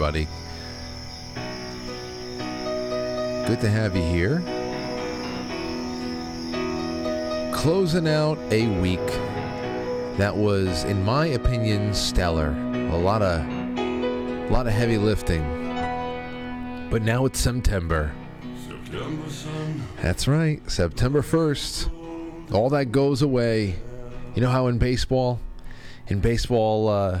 Everybody. Good to have you here. Closing out a week that was, in my opinion, stellar. A lot of, a lot of heavy lifting. But now it's September. September sun. That's right, September 1st. All that goes away. You know how in baseball, in baseball, uh,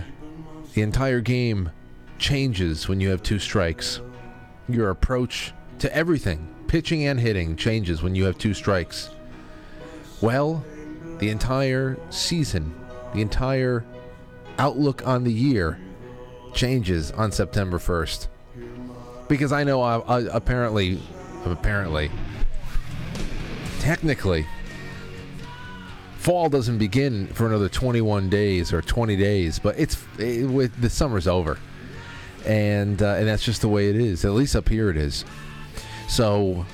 the entire game changes when you have two strikes. Your approach to everything, pitching and hitting, changes when you have two strikes. Well, the entire season, the entire outlook on the year changes on September 1st. Because I know I, I, apparently, apparently, technically, fall doesn't begin for another 21 days or 20 days, but it's it, with the summer's over, and uh, and that's just the way it is. At least up here it is. So.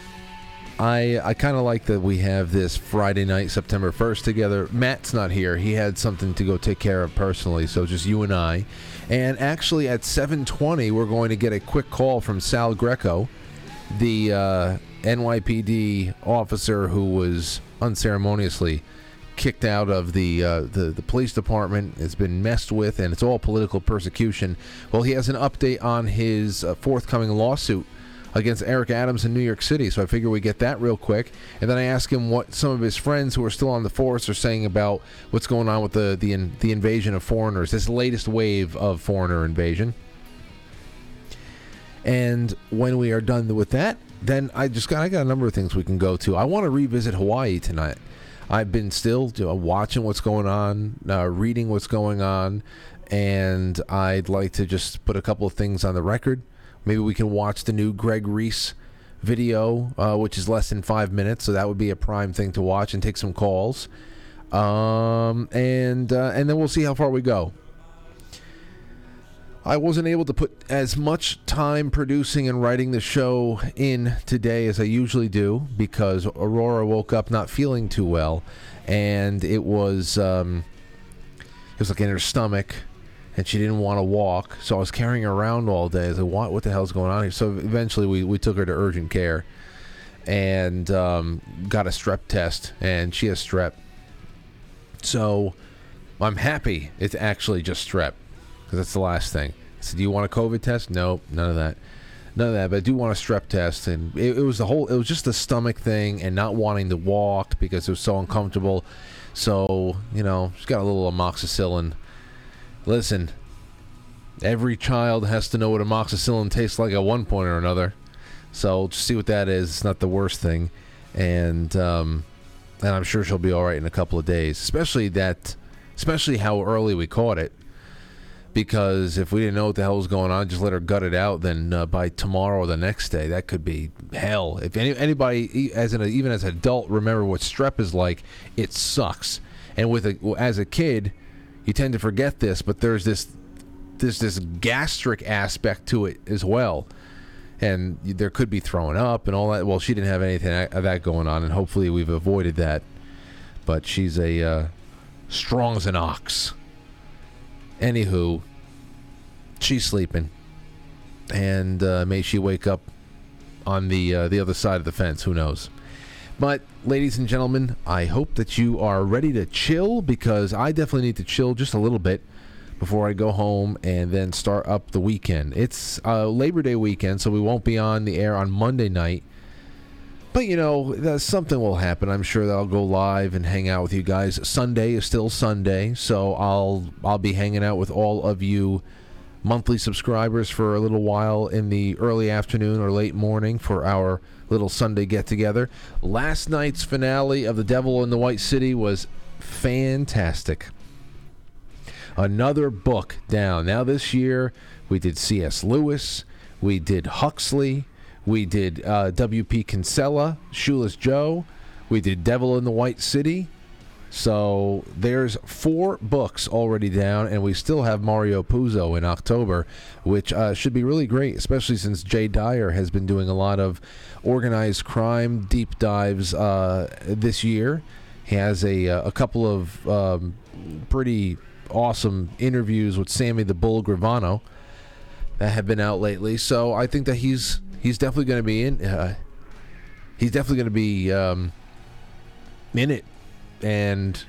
I, I kind of like that we have this Friday night, September 1st together. Matt's not here. He had something to go take care of personally, so just you and I. And actually at 7:20 we're going to get a quick call from Sal Greco, the uh, NYPD officer who was unceremoniously kicked out of the, uh, the the police department. It's been messed with, and it's all political persecution. Well, he has an update on his uh, forthcoming lawsuit against Eric Adams in New York City. So I figure we get that real quick, and then I ask him what some of his friends who are still on the force are saying about what's going on with the the, in, the invasion of foreigners, this latest wave of foreigner invasion. And when we are done with that, then I just got I got a number of things we can go to. I want to revisit Hawaii tonight. I've been still watching what's going on, uh, reading what's going on, and I'd like to just put a couple of things on the record. Maybe we can watch the new Greg Reese video, uh, which is less than five minutes, so that would be a prime thing to watch and take some calls. Um, and uh, and then we'll see how far we go. I wasn't able to put as much time producing and writing the show in today as I usually do because Aurora woke up not feeling too well, and it was um, it was like in her stomach, and she didn't want to walk. So I was carrying her around all day. I was like, "What? What the hell's going on here?" So eventually, we we took her to urgent care, and um, got a strep test, and she has strep. So I'm happy it's actually just strep because that's the last thing. I said, "Do you want a COVID test?" Nope, none of that, none of that. But I do want a strep test, and it, it was the whole. It was just the stomach thing and not wanting to walk because it was so uncomfortable. So you know, she's got a little amoxicillin. Listen, every child has to know what amoxicillin tastes like at one point or another. So just see what that is. It's not the worst thing, and um, and I'm sure she'll be all right in a couple of days. Especially that, especially how early we caught it because if we didn't know what the hell was going on, just let her gut it out. Then uh, by tomorrow or the next day, that could be hell. If any, anybody, as an even as an adult, remember what strep is like, it sucks. And with a, as a kid, you tend to forget this, but there's this there's this gastric aspect to it as well. And there could be throwing up and all that. Well, she didn't have anything of that going on, and hopefully we've avoided that. But she's a uh, strong as an ox. Anywho, she's sleeping, and uh, may she wake up on the uh, the other side of the fence. Who knows? But, ladies and gentlemen, I hope that you are ready to chill because I definitely need to chill just a little bit before I go home and then start up the weekend. It's uh, Labor Day weekend, so we won't be on the air on Monday night. But you know, something will happen. I'm sure that I'll go live and hang out with you guys. Sunday is still Sunday, so I'll I'll be hanging out with all of you monthly subscribers for a little while in the early afternoon or late morning for our little Sunday get together. Last night's finale of The Devil in the White City was fantastic. Another book down. Now this year we did C.S. Lewis, we did Huxley, we did uh, W.P. Kinsella, Shoeless Joe. We did Devil in the White City. So there's four books already down, and we still have Mario Puzo in October, which uh, should be really great, especially since Jay Dyer has been doing a lot of organized crime deep dives uh, this year. He has a, uh, a couple of um, pretty awesome interviews with Sammy the Bull Gravano that have been out lately. So I think that he's he's definitely going to be in. Uh, he's definitely going to be um, in it and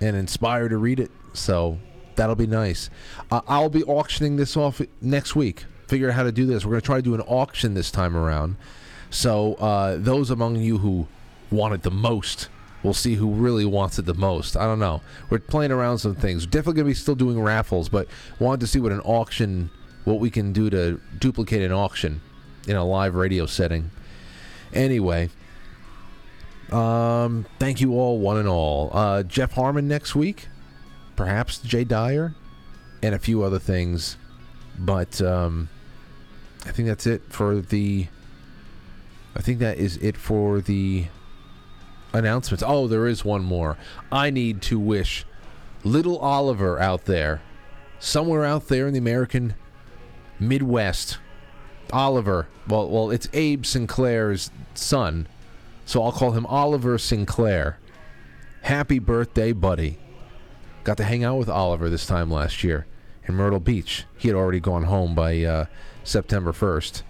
and inspired to read it. So that'll be nice. Uh, I'll be auctioning this off next week. Figure out how to do this. We're going to try to do an auction this time around. So uh, those among you who want it the most, we'll see who really wants it the most. I don't know. We're playing around some things. Definitely going to be still doing raffles, but wanted to see what an auction, what we can do to duplicate an auction in a live radio setting. Anyway, um, thank you all, one and all. Uh, Jeff Harmon next week, perhaps Jay Dyer, and a few other things. But um, I think that's it for the. I think that is it for the announcements. Oh, there is one more. I need to wish little Oliver out there, somewhere out there in the American Midwest. Oliver, well, well, it's Abe Sinclair's son, so I'll call him Oliver Sinclair. Happy birthday, buddy. Got to hang out with Oliver this time last year in Myrtle Beach. He had already gone home by uh, September 1st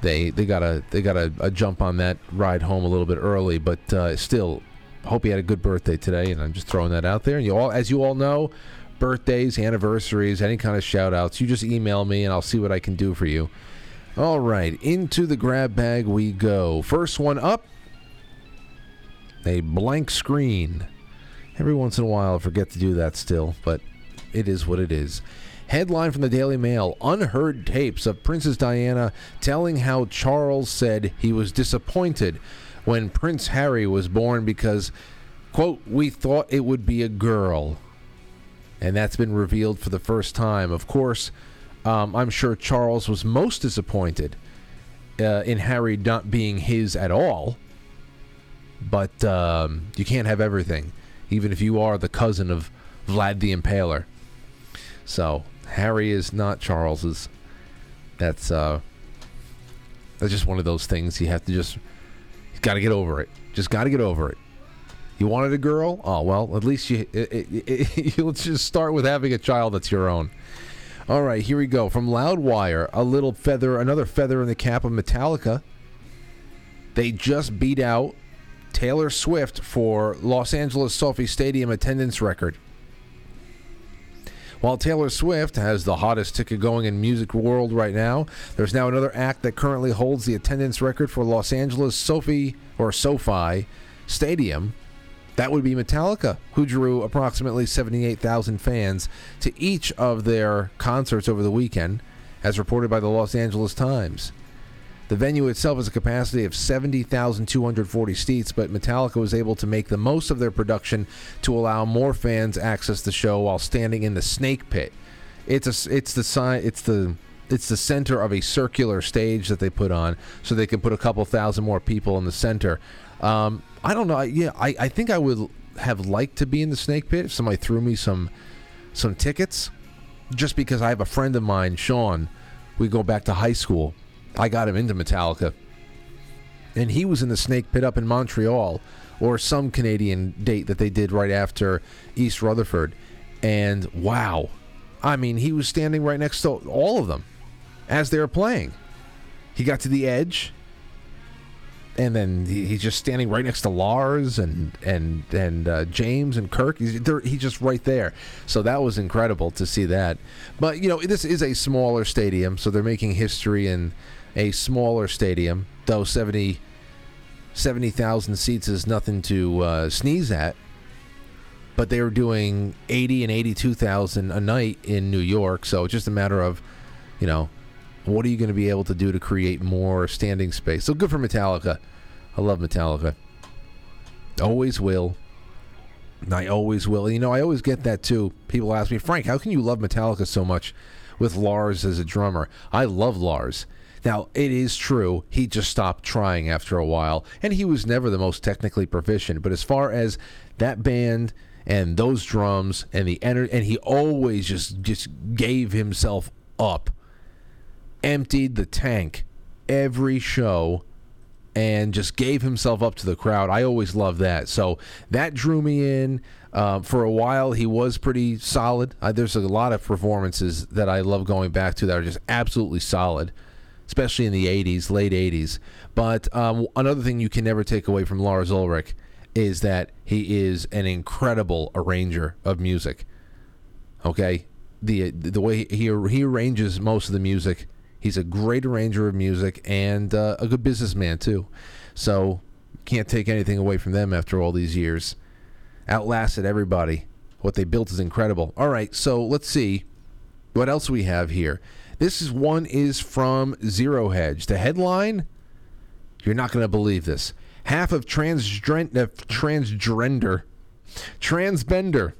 they they got a they got a, a, jump on that ride home a little bit early, but uh, still hope he had a good birthday today. And I'm just throwing that out there. And you all, as you all know, birthdays, anniversaries, any kind of shout outs, you just email me and I'll see what I can do for you. All right, into the grab bag we go. First one up, a blank screen. Every once in a while, I forget to do that still, but it is what it is. Headline from the Daily Mail Unheard tapes of Princess Diana telling how Charles said he was disappointed when Prince Harry was born because, quote, we thought it would be a girl. And that's been revealed for the first time. Of course, um, I'm sure Charles was most disappointed uh, in Harry not being his at all. But um, you can't have everything, even if you are the cousin of Vlad the Impaler. So Harry is not Charles's. That's uh, that's just one of those things you have to just You got to get over it. Just got to get over it. You wanted a girl? Oh well, at least you it, it, it, let's just start with having a child that's your own. All right, here we go. From Loudwire, a little feather, another feather in the cap of Metallica. They just beat out Taylor Swift for Los Angeles SoFi Stadium attendance record. While Taylor Swift has the hottest ticket going in music world right now, there's now another act that currently holds the attendance record for Los Angeles SoFi or SoFi Stadium. That would be Metallica, who drew approximately 78,000 fans to each of their concerts over the weekend, as reported by the Los Angeles Times. The venue itself has a capacity of 70,240 seats, but Metallica was able to make the most of their production to allow more fans access the show while standing in the Snake Pit. It's a it's the sign it's the it's the center of a circular stage that they put on, so they can put a couple thousand more people in the center. Um, I don't know. Yeah, I, I think I would have liked to be in the Snake Pit if somebody threw me some some tickets, just because I have a friend of mine, Sean. We go back to high school I got him into Metallica. And he was in the Snake Pit up in Montreal or some Canadian date that they did right after East Rutherford. And wow. I mean, he was standing right next to all of them as they were playing. He got to the edge and then he's just standing right next to Lars and and and uh, James and Kirk. He's he's just right there. So that was incredible to see that. But you know, this is a smaller stadium, so they're making history in a smaller stadium, though 70 70,000 seats is nothing to uh, sneeze at. But they were doing 80 and 82,000 a night in New York, so it's just a matter of, you know, what are you going to be able to do to create more standing space? So good for Metallica. I love Metallica. Always will. I always will. You know, I always get that too. People ask me, Frank, how can you love Metallica so much with Lars as a drummer? I love Lars. Now, it is true, he just stopped trying after a while, and he was never the most technically proficient. But as far as that band and those drums and the energy, and he always just just gave himself up, emptied the tank every show, and just gave himself up to the crowd. I always love that. So that drew me in. Um, for a while, he was pretty solid. Uh, there's a lot of performances that I love going back to that are just absolutely solid, especially in the 80s, late 80s. But um, another thing you can never take away from Lars Ulrich is that he is an incredible arranger of music. Okay, the the way he he arranges most of the music, he's a great arranger of music and uh, a good businessman too. So can't take anything away from them after all these years. Outlasted everybody. What they built is incredible. All right, so let's see what else we have here. This is one is from Zero Hedge. The headline, you're not going to believe this. Half of transgender, uh, transgender, transbender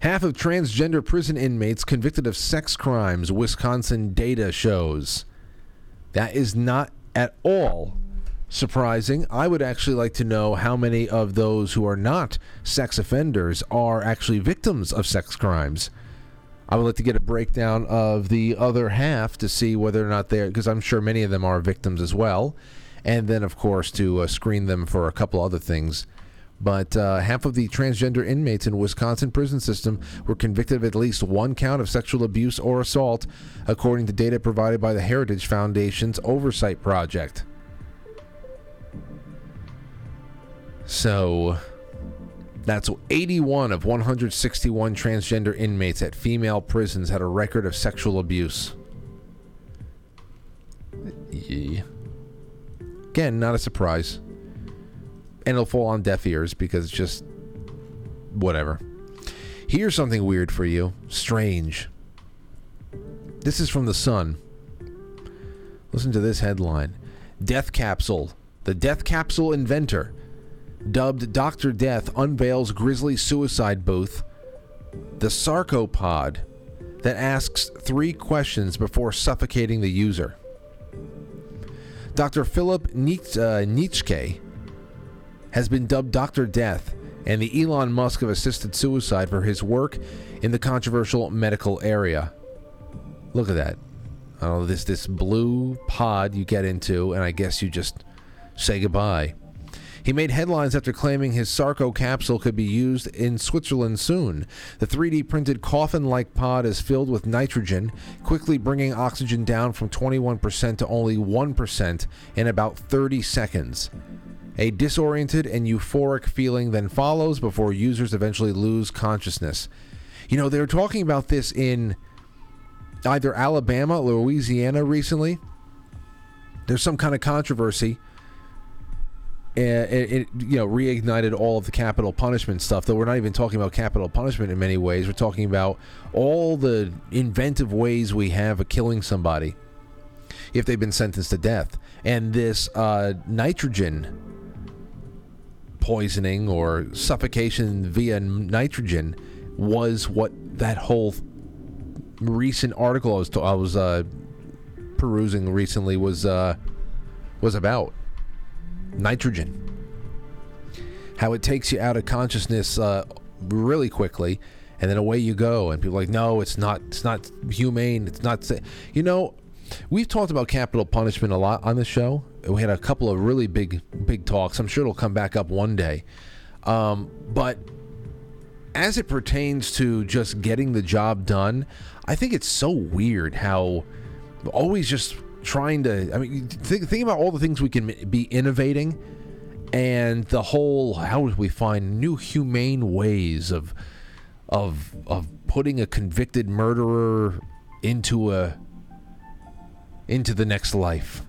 Half of transgender prison inmates convicted of sex crimes, Wisconsin data shows. That is not at all surprising. I would actually like to know how many of those who are not sex offenders are actually victims of sex crimes. I would like to get a breakdown of the other half to see whether or not they're, because I'm sure many of them are victims as well. And then, of course, to uh, screen them for a couple other things but uh, half of the transgender inmates in Wisconsin prison system were convicted of at least one count of sexual abuse or assault, according to data provided by the Heritage Foundation's Oversight Project. So, that's 81 of 161 transgender inmates at female prisons had a record of sexual abuse. Yeah. Again, not a surprise and it'll fall on deaf ears because it's just whatever. Here's something weird for you. Strange. This is from The Sun. Listen to this headline Death Capsule. The Death Capsule inventor, dubbed Dr. Death, unveils grisly suicide booth. The Sarco pod that asks three questions before suffocating the user. Dr. Philip Nitschke, uh, has been dubbed Dr. Death and the Elon Musk of assisted suicide for his work in the controversial medical area. Look at that. Oh, this this blue pod you get into, and I guess you just say goodbye. He made headlines after claiming his Sarco capsule could be used in Switzerland soon. The 3D printed coffin like pod is filled with nitrogen, quickly bringing oxygen down from 21% to only 1% in about 30 seconds. A disoriented and euphoric feeling then follows before users eventually lose consciousness. You know, they were talking about this in either Alabama or Louisiana recently. There's some kind of controversy. It, it, you know, reignited all of the capital punishment stuff. Though we're not even talking about capital punishment in many ways. We're talking about all the inventive ways we have of killing somebody if they've been sentenced to death. And this uh, nitrogen poisoning or suffocation via nitrogen was what that whole recent article I was I was uh, perusing recently was uh, was about nitrogen. How it takes you out of consciousness uh, really quickly, and then away you go. And people like, no, it's not. It's not humane. It's not. Sa-. You know, we've talked about capital punishment a lot on the show, we had a couple of really big big talks. I'm sure it'll come back up one day. Um, but as it pertains to just getting the job done, I think it's so weird how always just trying to. I mean, think, think about all the things we can be innovating, and the whole how do we find new humane ways of of of putting a convicted murderer into a into the next life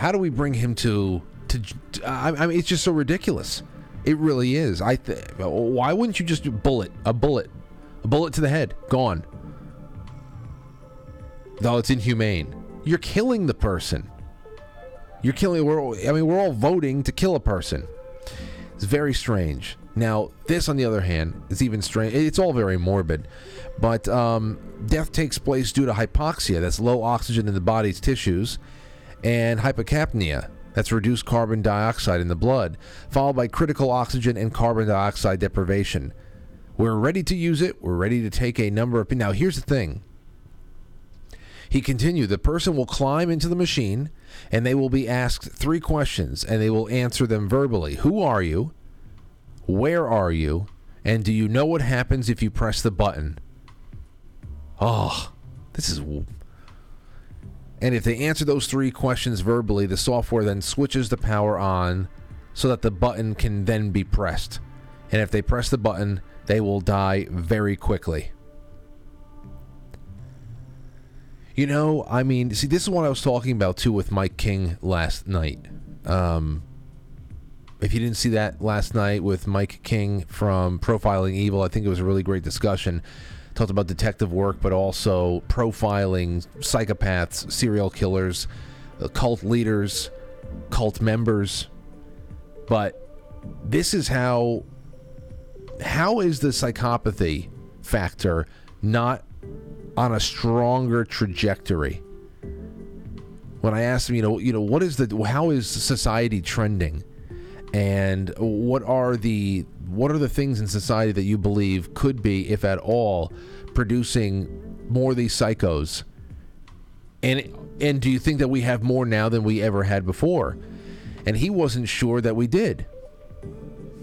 how do we bring him to to? I, I mean, it's just so ridiculous. It really is. I th- why wouldn't you just bullet a bullet, a bullet to the head, gone? No, it's inhumane. You're killing the person. You're killing. We're. I mean, we're all voting to kill a person. It's very strange. Now, this, on the other hand, is even strange. It's all very morbid, but um, death takes place due to hypoxia. That's low oxygen in the body's tissues and hypocapnia. That's reduced carbon dioxide in the blood, followed by critical oxygen and carbon dioxide deprivation. We're ready to use it. We're ready to take a number of. Now, here's the thing He continued, the person will climb into the machine and they will be asked three questions and they will answer them verbally. Who are you? Where are you? And do you know what happens if you press the button? Oh, this is. And if they answer those three questions verbally, the software then switches the power on so that the button can then be pressed. And if they press the button, they will die very quickly. You know, I mean, see, this is what I was talking about too with Mike King last night. Um, if you didn't see that last night with Mike King from Profiling Evil, I think it was a really great discussion. Talked about detective work, but also profiling psychopaths, serial killers, uh, cult leaders, cult members. But this is how how is the psychopathy factor not on a stronger trajectory? When I asked him, you know, you know, what is the how is society trending? and what are the what are the things in society that you believe could be if at all producing more of these psychos and and do you think that we have more now than we ever had before and he wasn't sure that we did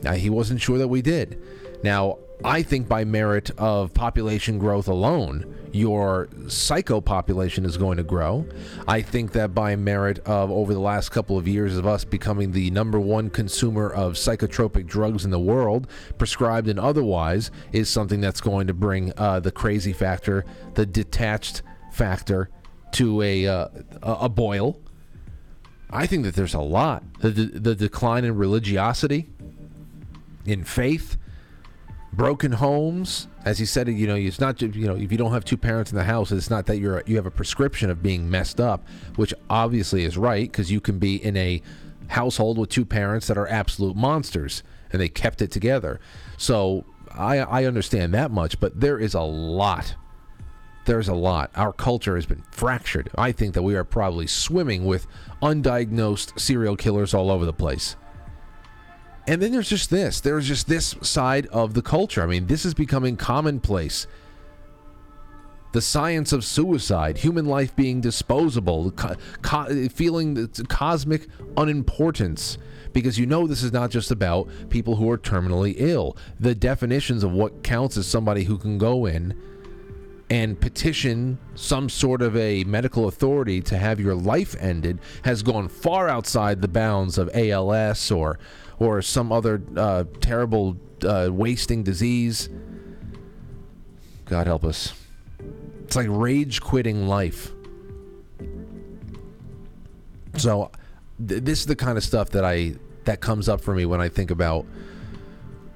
now, he wasn't sure that we did now I think by merit of population growth alone, your psycho population is going to grow. I think that by merit of over the last couple of years of us becoming the number one consumer of psychotropic drugs in the world, prescribed and otherwise, is something that's going to bring uh, the crazy factor, the detached factor, to a uh, a boil. I think that there's a lot. The, the, the decline in religiosity, in faith broken homes as he said you know it's not you know if you don't have two parents in the house it's not that you're you have a prescription of being messed up which obviously is right because you can be in a household with two parents that are absolute monsters and they kept it together. So i i understand that much but there is a lot there's a lot. Our culture has been fractured. I think that we are probably swimming with undiagnosed serial killers all over the place and then there's just this. There's just this side of the culture. I mean, this is becoming commonplace. The science of suicide, human life being disposable, co- co- feeling the cosmic unimportance. Because you know this is not just about people who are terminally ill. The definitions of what counts as somebody who can go in and petition some sort of a medical authority to have your life ended has gone far outside the bounds of ALS or or some other uh, terrible uh, wasting disease. God help us. It's like rage quitting life. So, th- this is the kind of stuff that I that comes up for me when I think about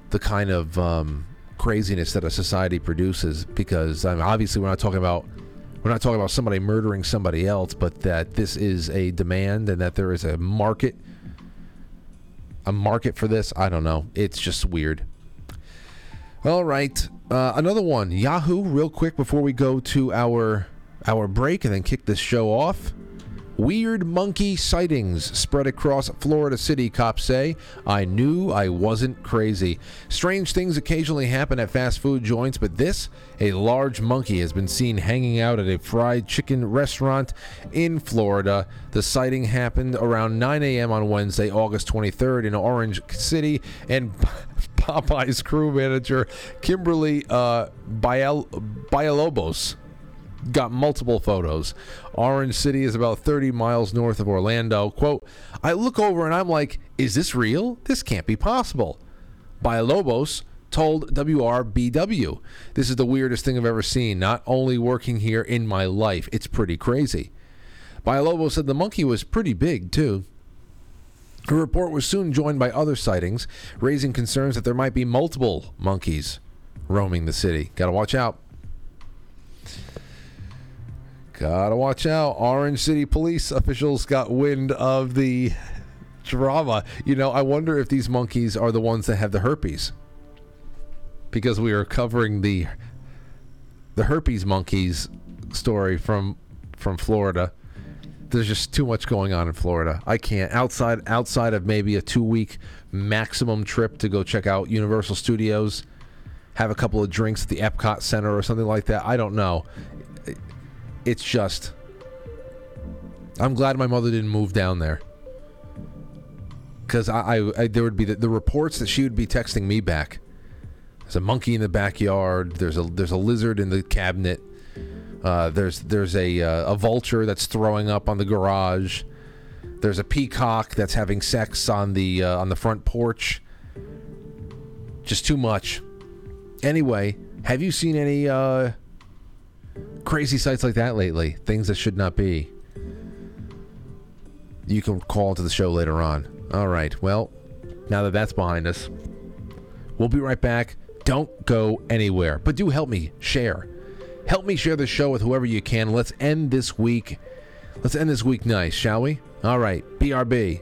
the kind of um, craziness that a society produces. Because I mean, obviously, we're not talking about we're not talking about somebody murdering somebody else, but that this is a demand and that there is a market a market for this. I don't know. It's just weird. All right, uh, another one. Yahoo. Real quick before we go to our our break and then kick this show off. Weird monkey sightings spread across Florida City, cops say. I knew I wasn't crazy. Strange things occasionally happen at fast food joints, but this, a large monkey, has been seen hanging out at a fried chicken restaurant in Florida. The sighting happened around 9 a.m. on Wednesday, August 23rd, in Orange City, and Popeye's crew manager, Kimberly uh, Villalobos got multiple photos. Orange City is about 30 miles north of Orlando. Quote, I look over and I'm like, is this real? This can't be possible. Lobos told WRBW, this is the weirdest thing I've ever seen, not only working here in my life, it's pretty crazy. Lobos said the monkey was pretty big, too. The report was soon joined by other sightings, raising concerns that there might be multiple monkeys roaming the city. Gotta watch out. Gotta watch out. Orange City police officials got wind of the drama. You know, I wonder if these monkeys are the ones that have the herpes. Because we are covering the the herpes monkeys story from from Florida. There's just too much going on in Florida. I can't outside outside of maybe a 2 week maximum trip to go check out Universal Studios, have a couple of drinks at the Epcot Center or something like that. I don't know it's just I'm glad my mother didn't move down there. Because I, I, I, there would be the, the reports that she would be texting me back. There's a monkey in the backyard. There's a there's a lizard in the cabinet. Uh, there's there's a uh, a vulture that's throwing up on the garage. There's a peacock that's having sex on the uh, on the front porch. Just too much. Anyway, have you seen any uh, crazy sights like that lately? Things that should not be. You can call into the show later on. All right. Well, now that that's behind us, we'll be right back. Don't go anywhere, but do help me share. Help me share the show with whoever you can. Let's end this week. Let's end this week nice, shall we? All right. BRB.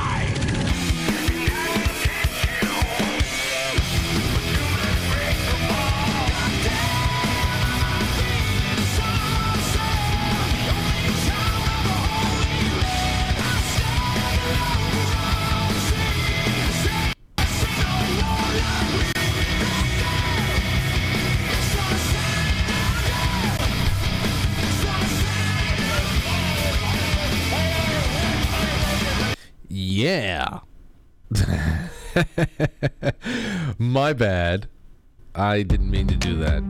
My bad. I didn't mean to do that.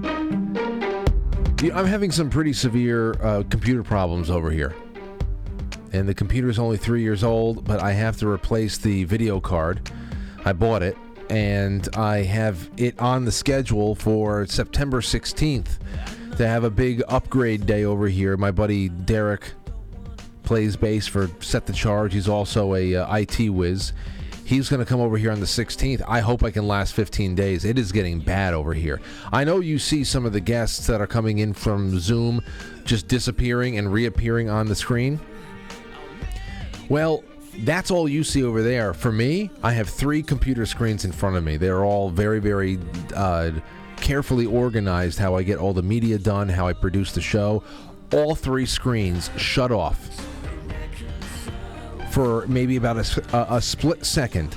I'm having some pretty severe uh, computer problems over here. And the computer is only three years old, but I have to replace the video card. I bought it, and I have it on the schedule for September 16th to have a big upgrade day over here. My buddy Derek plays bass for Set the Charge. He's also a uh, IT whiz. He's going to come over here on the 16th. I hope I can last 15 days. It is getting bad over here. I know you see some of the guests that are coming in from Zoom just disappearing and reappearing on the screen. Well, that's all you see over there. For me, I have three computer screens in front of me. They're all very, very uh, carefully organized how I get all the media done, how I produce the show. All three screens shut off for maybe about a, a, a split second.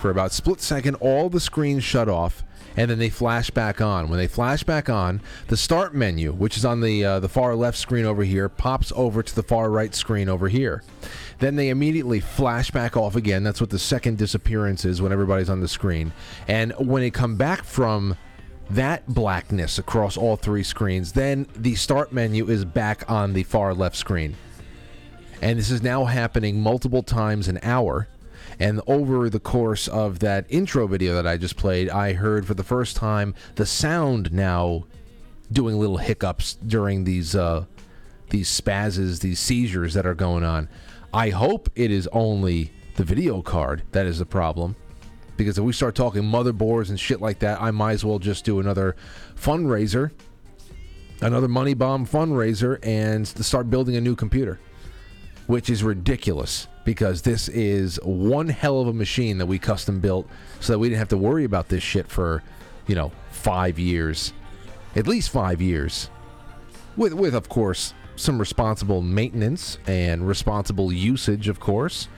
For about split second, all the screens shut off, and then they flash back on. When they flash back on, the start menu, which is on the uh, the far left screen over here, pops over to the far right screen over here. Then they immediately flash back off again. That's what the second disappearance is when everybody's on the screen. And when they come back from that blackness across all three screens, then the start menu is back on the far left screen. And this is now happening multiple times an hour. And over the course of that intro video that I just played, I heard for the first time the sound now doing little hiccups during these uh, these spazzes, these seizures that are going on. I hope it is only the video card that is the problem. Because if we start talking motherboards and shit like that, I might as well just do another fundraiser, another money bomb fundraiser, and start building a new computer which is ridiculous because this is one hell of a machine that we custom built so that we didn't have to worry about this shit for, you know, five years. At least five years. With, with of course, some responsible maintenance and responsible usage, of course.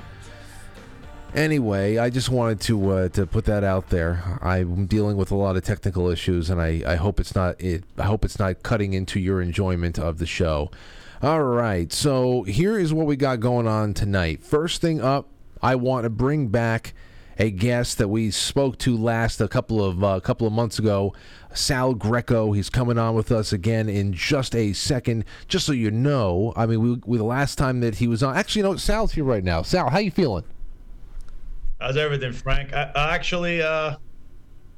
Anyway, I just wanted to uh, to put that out there. I'm dealing with a lot of technical issues, and I, I hope it's not it. I hope it's not cutting into your enjoyment of the show. All right, so here is what we got going on tonight. First thing up, I want to bring back a guest that we spoke to last a couple of uh, couple of months ago, Sal Greco. He's coming on with us again in just a second. Just so you know, I mean, we, we the last time that he was on. Actually, know, Sal's here right now. Sal, how you feeling? How's everything, Frank? I, I actually, uh,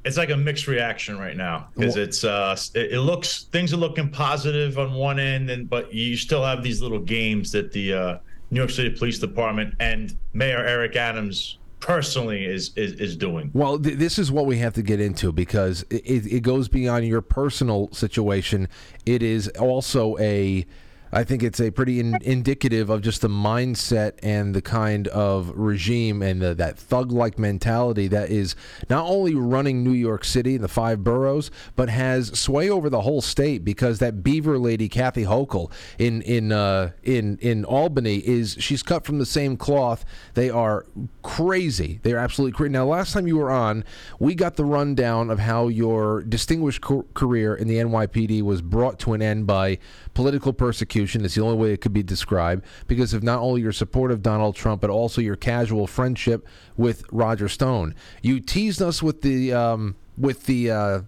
it's like a mixed reaction right now because it's uh it, it, looks things are looking positive on one end and but you still have these little games that the uh, New York City Police Department and Mayor Eric Adams personally is is, is doing. Well, th- this is what we have to get into because it, it, it goes beyond your personal situation. It is also a I think it's a pretty in, indicative of just the mindset and the kind of regime and the, that thug-like mentality that is not only running New York City, and the five boroughs, but has sway over the whole state. Because that Beaver lady, Kathy Hochul, in in uh, in in Albany, is she's cut from the same cloth. They are crazy. They are absolutely crazy. Now, last time you were on, we got the rundown of how your distinguished co- career in the NYPD was brought to an end by political persecution. is the only way it could be described because of not only your support of Donald Trump, but also your casual friendship with Roger Stone. You teased us with the um, with the. Uh,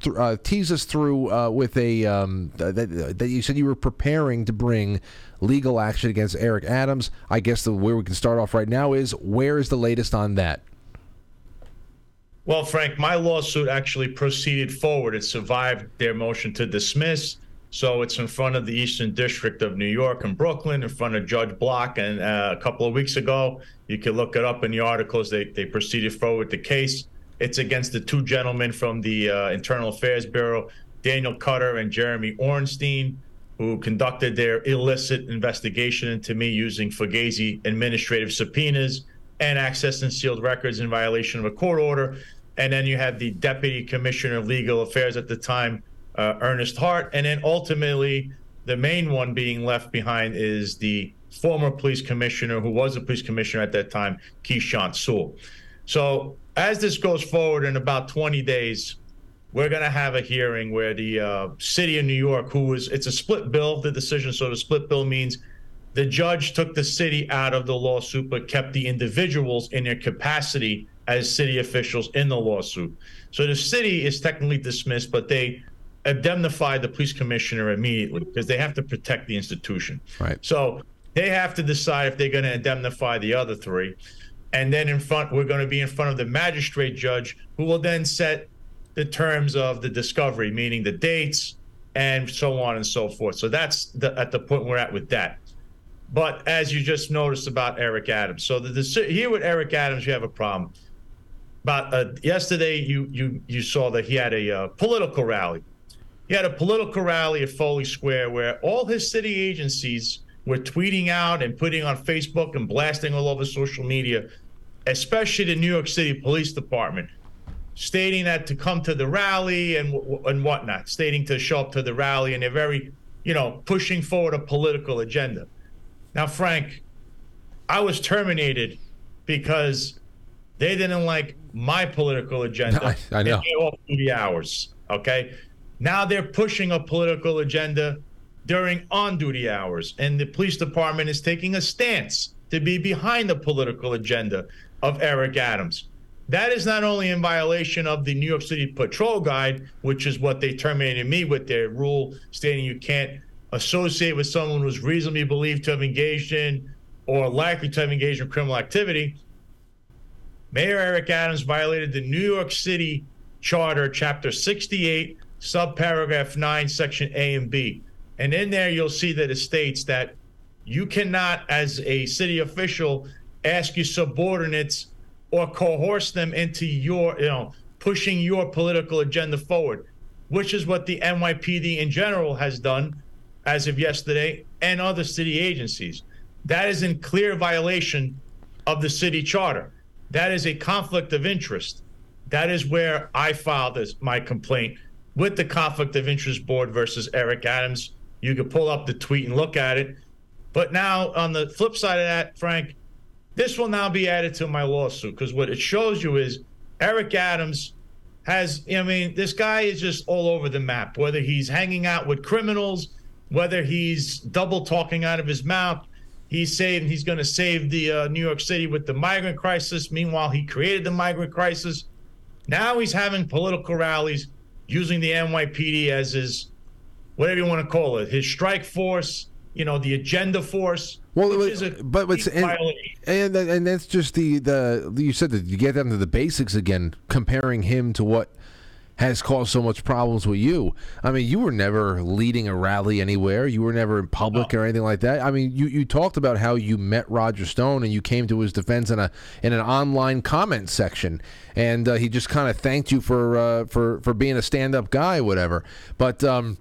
th- uh, tease us through uh, with a um, that, that you said you were preparing to bring legal action against Eric Adams. I guess the where we can start off right now is where is the latest on that? Well, Frank, my lawsuit actually proceeded forward. It survived their motion to dismiss. So it's in front of the Eastern District of New York and Brooklyn, in front of Judge Block. And uh, a couple of weeks ago, you can look it up in the articles. They they proceeded forward the case. It's against the two gentlemen from the uh, Internal Affairs Bureau, Daniel Cutter and Jeremy Ornstein, who conducted their illicit investigation into me using Fugazi administrative subpoenas and access and sealed records in violation of a court order. And then you have the Deputy Commissioner of Legal Affairs at the time, uh, Ernest Hart, and then ultimately the main one being left behind is the former police commissioner, who was a police commissioner at that time, Keechant Sewell. So as this goes forward in about 20 days, we're going to have a hearing where the uh, city of New York, who was it's a split bill, the decision. So the split bill means the judge took the city out of the lawsuit, but kept the individuals in their capacity as city officials in the lawsuit. So the city is technically dismissed, but they indemnify the police commissioner immediately because they have to protect the institution. Right. So they have to decide if they're going to indemnify the other three. And then in front, we're going to be in front of the magistrate judge who will then set the terms of the discovery, meaning the dates and so on and so forth. So that's the, at the point we're at with that. But as you just noticed about Eric Adams, so the, the here with Eric Adams, you have a problem. About uh, yesterday, you you you saw that he had a uh, political rally. He had a political rally at Foley Square where all his city agencies were tweeting out and putting on Facebook and blasting all over social media, especially the New York City Police Department, stating that to come to the rally and and whatnot, stating to show up to the rally, and they're very, you know, pushing forward a political agenda. Now, Frank, I was terminated because they didn't like my political agenda. I, I know. Off duty hours. Okay. Now they're pushing a political agenda during on duty hours, and the police department is taking a stance to be behind the political agenda of Eric Adams. That is not only in violation of the New York City Patrol Guide, which is what they terminated me with their rule stating you can't associate with someone who's reasonably believed to have engaged in or likely to have engaged in criminal activity. Mayor Eric Adams violated the New York City Charter, Chapter 68, subparagraph 9, Section A and B. And in there, you'll see that it states that you cannot, as a city official, ask your subordinates or coerce them into your, you know, pushing your political agenda forward, which is what the NYPD in general has done as of yesterday and other city agencies. That is in clear violation of the city charter. That is a conflict of interest. That is where I filed this, my complaint with the Conflict of Interest Board versus Eric Adams. You can pull up the tweet and look at it. But now, on the flip side of that, Frank, this will now be added to my lawsuit because what it shows you is Eric Adams has, I mean, this guy is just all over the map, whether he's hanging out with criminals, whether he's double talking out of his mouth. He's saying he's going to save the uh, New York City with the migrant crisis. Meanwhile, he created the migrant crisis. Now he's having political rallies using the NYPD as his, whatever you want to call it, his strike force, you know, the agenda force. Well, which but, is a but it's complete and, and and that's just the the you said that you get down to the basics again, comparing him to what has caused so much problems with you. I mean, you were never leading a rally anywhere. You were never in public or anything like that. I mean, you, you talked about how you met Roger Stone and you came to his defense in a in an online comment section, and uh, he just kind of thanked you for uh, for for being a stand up guy, whatever. But um,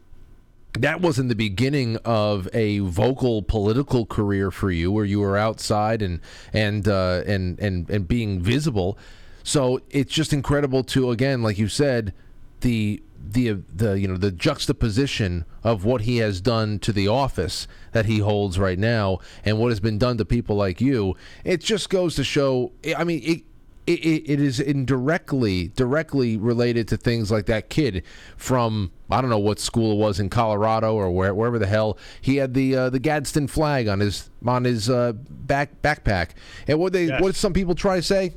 that wasn't the beginning of a vocal political career for you, where you were outside and and uh, and and and being visible. So it's just incredible to again, like you said, the the the you know the juxtaposition of what he has done to the office that he holds right now and what has been done to people like you. It just goes to show. I mean, it it, it is indirectly directly related to things like that kid from I don't know what school it was in Colorado or where, wherever the hell he had the uh, the Gadsden flag on his on his uh, back backpack. And what they Yes. what some people try to say.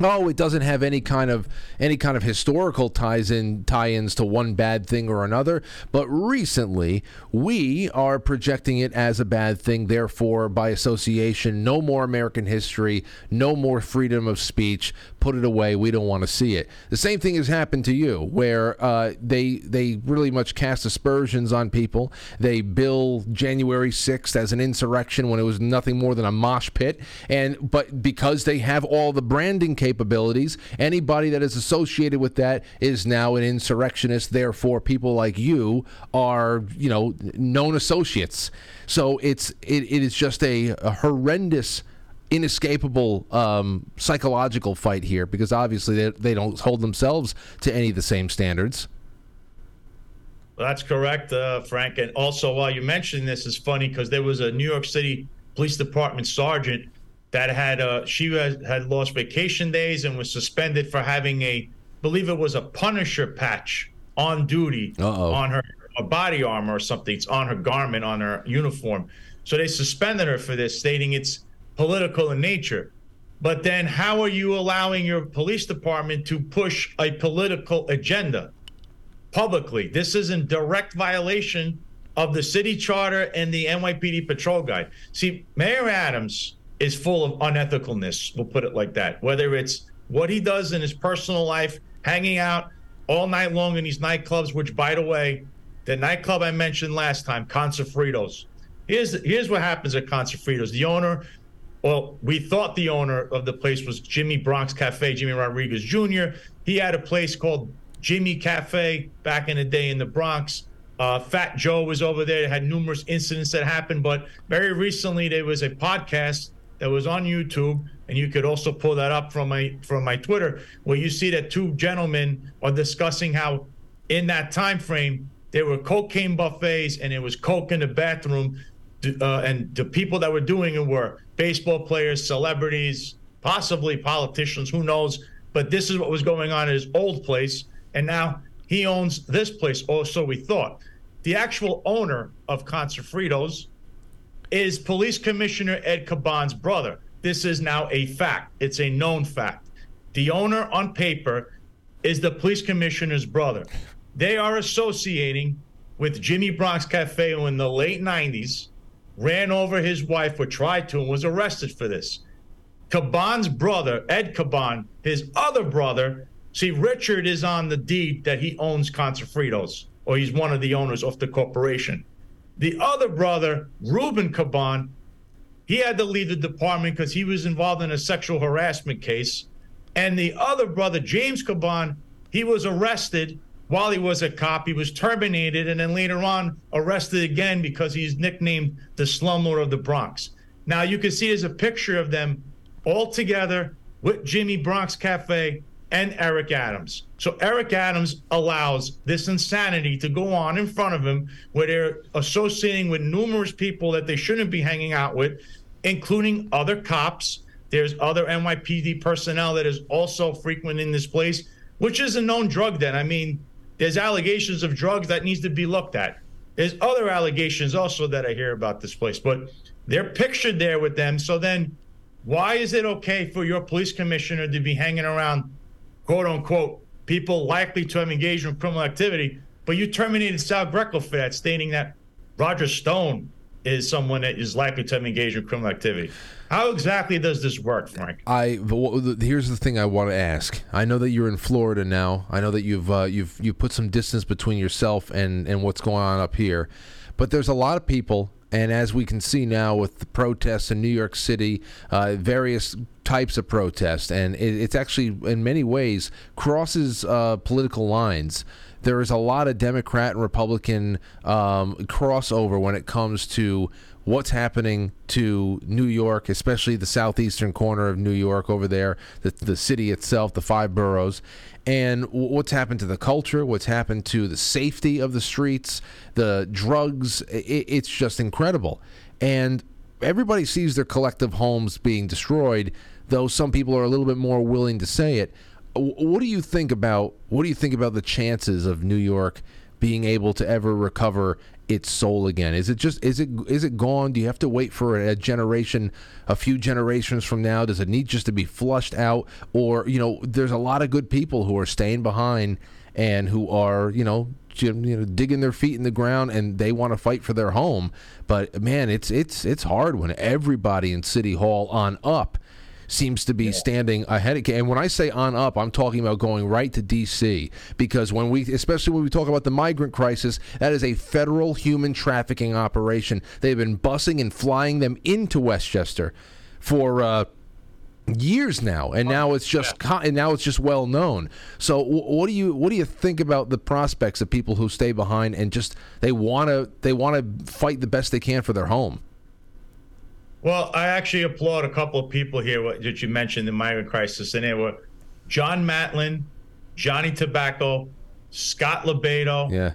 Oh, it doesn't have any kind of any kind of historical ties in tie-ins to one bad thing or another. But recently, we are projecting it as a bad thing. Therefore, by association, no more American history, no more freedom of speech. Put it away. We don't want to see it. The same thing has happened to you, where uh, they they really much cast aspersions on people. They bill January sixth as an insurrection when it was nothing more than a mosh pit, and but because they have all the branding capabilities, anybody that is associated with that is now an insurrectionist. Therefore, people like you are you know known associates. So it's it, it is just a, a horrendous inescapable um, psychological fight here because obviously they, they don't hold themselves to any of the same standards. That's correct, uh, Frank. And also, while you mentioned this, is funny because there was a New York City Police Department sergeant that had uh, she had, had lost vacation days and was suspended for having a, believe it was a Punisher patch on duty Uh-oh. on her a body armor or something. It's on her garment, on her uniform. So they suspended her for this, stating it's political in nature. But then, how are you allowing your police department to push a political agenda? publicly. This is in direct violation of the city charter and the NYPD patrol guide. See, Mayor Adams is full of unethicalness, we'll put it like that. Whether it's what he does in his personal life, hanging out all night long in these nightclubs, which, by the way, the nightclub I mentioned last time, Con Sofritos. Here's here's what happens at Con Sofritos. The owner, well, we thought the owner of the place was Jimmy Bronx Cafe, Jimmy Rodriguez Jr. He had a place called Jimmy Cafe back in the day in the Bronx. Uh, Fat Joe was over there. Had numerous incidents that happened, but very recently there was a podcast that was on YouTube, and you could also pull that up from my from my Twitter, where you see that two gentlemen are discussing how in that time frame there were cocaine buffets and it was coke in the bathroom, uh, and the people that were doing it were baseball players, celebrities, possibly politicians, who knows? But this is what was going on at his old place, and now he owns this place, or so we thought. The actual owner of Con Sofritos is Police Commissioner Ed Caban's brother. This is now a fact. It's a known fact. The owner on paper is the police commissioner's brother. They are associating with Jimmy Bronx Cafe in the late 90s ran over his wife or tried to and was arrested for this. Caban's brother, Ed Caban, his other brother, see, Richard is on the deed that he owns Con Sofritos, or he's one of the owners of the corporation. The other brother, Ruben Caban, he had to leave the department because he was involved in a sexual harassment case. And the other brother, James Caban, he was arrested while he was a cop. He was terminated and then later on arrested again because he's nicknamed the slumlord of the Bronx. Now you can see there's a picture of them all together with Jimmy Bronx Cafe and Eric Adams. So Eric Adams allows this insanity to go on in front of him where they're associating with numerous people that they shouldn't be hanging out with, including other cops. There's other NYPD personnel that is also frequenting this place, which is a known drug den. I mean, there's allegations of drugs that needs to be looked at. There's other allegations also that I hear about this place, but they're pictured there with them. So then why is it okay for your police commissioner to be hanging around quote unquote people likely to have engaged in criminal activity, but you terminated Sal Greco for that, stating that Roger Stone is someone that is likely to have engaged in criminal activity. How exactly does this work, Frank? I here's the thing I want to ask. I know that you're in Florida now. I know that you've uh, you've you put some distance between yourself and and what's going on up here, but there's a lot of people. And as we can see now with the protests in New York City, uh, various types of protests, and it, it's actually in many ways crosses uh, political lines there is a lot of Democrat and Republican um, crossover when it comes to what's happening to New York, especially the southeastern corner of New York over there, the, the city itself, the five boroughs, and what's happened to the culture, what's happened to the safety of the streets, the drugs. It, it's just incredible. And everybody sees their collective homes being destroyed, though some people are a little bit more willing to say it. What do you think about what do you think about the chances of New York being able to ever recover its soul again? Is it just is it is it gone? Do you have to wait for a generation, a few generations from now? Does it need just to be flushed out, or you know, there's a lot of good people who are staying behind and who are you know you know digging their feet in the ground and they want to fight for their home. But man, it's it's it's hard when everybody in City Hall on up seems to be yeah. standing ahead of and when I say on up I'm talking about going right to DC because when we especially when we talk about the migrant crisis that is a federal human trafficking operation they've been busing and flying them into Westchester for uh, years now and now it's just yeah. and now it's just well known so what do you what do you think about the prospects of people who stay behind and just they want to they want to fight the best they can for their home well, I actually applaud a couple of people here that you mentioned the migrant crisis, and they were John Matlin, Johnny Tobacco, Scott LoBaido, yeah.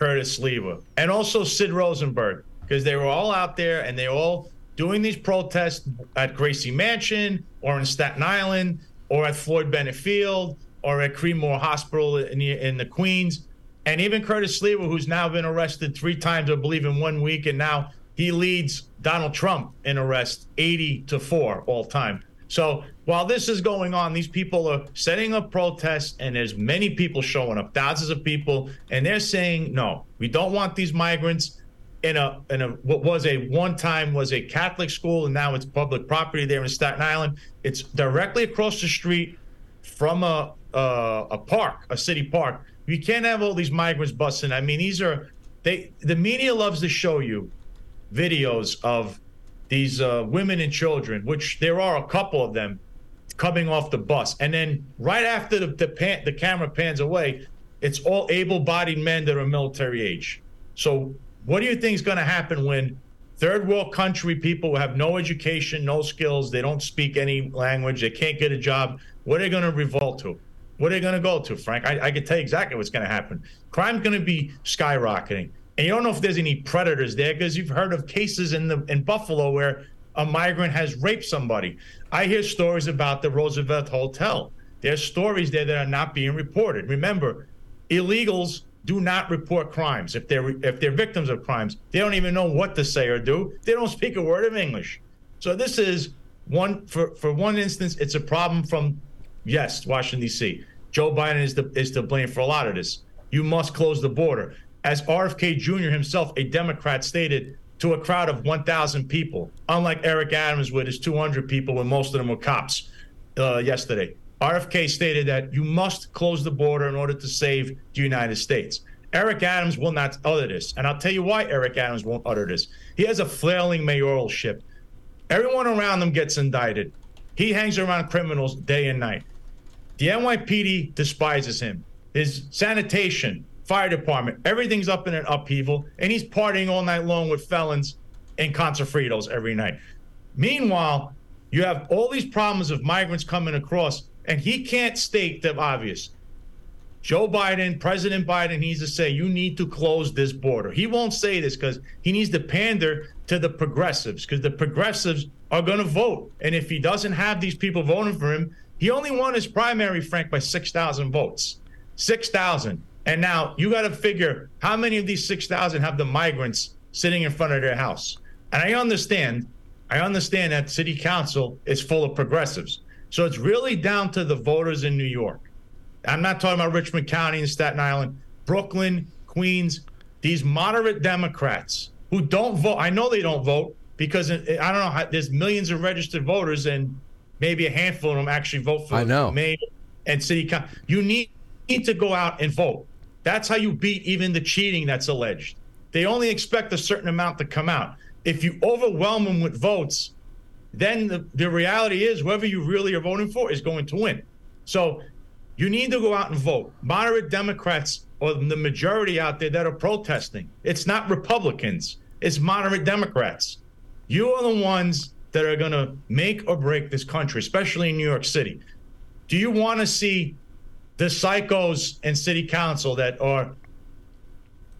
Curtis Sliwa, and also Sid Rosenberg, because they were all out there and they were all doing these protests at Gracie Mansion or in Staten Island or at Floyd Bennett Field or at Creedmoor Hospital in the, in the Queens. And even Curtis Sliwa, who's now been arrested three times, I believe, in one week, and now he leads Donald Trump in arrests 80 to 4 all time. So while this is going on, these people are setting up protests, and there's many people showing up, thousands of people, and they're saying, no, we don't want these migrants in a in a what was a one time was a Catholic school, and now it's public property there in Staten Island. It's directly across the street from a a, a park, a city park. You can't have all these migrants busting. I mean, these are they. The media loves to show you videos of these uh, women and children, which there are a couple of them coming off the bus. And then right after the, the, pan, the camera pans away, it's all able bodied men that are military age. So, what do you think is going to happen when third world country people who have no education, no skills, they don't speak any language, they can't get a job? What are they going to revolt to? What are they going to go to, Frank? I, I can tell you exactly what's going to happen. Crime's going to be skyrocketing. And you don't know if there's any predators there because you've heard of cases in the in Buffalo where a migrant has raped somebody. I hear stories about the Roosevelt Hotel. There's stories there that are not being reported. Remember, illegals do not report crimes if they're if they're victims of crimes. They don't even know what to say or do. They don't speak a word of English. So this is one for for one instance, it's a problem from yes, Washington D.C. Joe Biden is the is to blame for a lot of this. You must close the border as RFK Jr. himself, a Democrat, stated to a crowd of 1,000 people, unlike Eric Adams with his 200 people, when most of them were cops uh, yesterday. RFK stated that you must close the border in order to save the United States. Eric Adams will not utter this. And I'll tell you why Eric Adams won't utter this. He has a flailing mayoralship. Everyone around him gets indicted. He hangs around criminals day and night. The NYPD despises him. His sanitation, fire department. Everything's up in an upheaval, and he's partying all night long with felons and Fritos every night. Meanwhile, you have all these problems of migrants coming across, and he can't state the obvious. Joe Biden, President Biden, needs to say, you need to close this border. He won't say this because he needs to pander to the progressives because the progressives are going to vote. And if he doesn't have these people voting for him, he only won his primary, Frank, by 6,000 votes. 6,000. And now you got to figure how many of these 6,000 have the migrants sitting in front of their house. And I understand, I understand that city council is full of progressives. So it's really down to the voters in New York. I'm not talking about Richmond County and Staten Island, Brooklyn, Queens, these moderate Democrats who don't vote. I know they don't vote because I don't know how, there's millions of registered voters and maybe a handful of them actually vote for I know. mayor and city council. You need, need to go out and vote. That's how you beat even the cheating that's alleged. They only expect a certain amount to come out. If you overwhelm them with votes, then the, the reality is whoever you really are voting for is going to win. So you need to go out and vote. Moderate Democrats or the majority out there that are protesting. It's not Republicans, it's moderate Democrats. You are the ones that are going to make or break this country, especially in New York City. Do you want to see the psychos in city council that are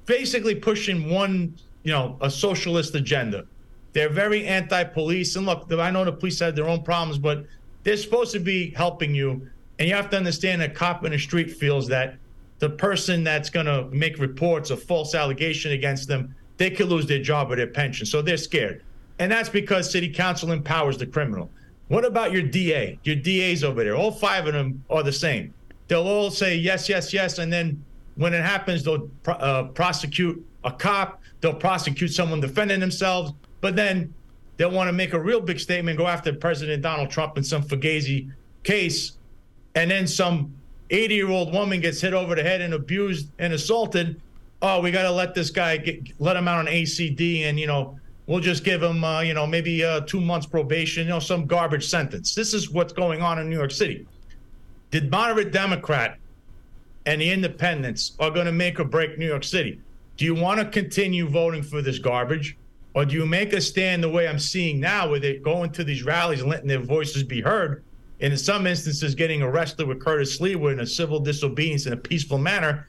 basically pushing one, you know, a socialist agenda? They're very anti-police, and look, I know the police have their own problems, but they're supposed to be helping you. And you have to understand that cop in the street feels that the person that's going to make reports of false allegation against them, they could lose their job or their pension. So they're scared. And that's because city council empowers the criminal. What about your DA? Your DAs over there, all five of them are the same. They'll all say yes, yes, yes. And then when it happens, they'll uh, prosecute a cop, they'll prosecute someone defending themselves. But then they'll want to make a real big statement, go after President Donald Trump in some Fugazi case. And then some 80 year old woman gets hit over the head and abused and assaulted. Oh, we got to let this guy get, let him out on ACD and, you know, we'll just give him, uh, you know, maybe uh, two months probation, you know, some garbage sentence. This is what's going on in New York City. The moderate Democrat and the independents are going to make or break New York City. Do you want to continue voting for this garbage? Or do you make a stand the way I'm seeing now, where they go into these rallies and letting their voices be heard, and in some instances getting arrested with Curtis Sliwa in a civil disobedience in a peaceful manner?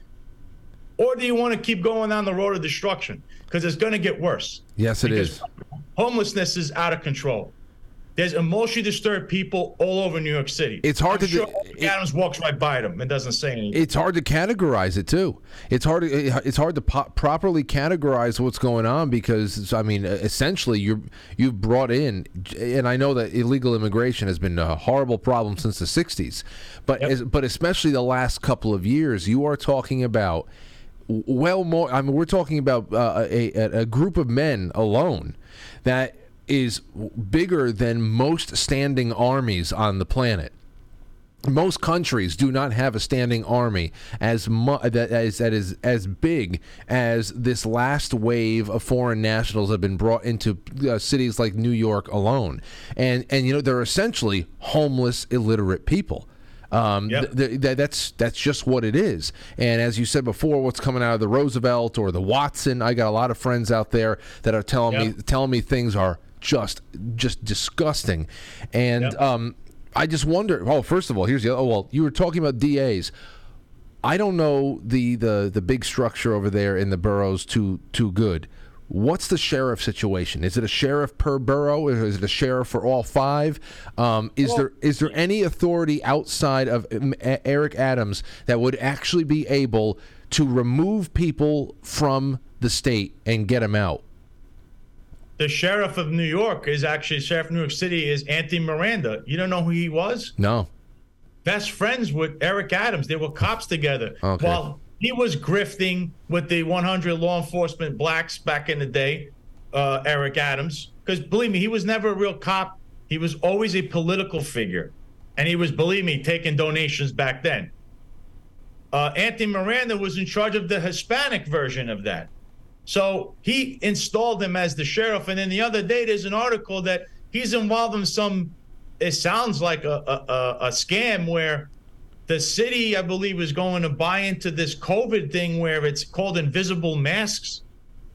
Or do you want to keep going down the road of destruction? Because it's going to get worse. Yes, it is. Homelessness is out of control. There's emotionally disturbed people all over New York City. It's hard I'm to sure do- Eric Adams walks right by them and doesn't say anything. It's hard to categorize it too. It's hard. To, it's hard to po- properly categorize what's going on because I mean, essentially, you're you've brought in, and I know that illegal immigration has been a horrible problem since the '60s, but Yep. as, but especially the last couple of years, you are talking about well more. I mean, we're talking about uh, a a group of men alone that is bigger than most standing armies on the planet most countries do not have a standing army as mu- that as that is as big as this last wave of foreign nationals have been brought into uh, cities like New York alone, and and you know they're essentially homeless, illiterate people. Um, Yep. th- th- that's that's just what it is. And as you said before, what's coming out of the Roosevelt or the Watson, I got a lot of friends out there that are telling me telling me things are just just disgusting, and Yep. um, I just wonder. Oh, first of all, here's the. Oh well, you were talking about DAs. I don't know the the the big structure over there in the boroughs too too good. What's the sheriff situation? Is it a sheriff per borough, or is it a sheriff for all five? Um, is there is there any authority outside of um, Eric Adams that would actually be able to remove people from the state and get them out? The sheriff of New York is actually sheriff of New York City is Anthony Miranda. You don't know who he was? No. Best friends with Eric Adams. They were cops together. Okay. While he was grifting with the 100 law enforcement blacks back in the day, uh, Eric Adams. Because believe me, he was never a real cop. He was always a political figure, and he was, believe me, taking donations back then. Uh, Anthony Miranda was in charge of the Hispanic version of that. So he installed him as the sheriff. And then the other day, there's an article that he's involved in some, it sounds like a, a, a, scam where the city, I believe, is going to buy into this COVID thing where it's called invisible masks.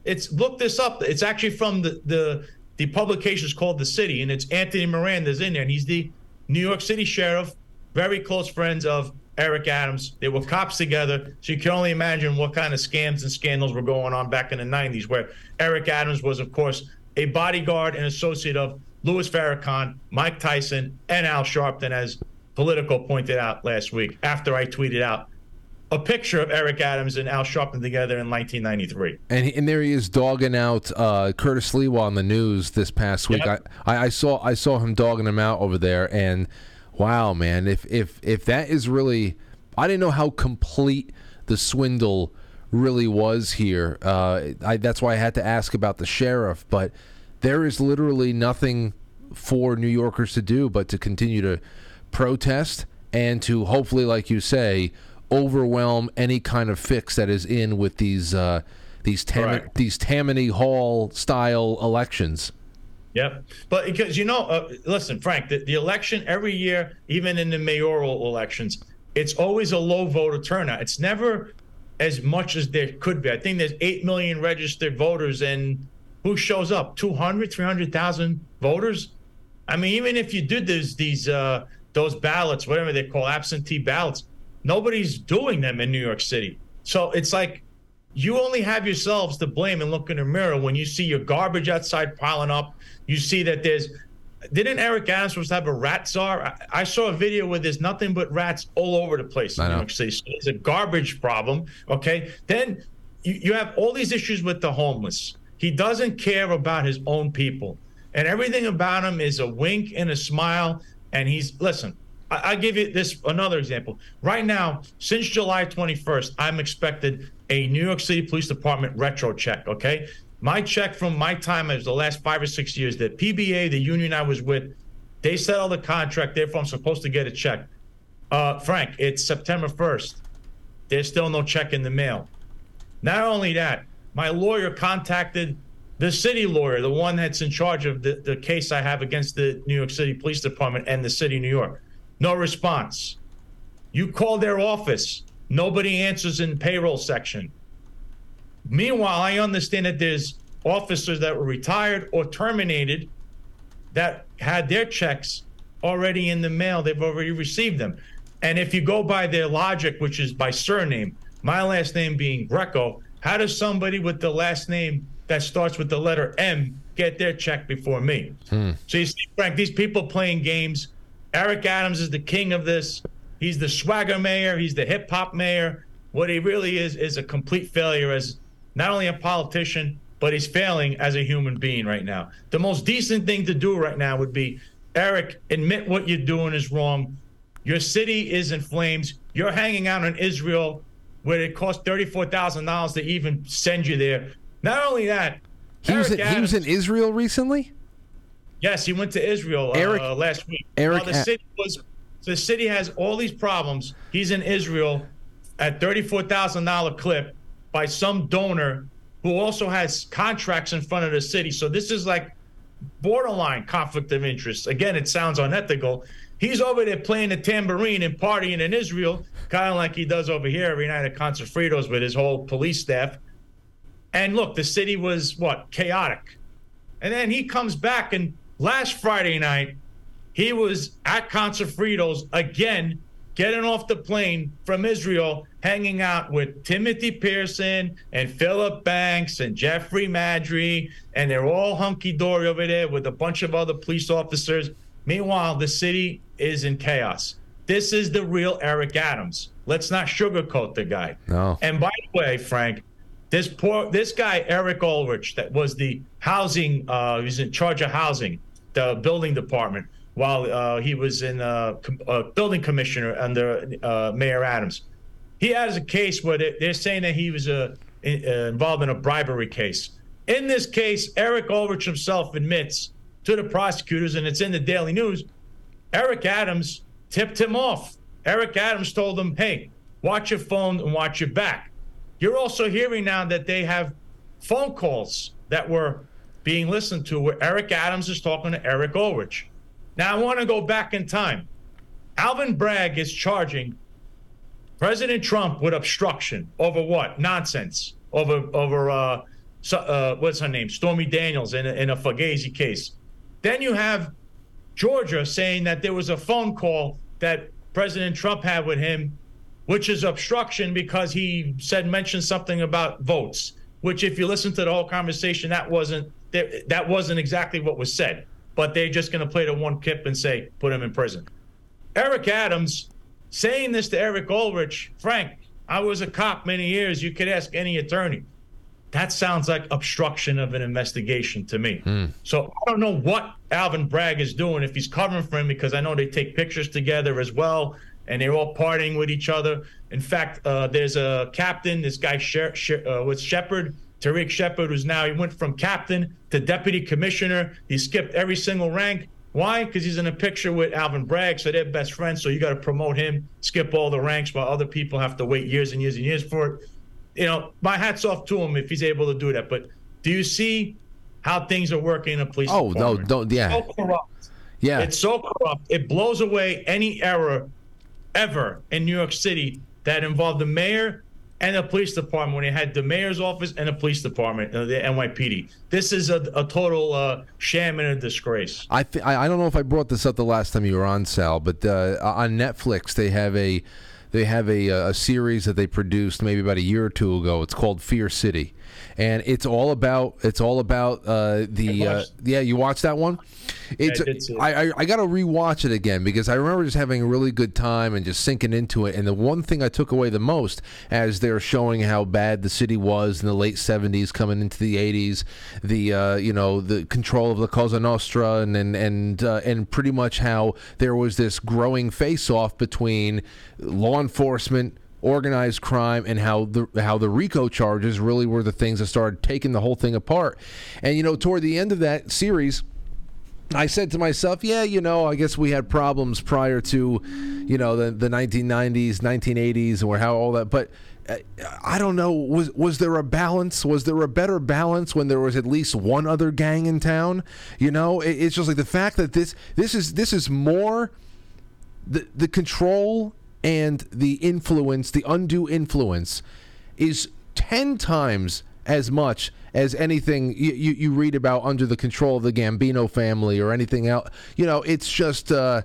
It's look this up. It's actually from the the the publication is called The City, and it's Anthony Miranda's in there, and he's the New York City sheriff, very close friends of Eric Adams. They were cops together, so you can only imagine what kind of scams and scandals were going on back in the '90s, where Eric Adams was, of course, a bodyguard and associate of Louis Farrakhan, Mike Tyson, and Al Sharpton, as Politico pointed out last week after I tweeted out a picture of Eric Adams and Al Sharpton together in 1993. And, he, and there he is dogging out uh, Curtis Sliwa on the news this past week. Yep. I, I, I saw I saw him dogging him out over there, and wow, man, if if if that is really, I didn't know how complete the swindle really was here. Uh, I, that's why I had to ask about the sheriff, but there is literally nothing for New Yorkers to do but to continue to protest and to hopefully, like you say, overwhelm any kind of fix that is in with these uh, these Tam- Correct. these Tammany Hall style elections. Yep. But because, you know, uh, listen, Frank, the, the election every year, even in the mayoral elections, it's always a low voter turnout. It's never as much as there could be. I think there's 8 million registered voters, and who shows up? 200, 300,000 voters? I mean, even if you did these, these uh, those ballots, whatever they call absentee ballots, nobody's doing them in New York City. So it's like you only have yourselves to blame and look in the mirror when you see your garbage outside piling up. You see that there's. Didn't Eric Adams have a rat czar? I, I saw a video where there's nothing but rats all over the place in I New. York City. So it's a garbage problem. Okay. Then you, you have all these issues with the homeless. He doesn't care about his own people. And everything about him is a wink and a smile. And he's, listen, I, I give you this another example. Right now, since July 21st, I'm expected a New York City Police Department retro check. Okay, my check from my time as the last five or six years, the PBA, the union I was with, they settled the contract. Therefore, I'm supposed to get a check. Uh, Frank, it's September 1st. There's still no check in the mail. Not only that, my lawyer contacted the city lawyer, the one that's in charge of the, the case I have against the New York City Police Department and the city of New York. No response. You call their office, nobody answers in payroll section. Meanwhile, I understand that there's officers that were retired or terminated that had their checks already in the mail. They've already received them. And if you go by their logic, which is by surname, my last name being Greco, how does somebody with the last name that starts with the letter M get their check before me? Hmm. So you see, Frank, these people playing games. Eric Adams is the king of this. He's the swagger mayor. He's the hip hop mayor. What he really is is a complete failure as not only a politician, but he's failing as a human being right now. The most decent thing to do right now would be, Eric, admit what you're doing is wrong. Your city is in flames. You're hanging out in Israel where it thousand dollars to even send you there. Not only that, He was Eric in, he was in Israel recently. Yes, he went to Israel Eric- uh, last week. Eric While the city was the city has all these problems. He's in Israel at thirty-four thousand dollar clip by some donor who also has contracts in front of the city. So this is like borderline conflict of interest. Again, it sounds unethical. He's over there playing the tambourine and partying in Israel, kind of like he does over here every night at Con Sofritos with his whole police staff. And look, the city was what chaotic. And then he comes back, and last Friday night, he was at Con Sofritos again, getting off the plane from Israel, hanging out with Timothy Pearson and Philip Banks and Jeffrey Maddrey, and they're all hunky dory over there with a bunch of other police officers. Meanwhile, the city is in chaos. This is the real Eric Adams. Let's not sugarcoat the guy. No. And by the way, Frank, this poor this guy Eric Ulrich that was the housing uh he was in charge of housing, the building department while uh, he was in uh, com- uh building commissioner under uh, Mayor Adams. He has a case where they- they're saying that he was uh, in- uh, involved in a bribery case. In this case, Eric Ulrich himself admits to the prosecutors, and it's in the Daily News, Eric Adams tipped him off. Eric Adams told him, hey, watch your phone and watch your back. You're also hearing now that they have phone calls that were being listened to where Eric Adams is talking to Eric Ulrich. Now, I want to go back in time. Alvin Bragg is charging President Trump with obstruction over what? Nonsense. Over, over, uh, so, uh, what's her name? Stormy Daniels in a, in a Fugazi case. Then you have Georgia saying that there was a phone call that President Trump had with him, which is obstruction because he said mentioned something about votes. Which, if you listen to the whole conversation, that wasn't that that wasn't exactly what was said. But they're just going to play the one clip and say put him in prison. Eric Adams saying this to Eric Ulrich, Frank, I was a cop many years. You could ask any attorney. That sounds like obstruction of an investigation to me. So I don't know what Alvin Bragg is doing if he's covering for him because I know they take pictures together as well. and they're all partying with each other. In fact, uh, there's a captain, this guy Sher- Sher- uh, was Sheppard, Tarik Sheppard, who's now he went from captain to deputy commissioner. He skipped every single rank. Why? Because he's in a picture with Alvin Bragg, so they're best friends. So you got to promote him, skip all the ranks, while other people have to wait years and years and years for it. You know, my hats off to him if he's able to do that. But do you see how things are working in the police Oh no, don't yeah, So corrupt. yeah. It's so corrupt. It blows away any error ever in New York City that involved the mayor and the police department when they had the mayor's office and the police department, uh, the NYPD. This is a, a total uh, sham and a disgrace. I, th- I don't know if I brought this up the last time you were on Sal, but uh, on Netflix they have a they have a, a series that they produced maybe about a year or two ago. It's called Fear City, and it's all about it's all about uh, the uh, yeah you watched that one. It's I see it. I, I I got to rewatch it again because I remember just having a really good time and just sinking into it. And the one thing I took away the most as they're showing how bad the city was in the late '70s, coming into the '80s, the uh, you know the control of the Cosa Nostra, and and and, uh, and pretty much how there was this growing face-off between law enforcement. Organized crime and how the how the RICO charges really were the things that started taking the whole thing apart, and you know toward the end of that series, I said to myself, yeah, you know, I guess we had problems prior to, you know, the, the 1990s, 1980s, or how all that. But uh, I don't know. Was was there a balance? Was there a better balance when there was at least one other gang in town? You know, it, it's just like the fact that this this is this is more the the control and the influence, the undue influence, is ten times as much as anything you, you, you read about under the control of the Gambino family or anything else. You know, it's just uh,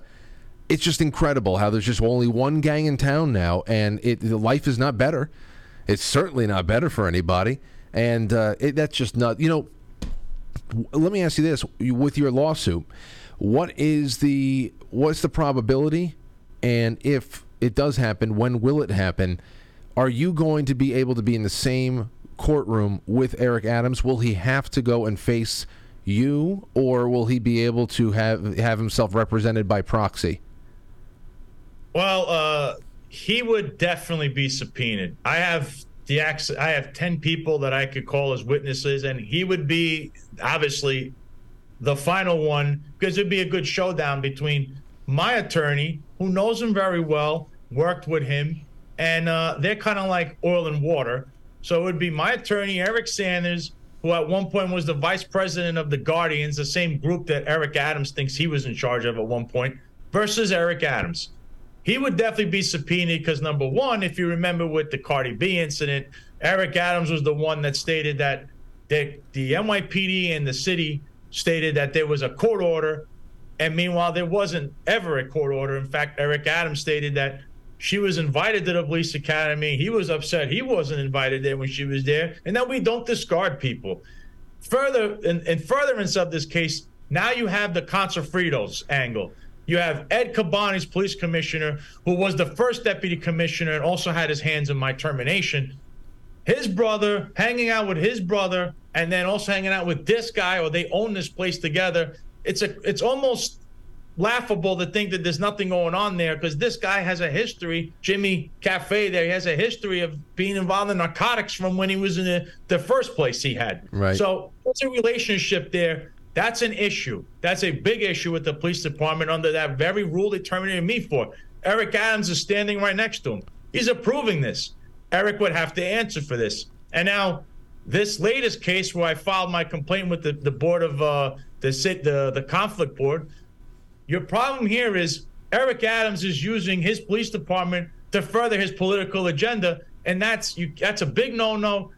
it's just incredible how there's just only one gang in town now, and it the life is not better. It's certainly not better for anybody, and uh, it, that's just not. You know, let me ask you this: with your lawsuit, what is the what's the probability, and if it does happen, when will it happen? Are you going to be able to be in the same courtroom with Eric Adams? Will he have to go and face you, or will he be able to have have himself represented by proxy? Well, uh, he would definitely be subpoenaed. I have the access. I have ten people that I could call as witnesses, and he would be obviously the final one because it'd be a good showdown between my attorney, who knows him very well, worked with him, and uh, they're kind of like oil and water. So it would be my attorney, Eric Sanders, who at one point was the vice president of the Guardians, the same group that Eric Adams thinks he was in charge of at one point, versus Eric Adams. He would definitely be subpoenaed because number one, if you remember with the Cardi B incident, Eric Adams was the one that stated that the, the NYPD and the city stated that there was a court order, and meanwhile there wasn't ever a court order. In fact, Eric Adams stated that she was invited to the police academy. He was upset he wasn't invited there when she was there, and that we don't discard people. Further, in, in furtherance of this case, now you have the Con Sofritos angle. You have Ed Caban's, police commissioner, who was the first deputy commissioner and also had his hands in my termination. His brother hanging out with his brother, and then also hanging out with this guy, or they own this place together. It's a, it's almost laughable to think that there's nothing going on there because this guy has a history, Jimmy Cafe. There, he has a history of being involved in narcotics from when he was in the, the first place he had. Right. So there's a relationship there. That's an issue. That's a big issue with the police department under that very rule they terminated me for. Eric Adams is standing right next to him. He's approving this. Eric would have to answer for this. And now, this latest case where I filed my complaint with the, the board of uh, the sit the the conflict board, your problem here is Eric Adams is using his police department to further his political agenda, and that's you. That's a big no-no.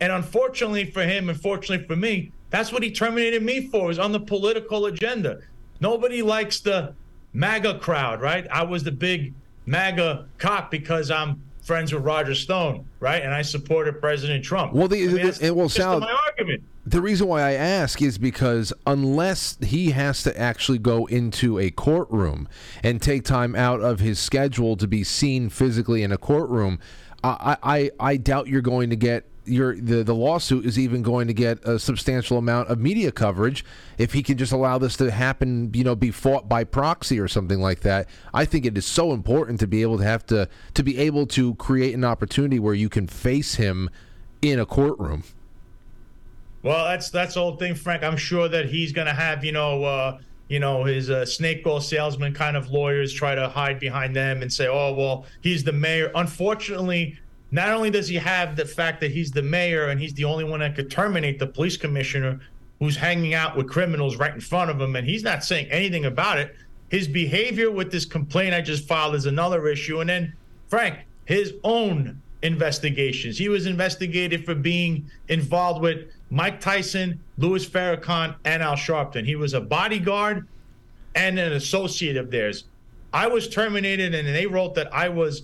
And unfortunately for him, and unfortunately for me, that's what he terminated me for. Is on the political agenda. Nobody likes the MAGA crowd, right? I was the big MAGA cop because I'm friends with Roger Stone, right? And I supported President Trump. Well, the- I mean, the- will sound- my argument. The reason why I ask is because unless he has to actually go into a courtroom and take time out of his schedule to be seen physically in a courtroom, I I, I doubt you're going to get your the the lawsuit is even going to get a substantial amount of media coverage if he can just allow this to happen, you know, be fought by proxy or something like that. I think it is so important to be able to have to to be able to create an opportunity where you can face him in a courtroom. Well, that's that's the whole thing, Frank. I'm sure that he's going to have, you know, uh, you know, his uh, snake oil salesman kind of lawyers try to hide behind them and say, "Oh, well, he's the mayor." Unfortunately, not only does he have the fact that he's the mayor and he's the only one that could terminate the police commissioner who's hanging out with criminals right in front of him, and he's not saying anything about it. His behavior with this complaint I just filed is another issue, and then Frank, his own investigations. He was investigated for being involved with Mike Tyson, Louis Farrakhan, and Al Sharpton. He was a bodyguard and an associate of theirs. I was terminated, and they wrote that I was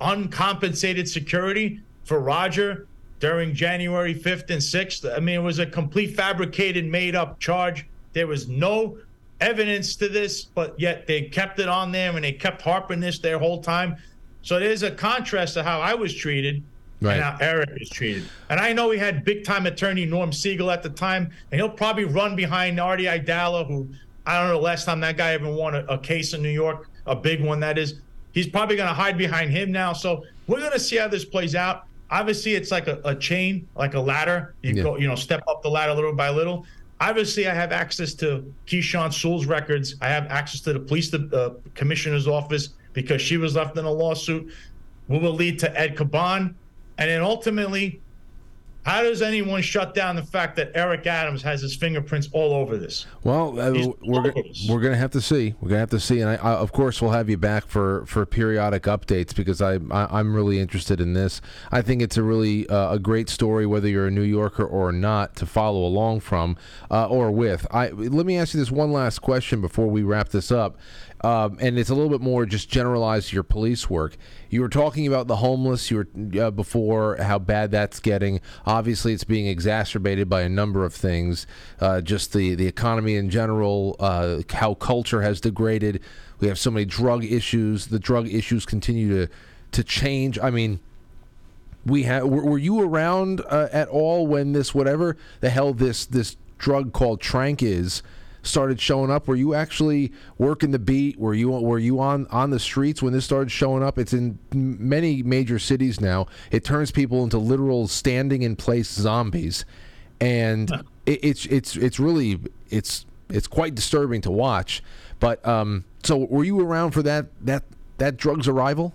uncompensated security for Roger during January 5th and 6th. I mean, it was a complete fabricated, made up charge. There was no evidence to this, but yet they kept it on there and they kept harping this their whole time. So there's a contrast to how I was treated right. and how Eric is treated. And I know he had big time attorney Norm Siegel at the time, and he'll probably run behind Artie Aidala, who I don't know the last time that guy ever won a, a case in New York, a big one that is. He's probably going to hide behind him now. So we're going to see how this plays out. Obviously, it's like a, a chain, like a ladder. You yeah. go, you know, step up the ladder little by little. Obviously, I have access to Keechant Sewell's records. I have access to the police uh, commissioner's office because she was left in a lawsuit. We will lead to Ed Caban, and then ultimately how does anyone shut down the fact that Eric Adams has his fingerprints all over this? Well, uh, we're we're going to have to see. We're going to have to see, and I, I, of course we'll have you back for, for periodic updates because I, I am really interested in this. I think it's a really uh, a great story, whether you're a New Yorker or not, to follow along from uh, or with. I let me ask you this one last question before we wrap this up. Um, and it's a little bit more just generalized your police work. You were talking about the homeless. You were uh, before how bad that's getting. Obviously, it's being exacerbated by a number of things. Uh, just the the economy in general, uh, how culture has degraded. We have so many drug issues. The drug issues continue to to change. I mean, we had. Were, were you around uh, at all when this whatever the hell this this drug called Tranq is? Started showing up? Were you actually working the beat? Were you were you on on the streets when this started showing up? It's in many major cities now. It turns people into literal standing in place zombies, and it, it's it's it's really it's it's quite disturbing to watch. But um, so were you around for that that that drugs arrival?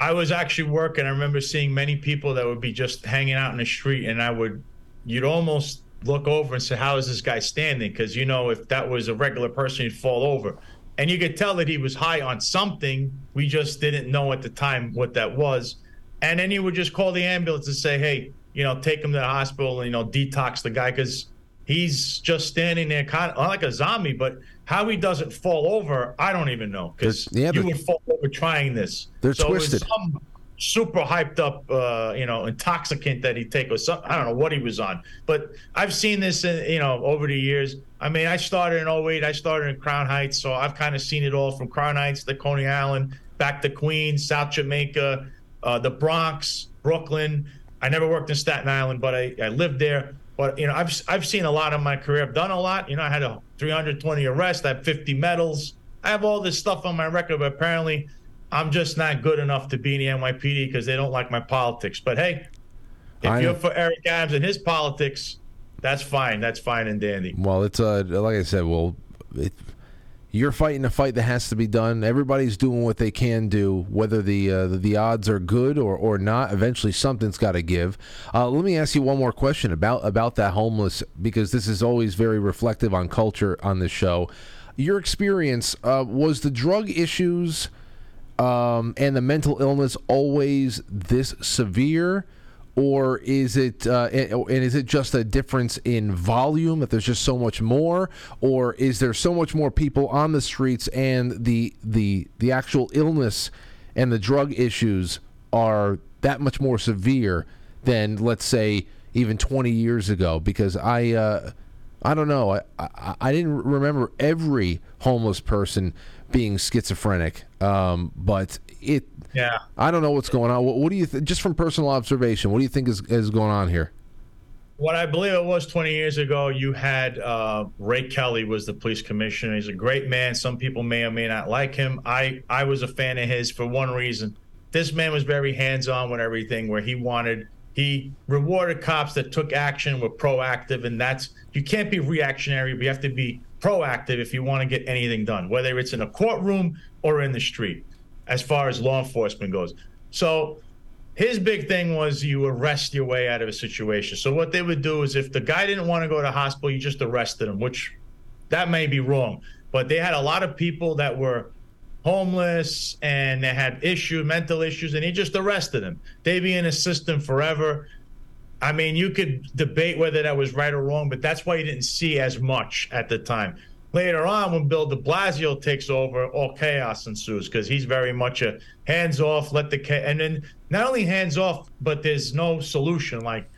I was actually working. I remember seeing many people that would be just hanging out in the street, and I would, you'd almost look over and say, "How is this guy standing?" Because you know, if that was a regular person, he'd fall over, and you could tell that he was high on something. We just didn't know at the time what that was, and then you would just call the ambulance and say, "Hey, you know, take him to the hospital and you know, detox the guy because he's just standing there, kind of like a zombie." But how he doesn't fall over, I don't even know because yeah, you would fall over trying this. They're so twisted. Some, super hyped up, uh, you know, intoxicant that he'd take or something. I don't know what he was on, but I've seen this, in, you know, over the years. I mean, I started in 08, I started in Crown Heights, so I've kind of seen it all from Crown Heights to Coney Island, back to Queens, South Jamaica, uh, the Bronx, Brooklyn. I never worked in Staten Island, but I, I lived there. But you know, I've I've seen a lot in my career. I've done a lot. You know, I had a 320 arrests. I have 50 medals. I have all this stuff on my record, but apparently I'm just not good enough to be in the NYPD because they don't like my politics. But hey, if I, you're for Eric Adams and his politics, that's fine. That's fine and dandy. Well, it's uh, like I said. Well, it, you're fighting a fight that has to be done. Everybody's doing what they can do, whether the uh, the odds are good or, or not. Eventually, something's got to give. Uh, let me ask you one more question about about that homeless, because this is always very reflective on culture on this show. Your experience uh, was the drug issues um, and the mental illness always this severe? Or is it, uh, and is it just a difference in volume that there's just so much more, or is there so much more people on the streets and the the the actual illness and the drug issues are that much more severe than let's say even 20 years ago? Because I uh, I don't know I, I I didn't remember every homeless person being schizophrenic. Um, but it, Yeah. I don't know what's going on. What, what do you th- just from personal observation? What do you think is is going on here? What I believe it was 20 years ago, you had uh, Ray Kelly was the police commissioner. He's a great man. Some people may or may not like him. I I was a fan of his for one reason. This man was very hands-on with everything. Where he wanted, he rewarded cops that took action, were proactive, and that's you can't be reactionary. But you have to be proactive if you want to get anything done, whether it's in a courtroom or in the street, as far as law enforcement goes. So his big thing was you arrest your way out of a situation. So what they would do is if the guy didn't want to go to hospital, you just arrested him, which that may be wrong. But they had a lot of people that were homeless and they had issue, mental issues, and he just arrested them. They'd be in a system forever. I mean, you could debate whether that was right or wrong, but that's why you didn't see as much at the time. Later on, when Bill de Blasio takes over, all chaos ensues because he's very much a hands off, let the ca- and then not only hands off, but there's no solution. Like,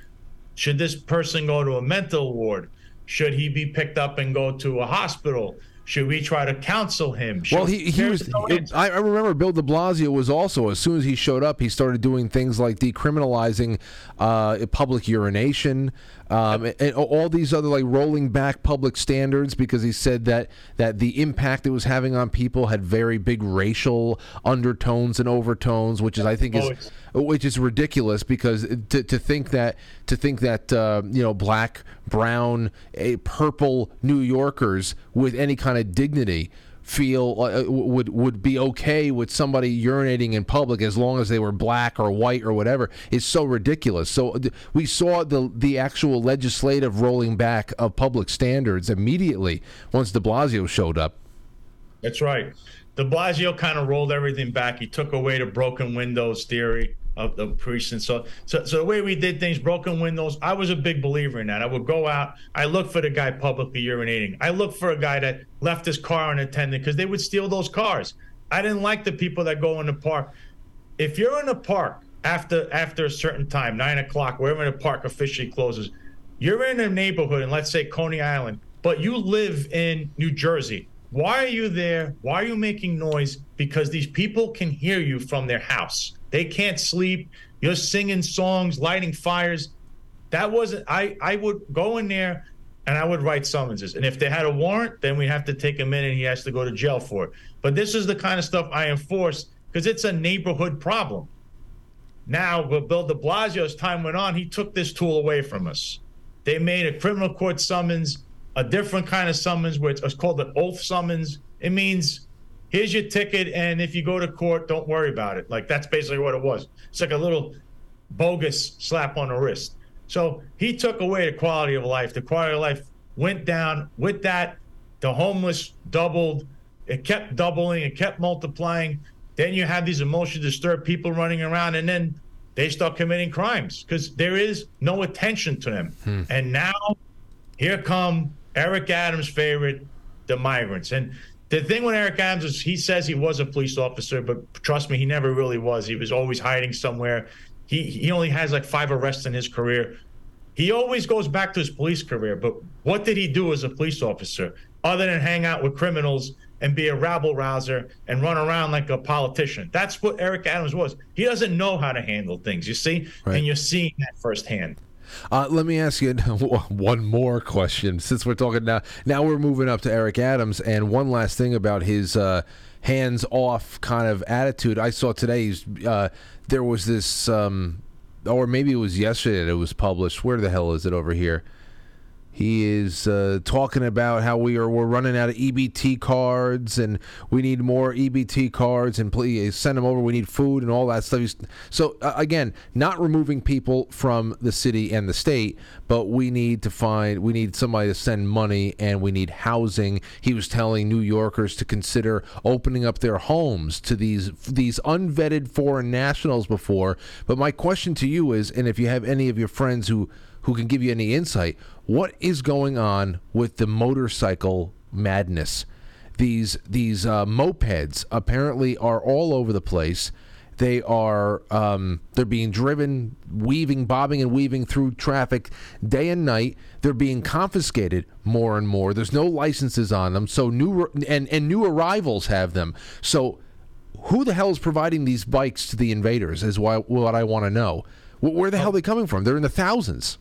should this person go to a mental ward? Should he be picked up and go to a hospital? Should we try to counsel him? Should, Well, he, he was. no it- I, I remember Bill De Blasio was also as soon as he showed up, he started doing things like decriminalizing uh, public urination um, and, and all these other like rolling back public standards because he said that that the impact it was having on people had very big racial undertones and overtones, which is I think is which is ridiculous because to, to think that to think that uh, you know black brown a purple new yorkers with any kind of dignity feel uh, would would be okay with somebody urinating in public as long as they were black or white or whatever is so ridiculous so th- we saw the the actual legislative rolling back of public standards immediately once de blasio showed up That's right. De Blasio kind of rolled everything back. He took away the broken windows theory of the precinct. So, so, so the way we did things, broken windows. I was a big believer in that. I would go out. I look for the guy publicly urinating. I look for a guy that left his car unattended because they would steal those cars. I didn't like the people that go in the park. If you're in the park after after a certain time, nine o'clock, wherever the park officially closes, you're in a neighborhood, and let's say Coney Island, but you live in New Jersey. Why are you there? Why are you making noise? Because these people can hear you from their house. They can't sleep. You're singing songs, lighting fires. That wasn't. I I would go in there and I would write summonses. And if they had a warrant, then we'd have to take him in and he has to go to jail for it. But this is the kind of stuff I enforce because it's a neighborhood problem. Now, with Bill de Blasio, as time went on, he took this tool away from us. They made a criminal court summons, a different kind of summons, where it's, it's called an oath summons. It means here's your ticket, and if you go to court, don't worry about it. Like that's basically what it was. It's like a little bogus slap on the wrist. So he took away the quality of life. The quality of life went down. With that, the homeless doubled. It kept doubling. It kept multiplying. Then you have these emotionally disturbed people running around, and then they start committing crimes because there is no attention to them. Hmm. And now, here come Eric Adams' favorite, the migrants. And the thing with Eric Adams is he says he was a police officer, but trust me, he never really was. He was always hiding somewhere. He he only has like five arrests in his career. He always goes back to his police career, but what did he do as a police officer other than hang out with criminals and be a rabble rouser and run around like a politician? That's what Eric Adams was. He doesn't know how to handle things, you see? Right. And you're seeing that firsthand. Uh, let me ask you one more question. Since we're talking now, now we're moving up to Eric Adams, and one last thing about his uh, hands-off kind of attitude. I saw today uh, there was this, um, or maybe it was yesterday that it was published. Where the hell is it over here? He is uh, talking about how we are we're running out of EBT cards and we need more EBT cards and please send them over. We need food and all that stuff. So uh, again, not removing people from the city and the state, but we need to find we need somebody to send money and we need housing. He was telling New Yorkers to consider opening up their homes to these these unvetted foreign nationals before. But my question to you is, and if you have any of your friends who who can give you any insight. What is going on with the motorcycle madness? These these uh, mopeds apparently are all over the place. They are um, they're being driven, weaving, bobbing, and weaving through traffic day and night. They're being confiscated more and more. There's no licenses on them, so new and and new arrivals have them. So who the hell is providing these bikes to the invaders? Is why, what I want to know. Where the hell are they coming from? They're in the thousands.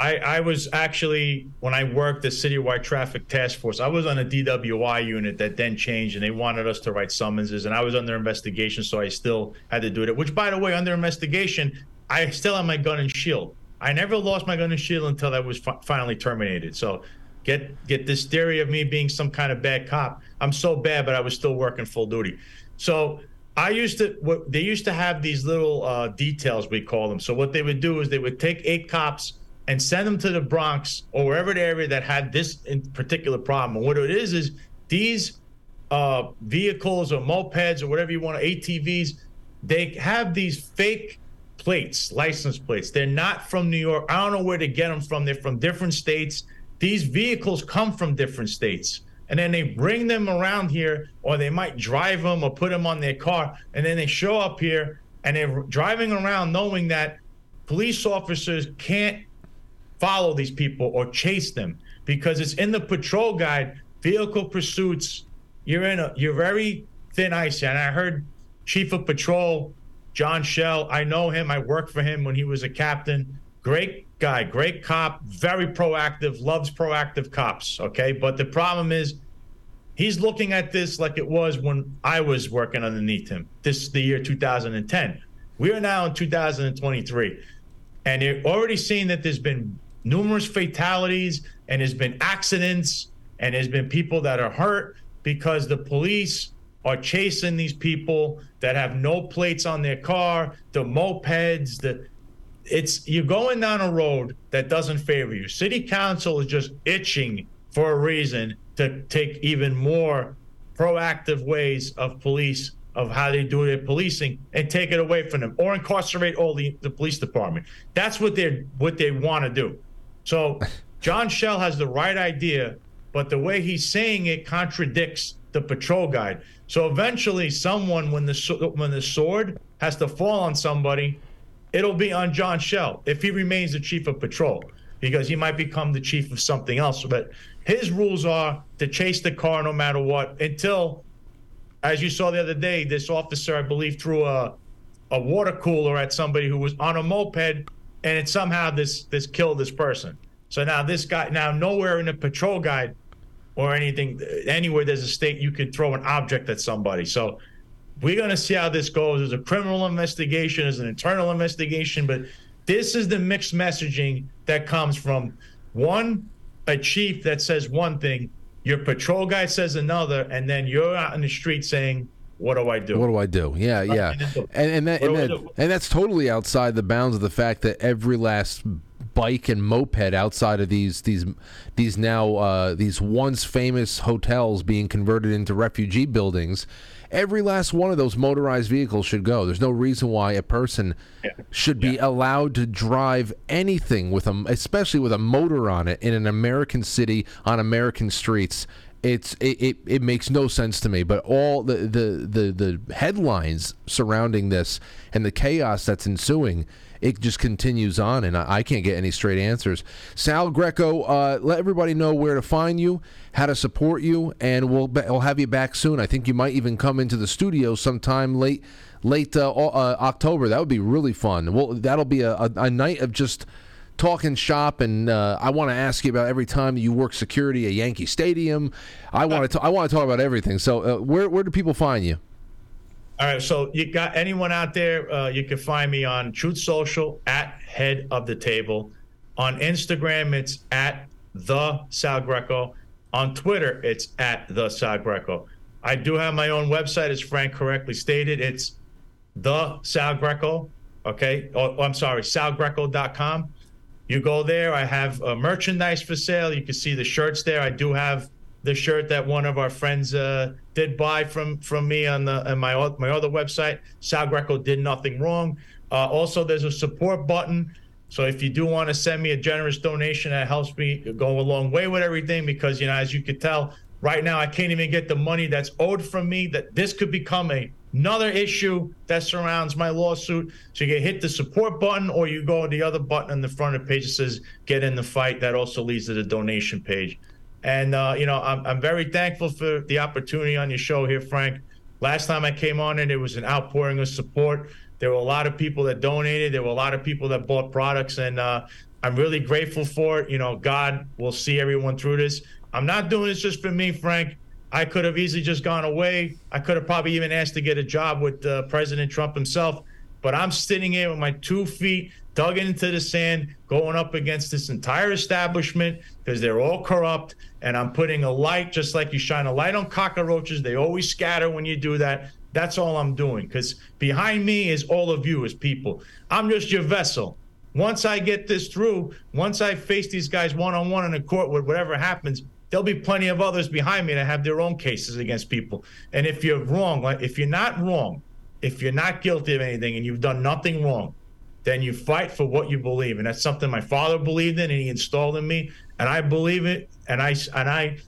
I, I was actually when I worked the citywide traffic task force, I was on a DWI unit that then changed and they wanted us to write summonses and I was under investigation, so I still had to do it. Which by the way, under investigation, I still have my gun and shield. I never lost my gun and shield until I was fi- finally terminated. So get get this theory of me being some kind of bad cop. I'm so bad, but I was still working full duty. So I used to what they used to have these little uh, details we call them. So what they would do is they would take eight cops and send them to the Bronx or wherever the area that had this particular problem. And what it is is these uh, vehicles or mopeds or whatever you want, ATVs, they have these fake plates, license plates. They're not from New York. I don't know where to get them from. They're from different states. These vehicles come from different states. And then they bring them around here, or they might drive them or put them on their car. And then they show up here and they're driving around knowing that police officers can't follow these people or chase them because it's in the patrol guide vehicle pursuits. You're in a you're very thin ice and i heard chief of patrol John Chell. I know him. I worked for him when he was a captain. Great guy great cop very proactive loves proactive cops okay? But the problem is he's looking at this like it was when i was working underneath him. This is the year 2010 we are now in 2023 and you're already seeing that there's been numerous fatalities and there's been accidents and there's been people that are hurt because the police are chasing these people that have no plates on their car, the mopeds, the it's you're going down a road that doesn't favor you. City council is just itching for a reason to take even more proactive ways of police of how they do their policing and take it away from them or incarcerate all the, the police department. That's what they're what they want to do. So John Chell has the right idea, but the way he's saying it contradicts the patrol guide. So eventually, someone when the when the sword has to fall on somebody, it'll be on John Chell if he remains the chief of patrol, because he might become the chief of something else. But his rules are to chase the car no matter what until, as you saw the other day, this officer I believe threw a a water cooler at somebody who was on a moped and it somehow this this killed this person. So now this guy now nowhere in the patrol guide or anything anywhere there's a state you could throw an object at somebody. So we're going to see how this goes. There's a criminal investigation, there's an internal investigation, but this is the mixed messaging that comes from one a chief that says one thing, your patrol guy says another, and then you're out in the street saying what do I do? What do I do? Yeah, yeah, and and that, and, that, and that's totally outside the bounds of the fact that every last bike and moped outside of these these these now uh, these once famous hotels being converted into refugee buildings. Every last one of those motorized vehicles should go. There's no reason why a person yeah. should be yeah. allowed to drive anything with a, especially with a motor on it, in an American city on American streets it's it, it, it, makes no sense to me. But all the, the, the, the headlines surrounding this and the chaos that's ensuing, it just continues on, and I, I can't get any straight answers. Sal Greco, uh, let everybody know where to find you, how to support you, and we'll we'll have you back soon. I think you might even come into the studio sometime late late uh, uh, October. That would be really fun. Well, that'll be a, a, a night of just talking shop, and uh, I want to ask you about every time you work security at Yankee Stadium. I want to I want to talk about everything. So uh, where where do people find you? All right, so you got anyone out there? Uh, you can find me on Truth Social at Head of the Table. On Instagram, it's at the Sal Greco. On Twitter, it's at the Sal Greco. I do have my own website, as Frank correctly stated. It's the Sal Greco. Okay. Oh, I'm sorry, salgreco.com. You go there. I have merchandise for sale. You can see the shirts there. I do have the shirt that one of our friends uh, did buy from from me on the on my my other website. Sal Greco did nothing wrong. Uh, also, there's a support button. So if you do want to send me a generous donation, that helps me go a long way with everything. Because you know, as you could tell, right now I can't even get the money that's owed from me. That this could become a another issue that surrounds my lawsuit. So you can hit the support button or you go to the other button on the front of the page that says get in the fight. That also leads to the donation page. And, uh, you know, I'm, I'm very thankful for the opportunity on your show here, Frank. Last time I came on and it was an outpouring of support. There were a lot of people that donated. There were a lot of people that bought products, and uh, I'm really grateful for it. You know, God will see everyone through this. I'm not doing this just for me, Frank. I could have easily just gone away. I could have probably even asked to get a job with uh, President Trump himself. But I'm sitting here with my two feet dug into the sand, going up against this entire establishment because they're all corrupt. And I'm putting a light, just like you shine a light on cockroaches. They always scatter when you do that. That's all I'm doing because behind me is all of you as people. I'm just your vessel. Once I get this through, once I face these guys one on one in a court with whatever happens, there'll be plenty of others behind me that have their own cases against people. And if you're wrong, if you're not wrong, if you're not guilty of anything and you've done nothing wrong, then you fight for what you believe, and that's something my father believed in, and he installed in me, and I believe it, and I and I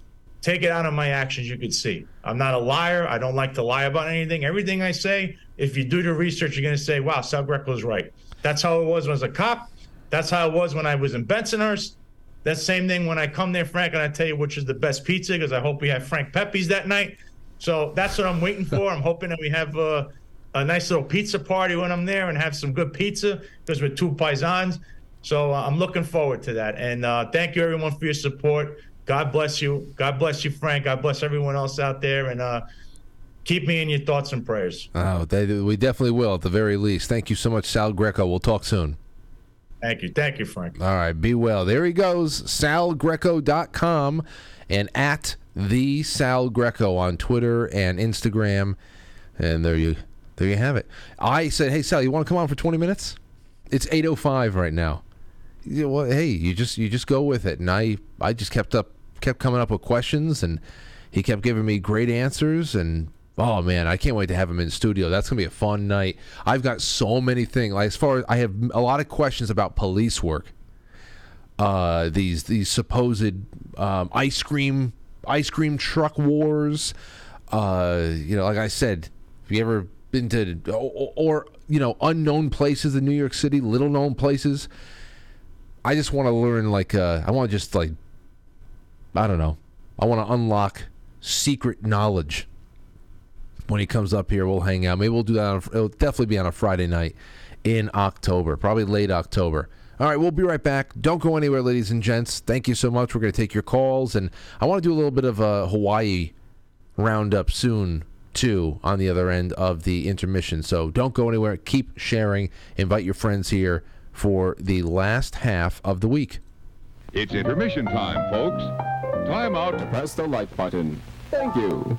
take it out of my actions. You could see I'm not a liar. I don't like to lie about anything. Everything I say, if you do the research, you're going to say, "Wow, Sal Greco is right." That's how it was when I was a cop. That's how it was when I was in Bensonhurst. That same thing when I come there, Frank, and I tell you which is the best pizza because I hope we have Frank Pepe's that night. So that's what I'm waiting for. I'm hoping that we have. Uh, a nice little pizza party when I'm there and have some good pizza because we're two paisans. So uh, I'm looking forward to that. And uh, thank you everyone for your support. God bless you. God bless you, Frank. God bless everyone else out there. And uh, keep me in your thoughts and prayers. Oh, they, we definitely will at the very least. Thank you so much, Sal Greco. We'll talk soon. Thank you. Thank you, Frank. All right. Be well. There he goes. SalGreco.com and at the Sal Greco on Twitter and Instagram. And there you there you have it. I said, "Hey Sal, you want to come on for 20 minutes?" It's 8:05 right now. You know, well, hey, you just you just go with it. And I I just kept up kept coming up with questions and he kept giving me great answers and oh man, I can't wait to have him in studio. That's to be a fun night. I've got so many things. Like as far as I have a lot of questions about police work. Uh, these these supposed um, ice cream ice cream truck wars. Uh, you know, like I said, if you ever been to or, or you know unknown places in New York City, little known places. I just want to learn like uh, I want to just like I don't know. I want to unlock secret knowledge. When he comes up here, we'll hang out. Maybe we'll do that. On, it'll definitely be on a Friday night in October, probably late October. All right, we'll be right back. Don't go anywhere, ladies and gents. Thank you so much. We're going to take your calls, and I want to do a little bit of a Hawaii roundup soon too on the other end of the intermission. So don't go anywhere. Keep sharing. Invite your friends here for the last half of the week. It's intermission time, folks. Time out. To press the like button. Thank you.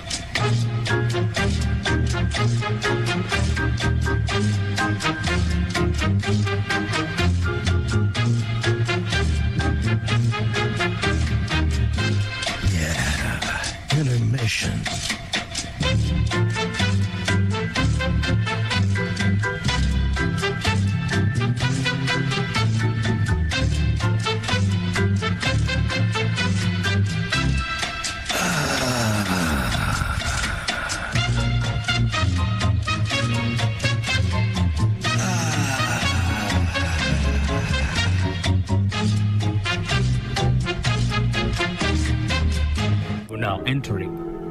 Emotions. now entering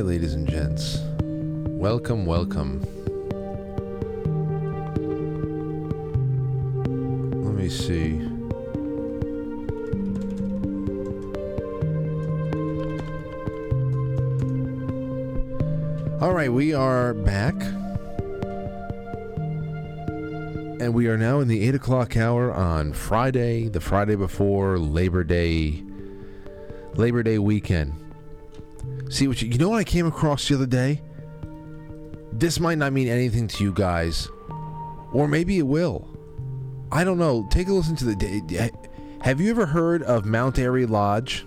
Ladies and gents. Welcome, welcome. Let me see. All right, we are back. And we are now in the 8 o'clock hour on Friday, the Friday before Labor Day, Labor Day weekend. See what you, you know what I came across the other day? This might not mean anything to you guys, or maybe it will. I don't know. Take a listen to the. Have you ever heard of Mount Airy Lodge?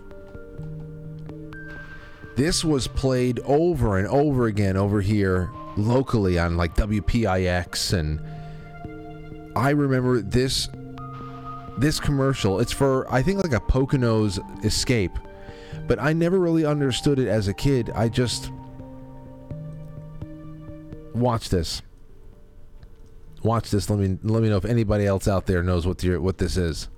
This was played over and over again over here locally on like WPIX and I remember this this commercial. It's for I think like a Poconos Escape, but I never really understood it as a kid. I just watch this. Watch this. Let me let me know if anybody else out there knows what the, what this is.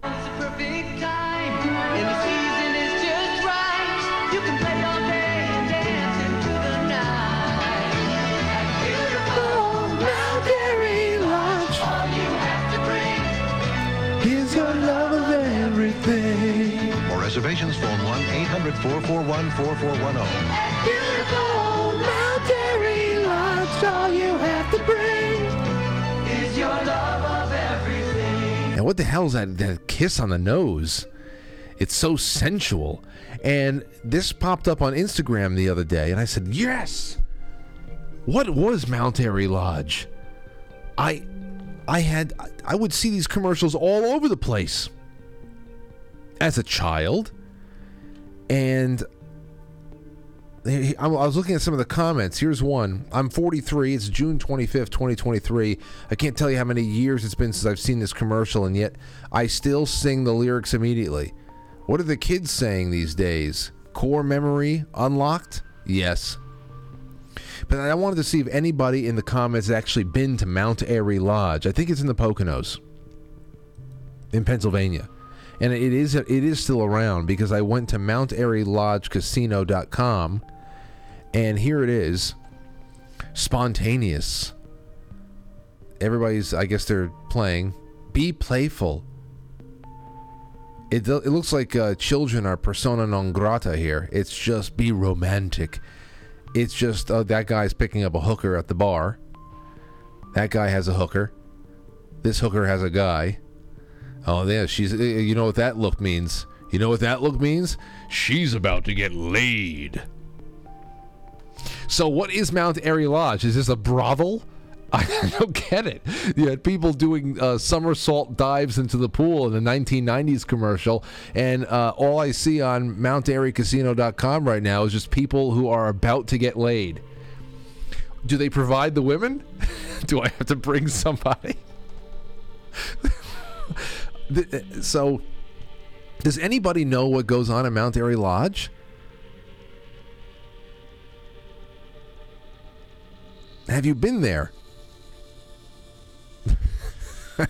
Reservations, phone 1 800 441 4410. Beautiful Mount Airy Lodge, all you have to bring is your love of everything. And what the hell is that, that kiss on the nose? It's so sensual. And this popped up on Instagram the other day, and I said, Yes! What was Mount Airy Lodge? I I had I would see these commercials all over the place as a child. And I was looking at some of the comments. Here's one. I'm 43. It's June 25th, 2023. I can't tell you how many years it's been since I've seen this commercial, and yet I still sing the lyrics immediately. What are the kids saying these days? Core memory unlocked? Yes. But I wanted to see if anybody in the comments actually been to Mount Airy Lodge. I think it's in the Poconos in Pennsylvania. And it is it is still around because I went to Mount Airy Lodge Casino.com and here it is. Spontaneous. Everybody's I guess they're playing. Be playful. It, it looks like uh, children are persona non grata here. It's just be romantic. It's just uh, that guy's picking up a hooker at the bar. That guy has a hooker. This hooker has a guy. Oh yeah, she's. uh, You know what that look means? You know what that look means? She's about to get laid. So what is Mount Airy Lodge? Is this a brothel? I don't get it. You had people doing uh, somersault dives into the pool in the 1990s commercial, and uh, all I see on MountAiryCasino.com right now is just people who are about to get laid. Do they provide the women? Do I have to bring somebody? The- uh, so, does anybody know what goes on at Mount Airy Lodge? Have you been there?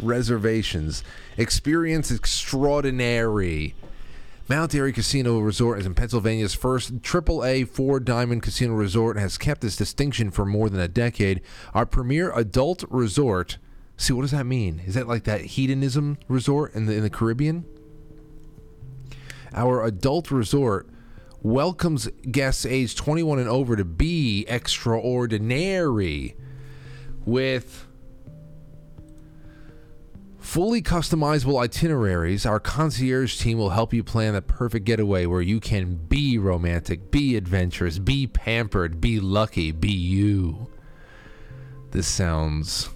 Reservations. Experience extraordinary. Mount Airy Casino Resort is in Pennsylvania's first AAA four diamond casino resort and has kept this distinction for more than a decade. Our premier adult resort. See, what does that mean? Is that like that hedonism resort in the, in the Caribbean? Our adult resort welcomes guests age 21 and over to be extraordinary with fully customizable itineraries. Our concierge team will help you plan the perfect getaway where you can be romantic, be adventurous, be pampered, be lucky, be you. This sounds.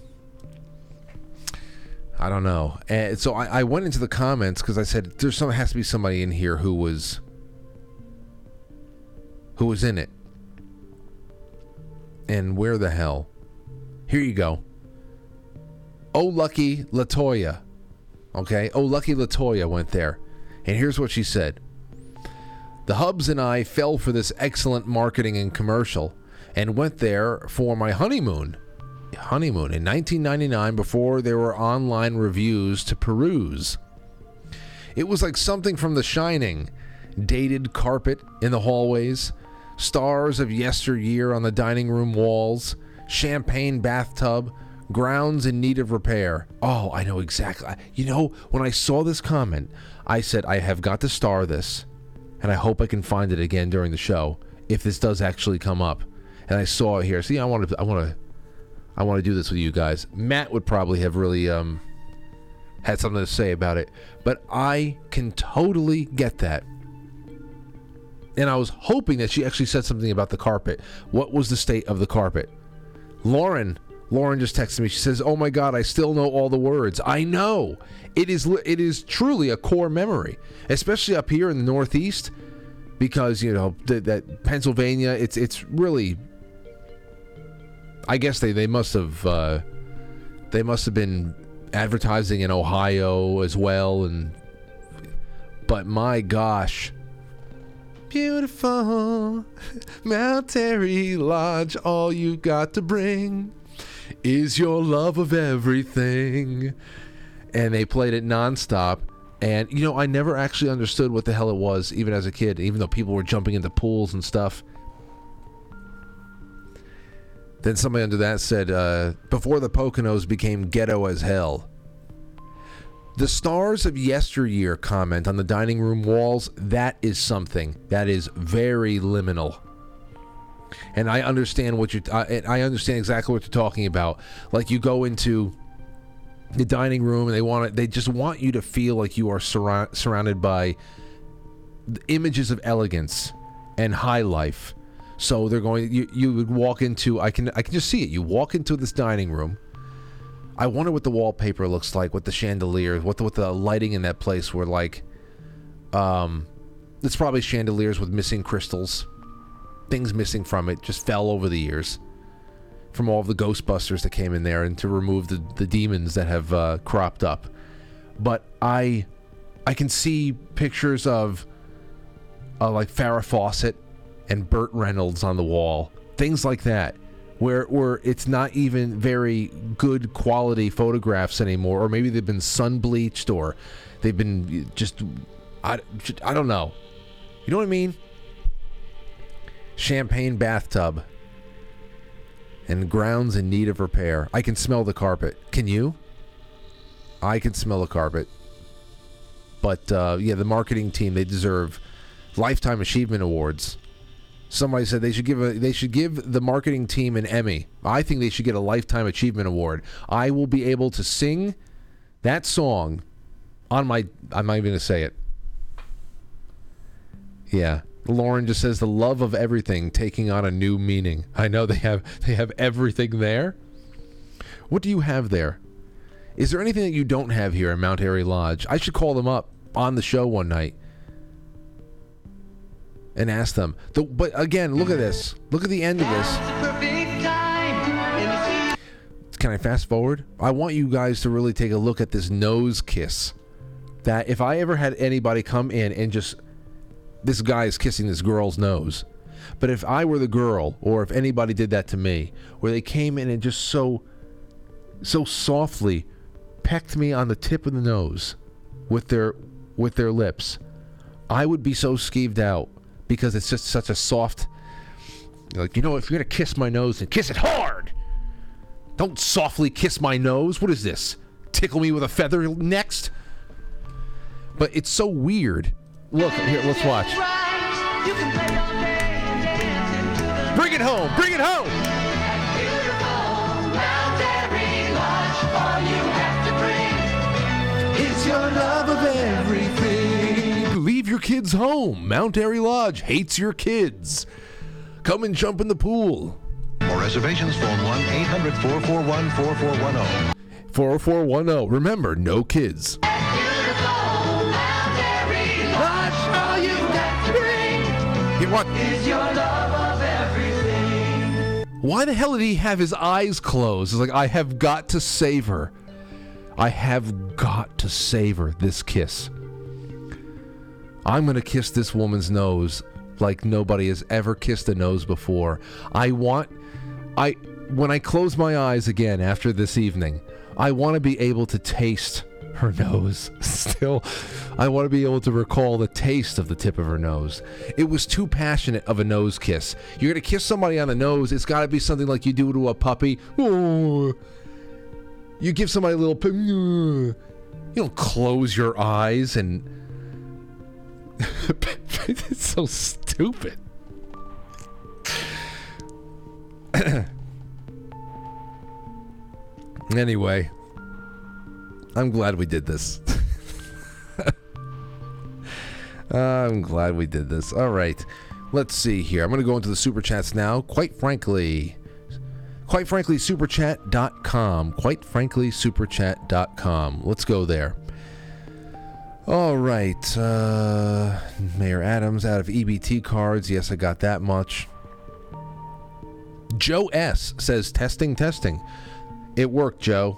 I don't know. And so I, I went into the comments because I said there's some has to be somebody in here who was who was in it. And where the hell? Here you go. Oh lucky Latoya. Okay? Oh lucky Latoya went there. And here's what she said. The Hubs and I fell for this excellent marketing and commercial and went there for my honeymoon. Honeymoon in 1999 before there were online reviews to peruse. It was like something from The Shining. Dated carpet in the hallways, Stars of yesteryear on the dining room walls, champagne bathtub, grounds in need of repair. Oh, I know exactly. You know, when I saw this comment, I said, I have got to star this, and I hope I can find it again during the show if this does actually come up. And I saw it here. See, I want to, I want to, I want to do this with you guys. Matt would probably have really um, had something to say about it, but I can totally get that. And I was hoping that she actually said something about the carpet. What was the state of the carpet? Lauren, Lauren just texted me. She says, "Oh my God, I still know all the words. I know it is it is truly a core memory, especially up here in the Northeast, because you know th- that Pennsylvania. It's it's really. I guess they they must have uh, they must have been advertising in Ohio as well, and but my gosh." Beautiful Mount Airy Lodge, all you got to bring is your love of everything. And they played it nonstop. And, you know, I never actually understood what the hell it was, even as a kid, even though people were jumping into pools and stuff. Then somebody under that said, uh, before the Poconos became ghetto as hell. The stars of yesteryear comment on the dining room walls, that is something that is very liminal. And I understand what you I, I understand exactly what you're talking about. Like you go into the dining room and they want it, they just want you to feel like you are surround, surrounded by images of elegance and high life. So they're going you you would walk into I can I can just see it. You walk into this dining room I wonder what the wallpaper looks like, what the chandeliers, what the, what the lighting in that place were like. Um, it's probably chandeliers with missing crystals, things missing from it, just fell over the years from all the Ghostbusters that came in there, and to remove the the demons that have uh, cropped up. But I, I can see pictures of, uh, like Farrah Fawcett and Burt Reynolds on the wall, things like that where where it's not even very good quality photographs anymore, or maybe they've been sun bleached, or they've been just I, I don't know. You know what I mean? Champagne bathtub and grounds in need of repair. I can smell the carpet. Can you? I can smell the carpet. But uh, yeah, the marketing team they deserve lifetime achievement awards. Somebody said they should give a they should give the marketing team an Emmy. I think they should get a lifetime achievement award. I will be able to sing that song on my I'm not even gonna say it. Yeah. Lauren just says the love of everything taking on a new meaning. I know they have they have everything there. What do you have there? Is there anything that you don't have here in Mount Airy Lodge? I should call them up on the show one night and ask them. The, but again, look at this. Look at the end of this. Can I fast forward? I want you guys to really take a look at this nose kiss. That if I ever had anybody come in and just this guy is kissing this girl's nose. But if I were the girl, or if anybody did that to me, where they came in and just so, so softly pecked me on the tip of the nose with their, with their lips, I would be so skeeved out because it's just such a soft. Like you know, if you're gonna kiss my nose, then kiss it hard. Don't softly kiss my nose. What is this? Tickle me with a feather next? But it's so weird. Look here. Let's watch. Bring it home. Bring it home. Your love of everything. Your kids home. Mount Airy Lodge hates your kids. Come and jump in the pool. For reservations, phone 1 800 441 4410. 4410. Remember, no kids. What? Why the hell did he have his eyes closed? It's like, I have got to save her. I have got to savor this kiss. I'm going to kiss this woman's nose like nobody has ever kissed a nose before. I want I when I close my eyes again after this evening, I want to be able to taste her nose. Still, I want to be able to recall the taste of the tip of her nose. It was too passionate of a nose kiss. You're going to kiss somebody on the nose, it's got to be something like you do to a puppy. You give somebody a little. You don't close your eyes and. it's so stupid. anyway, I'm glad we did this. I'm glad we did this. All right. Let's see here. I'm going to go into the super chats now. Quite frankly, quite frankly, superchat.com. Quite frankly, superchat.com. Let's go there. All right. Uh, Mayor Adams out of EBT cards. Yes, I got that much. Joe S says testing, testing. It worked, Joe.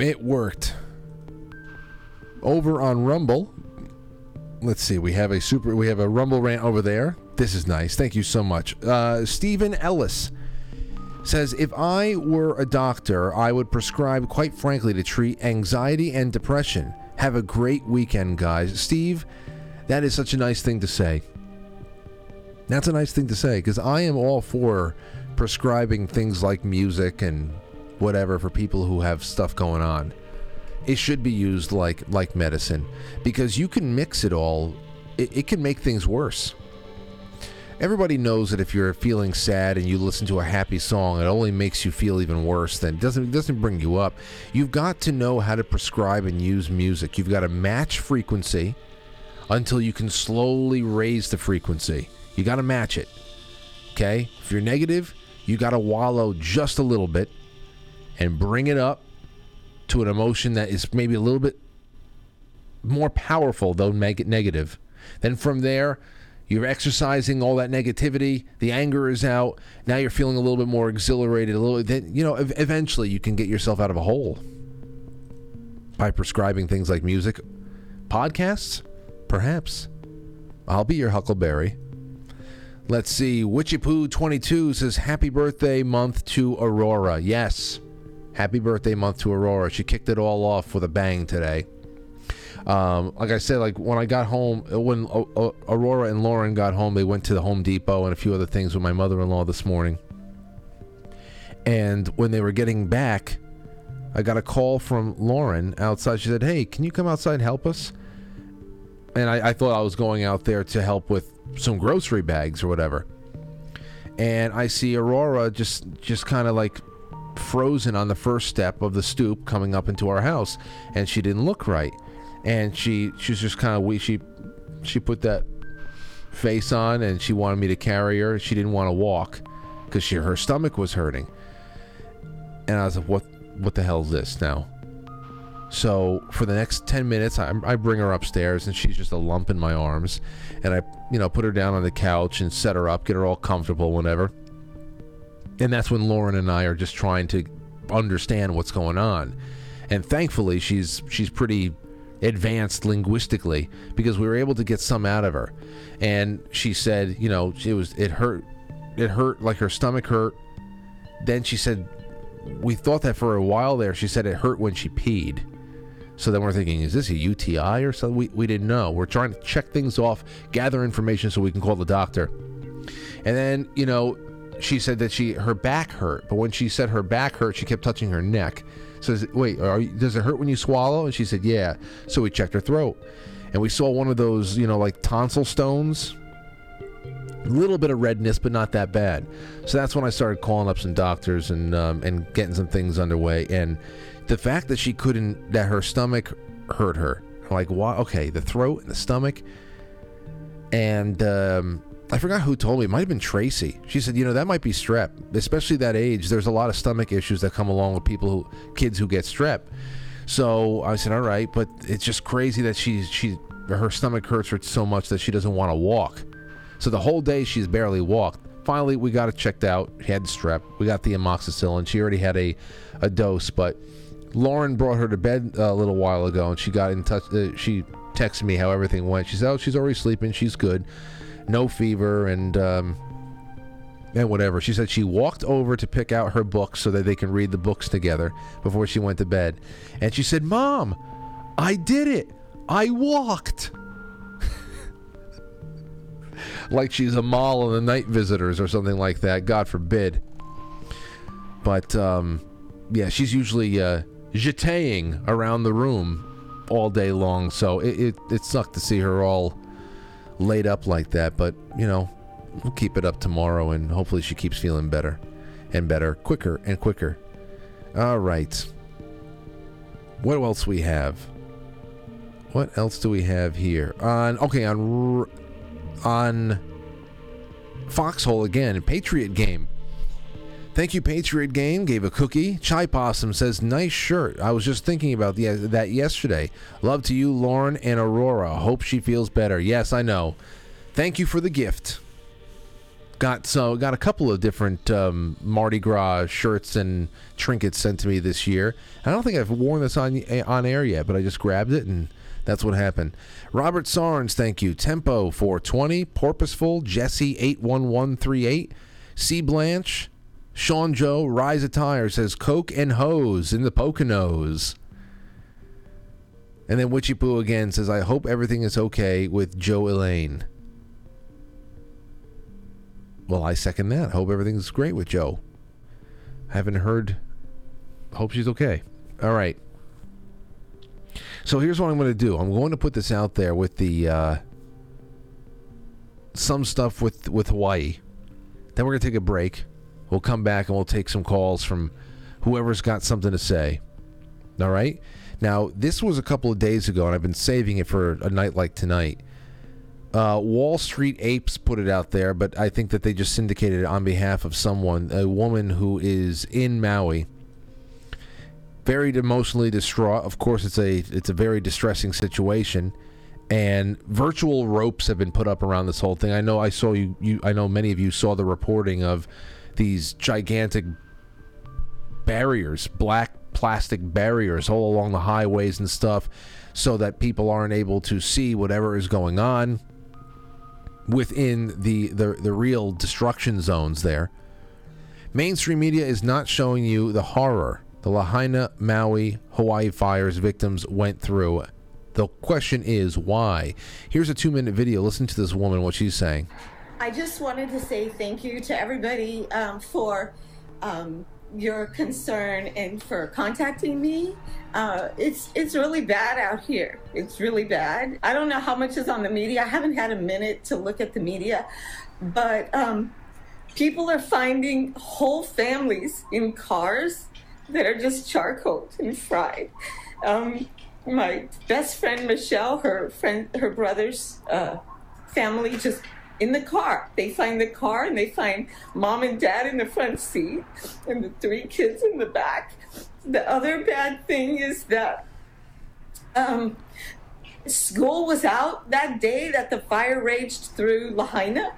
It worked. Over on Rumble. Let's see. We have a super. We have a Rumble rant over there. This is nice. Thank you so much. Uh, Stephen Ellis says if I were a doctor, I would prescribe, quite frankly, to treat anxiety and depression. Have a great weekend, guys. Steve, that is such a nice thing to say. That's a nice thing to say because I am all for prescribing things like music and whatever for people who have stuff going on. It should be used like like medicine because you can mix it all. It, it can make things worse. Everybody knows that if you're feeling sad and you listen to a happy song, it only makes you feel even worse. Than it doesn't it doesn't bring you up. You've got to know how to prescribe and use music. You've got to match frequency until you can slowly raise the frequency. You got to match it. Okay? If you're negative, you got to wallow just a little bit and bring it up to an emotion that is maybe a little bit more powerful, though neg- negative. Then from there, you're exercising all that negativity. The anger is out. Now you're feeling a little bit more exhilarated. A little, then you know, ev- eventually you can get yourself out of a hole by prescribing things like music, podcasts, perhaps. I'll be your Huckleberry. Let's see. Witchipoo22 says, Happy birthday month to Aurora. Yes. Happy birthday month to Aurora. She kicked it all off with a bang today. Um, like I said, like when I got home, when uh, uh, Aurora and Lauren got home, they went to the Home Depot and a few other things with my mother-in-law this morning. And when they were getting back, I got a call from Lauren outside. She said, "Hey, can you come outside and help us?" And I, I thought I was going out there to help with some grocery bags or whatever. And I see Aurora just just kind of like frozen on the first step of the stoop coming up into our house, and she didn't look right. And she she's just kind of we she she put that face on, and she wanted me to carry her. She didn't want to walk because she her stomach was hurting. And I was like, what what the hell is this now? So for the next 10 minutes, I, I bring her upstairs and she's just a lump in my arms. And I, you know, put her down on the couch and set her up, get her all comfortable, whenever. And that's when Lauren and I are just trying to understand what's going on. And thankfully, she's she's pretty advanced linguistically because we were able to get some out of her. And she said, you know, it was it hurt, it hurt like her stomach hurt. Then she said, we thought that for a while there. She said it hurt when she peed. So then we're thinking, is this a UTI or something? We, we didn't know. We're trying to check things off, gather information so we can call the doctor. And then, you know, she said that she her back hurt, but when she said her back hurt, she kept touching her neck. It- wait, you, does it hurt when you swallow? And she said, yeah. So we checked her throat, and we saw one of those, you know, like tonsil stones. A little bit of redness, but not that bad. So that's when I started calling up some doctors and um, and getting some things underway. And the fact that she couldn't, that her stomach hurt her. Like, why? Okay, the throat and the stomach. And um, I forgot who told me. It might have been Tracy. She said, you know, that might be strep. Especially that age, there's a lot of stomach issues that come along with people who, kids who get strep. So I said, all right, but it's just crazy that she she her stomach hurts her so much that she doesn't want to walk. So the whole day she's barely walked. Finally, we got it checked out. She had strep. We got the amoxicillin. She already had a, a dose, but Lauren brought her to bed a little while ago, and she got in touch. Uh, she texted me how everything went. She said, "Oh, she's already sleeping. She's good, no fever, and um, and whatever. She said she walked over to pick out her books so that they can read the books together before she went to bed. And she said, Mom, I did it. I walked. like she's Amahl and the Night Visitors or something like that. God forbid. But um, yeah, she's usually uh, jeteing around the room all day long. So it, it, it sucked to see her all laid up like that. But, you know, we'll keep it up tomorrow and hopefully she keeps feeling better and better, quicker and quicker. All right. What else we have? What else do we have here? On okay, on on Foxhole again, Patriot game. Thank you, Patriot Game. Gave a cookie. Chai Possum says, "Nice shirt." I was just thinking about the, that yesterday. Love to you, Lauren and Aurora. Hope she feels better. Yes, I know. Thank you for the gift. Got so got a couple of different um, Mardi Gras shirts and trinkets sent to me this year. I don't think I've worn this on on air yet, but I just grabbed it and that's what happened. Robert Sarnes, thank you. Tempo 420, Porpoiseful, Jesse 81138, C Blanche, Sean Joe, Rise Attire says Coke and Hose in the Poconos. And then Witchy Poo again says, I hope everything is okay with Joe Elaine. Well, I second that. Hope everything's great with Joe. Haven't heard. Hope she's okay. All right. So here's what I'm going to do. I'm going to put this out there with the uh, some stuff with with Hawaii. Then we're going to take a break. We'll come back and we'll take some calls from whoever's got something to say. All right. Now this was a couple of days ago, and I've been saving it for a night like tonight. Uh, Wall Street Apes put it out there, but I think that they just syndicated it on behalf of someone, a woman who is in Maui, very emotionally distraught. Of course, it's a it's a very distressing situation, and virtual ropes have been put up around this whole thing. I know I saw you. You I know many of you saw the reporting of these gigantic barriers, black plastic barriers all along the highways and stuff, so that people aren't able to see whatever is going on within the, the, the real destruction zones there. Mainstream media is not showing you the horror the Lahaina, Maui, Hawaii fires victims went through. The question is why? Here's a two minute video. Listen to this woman, what she's saying. I just wanted to say thank you to everybody um, for um, your concern and for contacting me. Uh, it's it's really bad out here. It's really bad. I don't know how much is on the media. I haven't had a minute to look at the media, but um, people are finding whole families in cars that are just charcoaled and fried. Um, my best friend Michelle, her friend, her brother's uh, family, just in the car. They find the car and they find mom and dad in the front seat and the three kids in the back. The other bad thing is that um, school was out that day that the fire raged through Lahaina.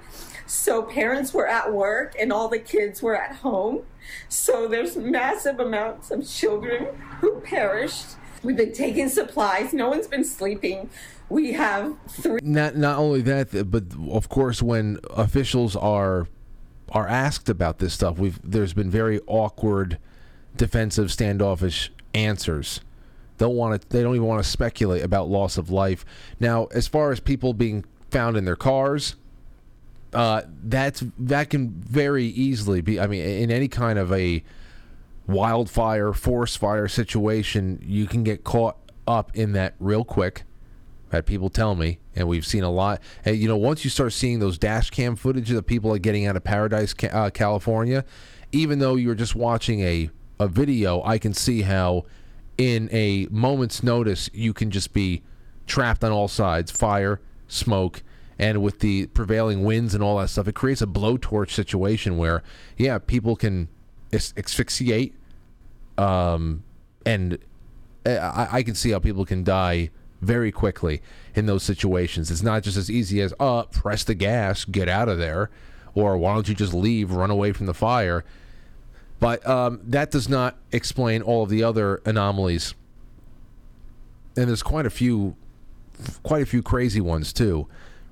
So parents were at work and all the kids were at home. So there's massive amounts of children who perished. We've been taking supplies. No one's been sleeping. We have three. Not not only that, but of course, when officials are are asked about this stuff, we've there's been very awkward, defensive, standoffish answers. Don't want to. They don't even want to speculate about loss of life. Now, as far as people being found in their cars, uh, that's that can very easily be. I mean, in any kind of a wildfire, forest fire situation, you can get caught up in that real quick. Had people tell me, and we've seen a lot. And you know, once you start seeing those dash cam footage of people like getting out of Paradise, uh, California, even though you're just watching a a video, I can see how in a moment's notice you can just be trapped on all sides, fire, smoke, and with the prevailing winds and all that stuff, it creates a blowtorch situation where, yeah, people can asphyxiate, um, and I-, I can see how people can die very quickly in those situations. It's not just as easy as, uh, press the gas, get out of there, or why don't you just leave, run away from the fire. But um, that does not explain all of the other anomalies, and there's quite a few, quite a few crazy ones too,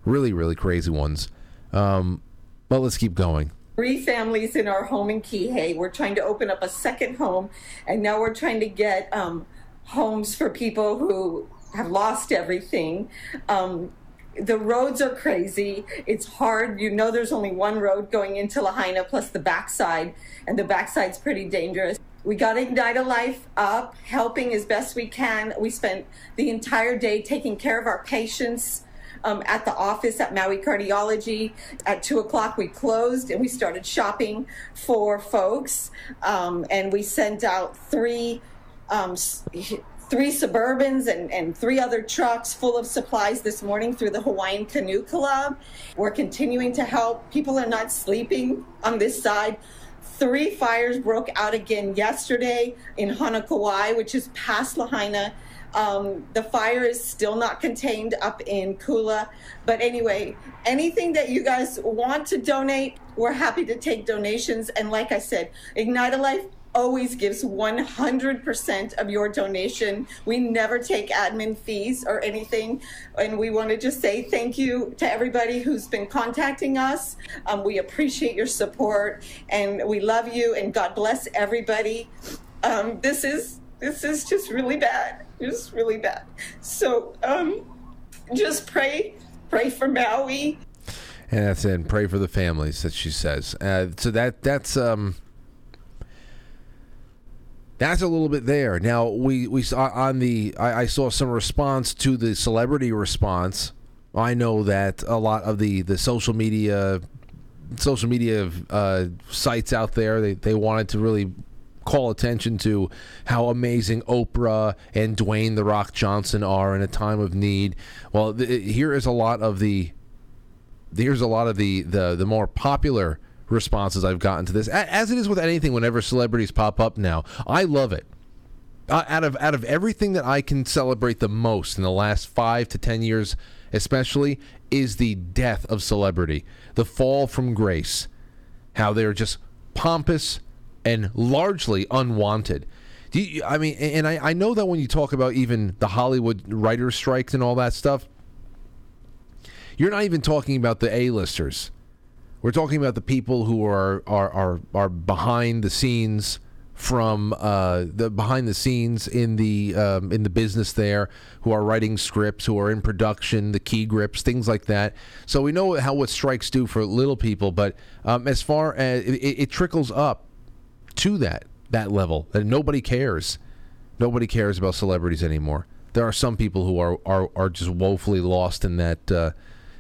really, really crazy ones. Um, but let's keep going. three families in our home in Kihei. We're trying to open up a second home, and now we're trying to get um, homes for people who have lost everything. Um, the roads are crazy. It's hard. You know, there's only one road going into Lahaina plus the backside, and the backside's pretty dangerous. We got Ignite a Life up, helping as best we can. We spent the entire day taking care of our patients um, at the office at Maui Cardiology. At two o'clock, we closed and we started shopping for folks. Um, and we sent out three. Um, Three Suburbans and, and three other trucks full of supplies this morning through the Hawaiian Canoe Club. We're continuing to help. People are not sleeping on this side. Three fires broke out again yesterday in Honokowai, which is past Lahaina. Um, the fire is still not contained up in Kula. But anyway, anything that you guys want to donate, we're happy to take donations. And like I said, Ignite a Life always gives 100% of your donation. We never take admin fees or anything. And we want to just say thank you to everybody who's been contacting us. Um, we appreciate your support and we love you and God bless everybody. Um, this is this is just really bad. Just really bad. So um, just pray, pray for Maui. And that's it. And pray for the families that she says. Uh, so that that's um that's a little bit there. Now we we saw on the I, I saw some response to the celebrity response. I know that a lot of the the social media social media uh, sites out there they they wanted to really call attention to how amazing Oprah and Dwayne the Rock Johnson are in a time of need. Well, th- here is a lot of the here's a lot of the the the more popular responses I've gotten to this, as it is with anything. Whenever celebrities pop up now, I love it. Uh, out of out of everything that I can celebrate the most in the last five to ten years, especially, is the death of celebrity, the fall from grace, how they're just pompous and largely unwanted. You, I mean, and I, I know that when you talk about even the Hollywood writers' strikes and all that stuff, you're not even talking about the A-listers. We're talking about the people who are are are, are behind the scenes from uh, the behind the scenes in the um, in the business there, who are writing scripts, who are in production, the key grips, things like that. So we know how what strikes do for little people, but um, as far as it, it trickles up to that that level, that nobody cares. Nobody cares about celebrities anymore. There are some people who are are, are just woefully lost in that uh,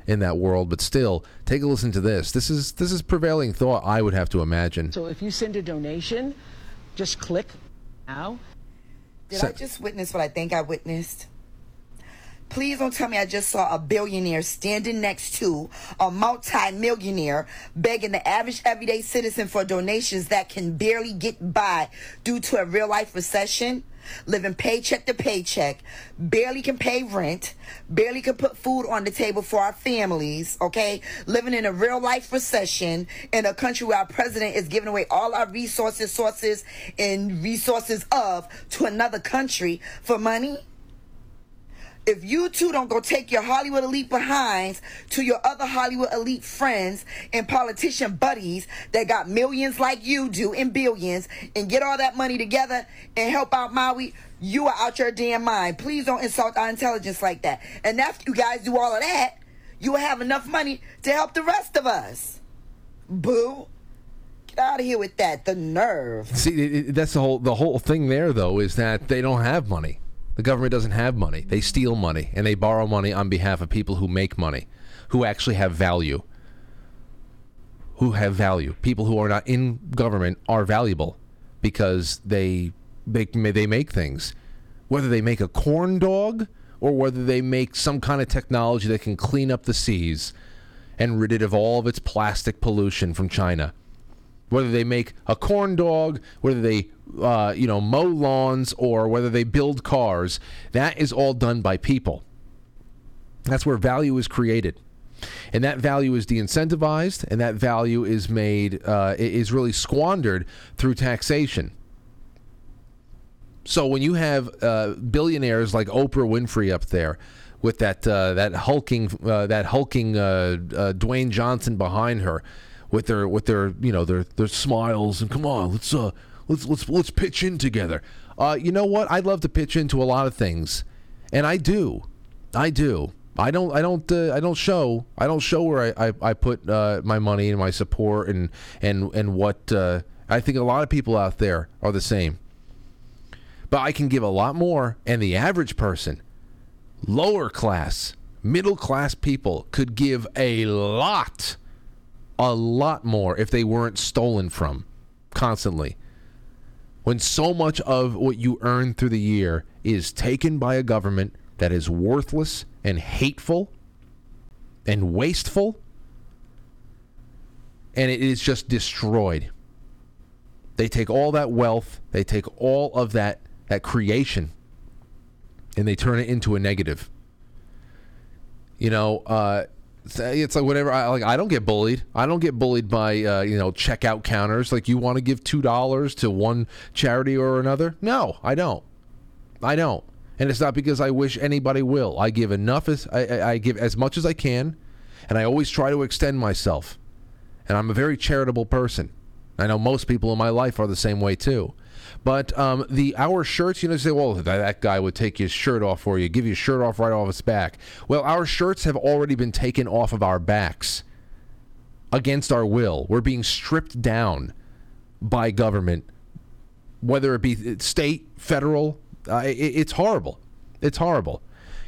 in that world, but still, take a listen to this. This is this is prevailing thought. I would have to imagine. So if you send a donation, just click now. Did I just witness what I think I witnessed? Please don't tell me I just saw a billionaire standing next to a multi-millionaire begging the average everyday citizen for donations that can barely get by due to a real life recession, living paycheck to paycheck, barely can pay rent, barely can put food on the table for our families, okay? Living in a real life recession in a country where our president is giving away all our resources, sources, and resources of to another country for money if you two don't go take your Hollywood elite behinds to your other Hollywood elite friends and politician buddies that got millions like you do and billions and get all that money together and help out Maui, you are out your damn mind. Please don't insult our intelligence like that. And after you guys do all of that, you will have enough money to help the rest of us. Boo. Get out of here with that. The nerve. See, that's the whole the whole thing there, though, is that they don't have money. The government doesn't have money. They steal money and they borrow money on behalf of people who make money, who actually have value. Who have value. People who are not in government are valuable because they they, they make things. Whether they make a corn dog or whether they make some kind of technology that can clean up the seas and rid it of all of its plastic pollution from China whether they make a corn dog, whether they uh, you know mow lawns, or whether they build cars, that is all done by people. That's where value is created, and that value is de-incentivized, and that value is made uh, is really squandered through taxation. So when you have uh, billionaires like Oprah Winfrey up there with that uh, that hulking uh, that hulking uh, uh, Dwayne Johnson behind her, with their with their you know their their smiles and come on let's uh let's let's let's pitch in together. Uh, you know what? I'd love to pitch into a lot of things, and I do, I do. I don't I don't uh, I don't show I don't show where I I, I put uh, my money and my support and and and what uh, I think a lot of people out there are the same. But I can give a lot more, and the average person, lower class, middle class people, could give a lot, a lot more if they weren't stolen from constantly. When so much of what you earn through the year is taken by a government that is worthless and hateful and wasteful, and it is just destroyed. They take all that wealth, they take all of that that creation, and they turn it into a negative. You know, uh, it's like whatever. I like. I don't get bullied. I don't get bullied by uh, you know checkout counters. Like you want to give two dollars to one charity or another. No, I don't. I don't. And it's not because I wish anybody will. I give enough as I, I, I give as much as I can, and I always try to extend myself. And I'm a very charitable person. I know most people in my life are the same way too. But um, the our shirts, you know, say, well, that, that guy would take his shirt off for you, give you his shirt off right off his back. Well, our shirts have already been taken off of our backs against our will. We're being stripped down by government, whether it be state, federal. Uh, it, it's horrible. It's horrible.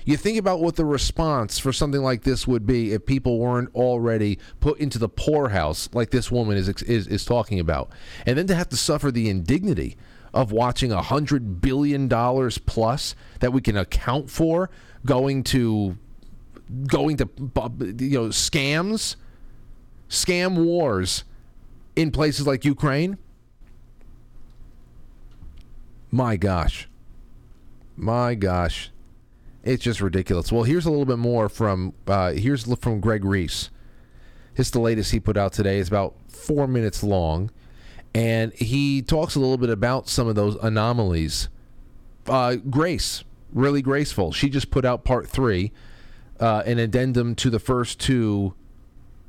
You think about what the response for something like this would be if people weren't already put into the poorhouse, like this woman is is, is talking about, and then to have to suffer the indignity of watching a hundred billion dollars plus that we can account for going to going to you know scams, scam wars in places like Ukraine. My gosh. My gosh it's just ridiculous. Well, here's a little bit more from uh, here's from Greg Reese. This the latest he put out today. is about four minutes long, and he talks a little bit about some of those anomalies. Uh, Grace, really graceful. She just put out part three, uh, an addendum to the first two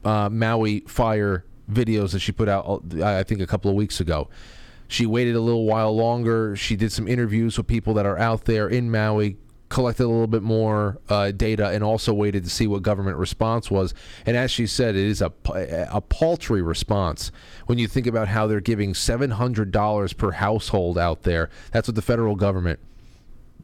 uh, Maui fire videos that she put out. uh, I think a couple of weeks ago. She waited a little while longer. She did some interviews with people that are out there in Maui, collected a little bit more uh, data and also waited to see what government response was. And as she said, it is a, a paltry response when you think about how they're giving $700 per household out there. That's what the federal government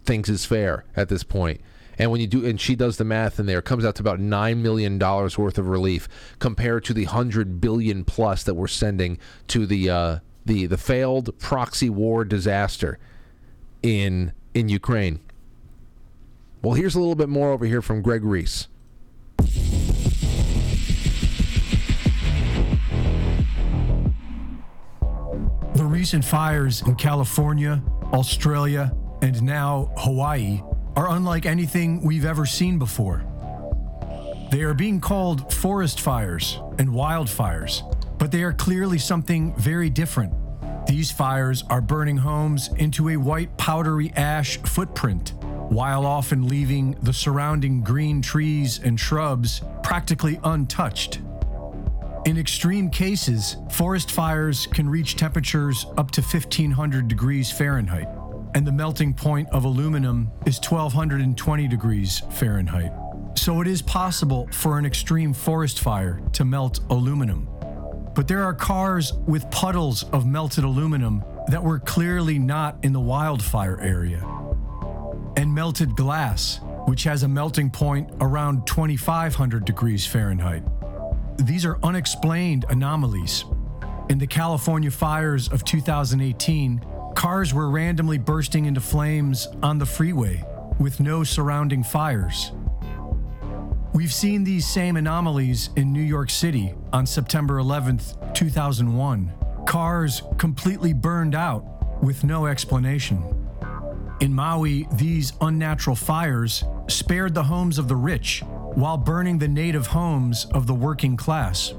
thinks is fair at this point. And when you do, and she does the math in there, it comes out to about nine million dollars worth of relief compared to the hundred billion plus that we're sending to the uh, the the failed proxy war disaster in in Ukraine. Well, here's a little bit more over here from Greg Reese. The recent fires in California, Australia, and now Hawaii are unlike anything we've ever seen before. They are being called forest fires and wildfires, but they are clearly something very different. These fires are burning homes into a white powdery ash footprint while often leaving the surrounding green trees and shrubs practically untouched. In extreme cases, forest fires can reach temperatures up to 1500 degrees Fahrenheit, and the melting point of aluminum is 1220 degrees Fahrenheit. So it is possible for an extreme forest fire to melt aluminum. But there are cars with puddles of melted aluminum that were clearly not in the wildfire area and melted glass, which has a melting point around 2,500 degrees Fahrenheit. These are unexplained anomalies. In the California fires of 2018, cars were randomly bursting into flames on the freeway with no surrounding fires. We've seen these same anomalies in New York City on September 11th, 2001. Cars completely burned out with no explanation. In Maui, these unnatural fires spared the homes of the rich while burning the native homes of the working class.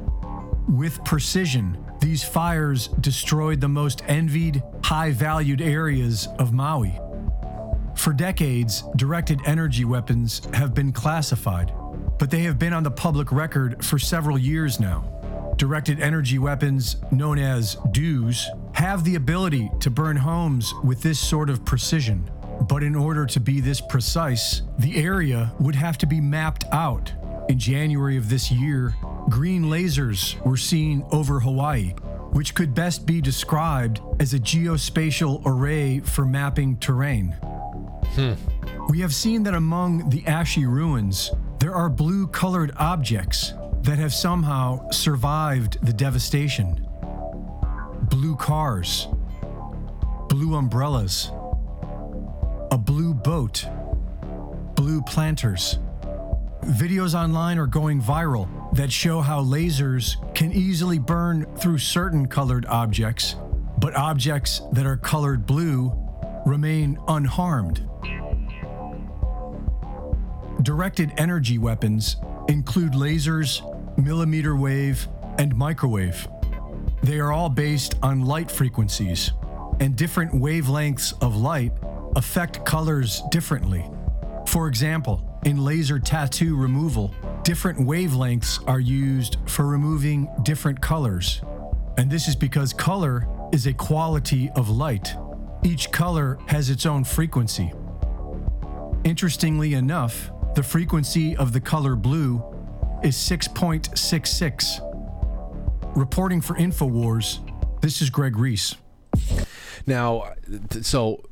With precision, these fires destroyed the most envied, high valued areas of Maui. For decades, directed energy weapons have been classified, but they have been on the public record for several years now. Directed energy weapons, known as DEWs, have the ability to burn homes with this sort of precision. But in order to be this precise, the area would have to be mapped out. In January of this year, green lasers were seen over Hawaii, which could best be described as a geospatial array for mapping terrain. Hmm. We have seen that among the ashy ruins, there are blue colored objects that have somehow survived the devastation. Blue cars, blue umbrellas, a blue boat, blue planters. Videos online are going viral that show how lasers can easily burn through certain colored objects, but objects that are colored blue remain unharmed. Directed energy weapons include lasers, millimeter wave, and microwave. They are all based on light frequencies, and different wavelengths of light affect colors differently. For example, in laser tattoo removal, different wavelengths are used for removing different colors. And this is because color is a quality of light. Each color has its own frequency. Interestingly enough, the frequency of the color blue is 6.66. Reporting for InfoWars, this is Greg Reese. Now, so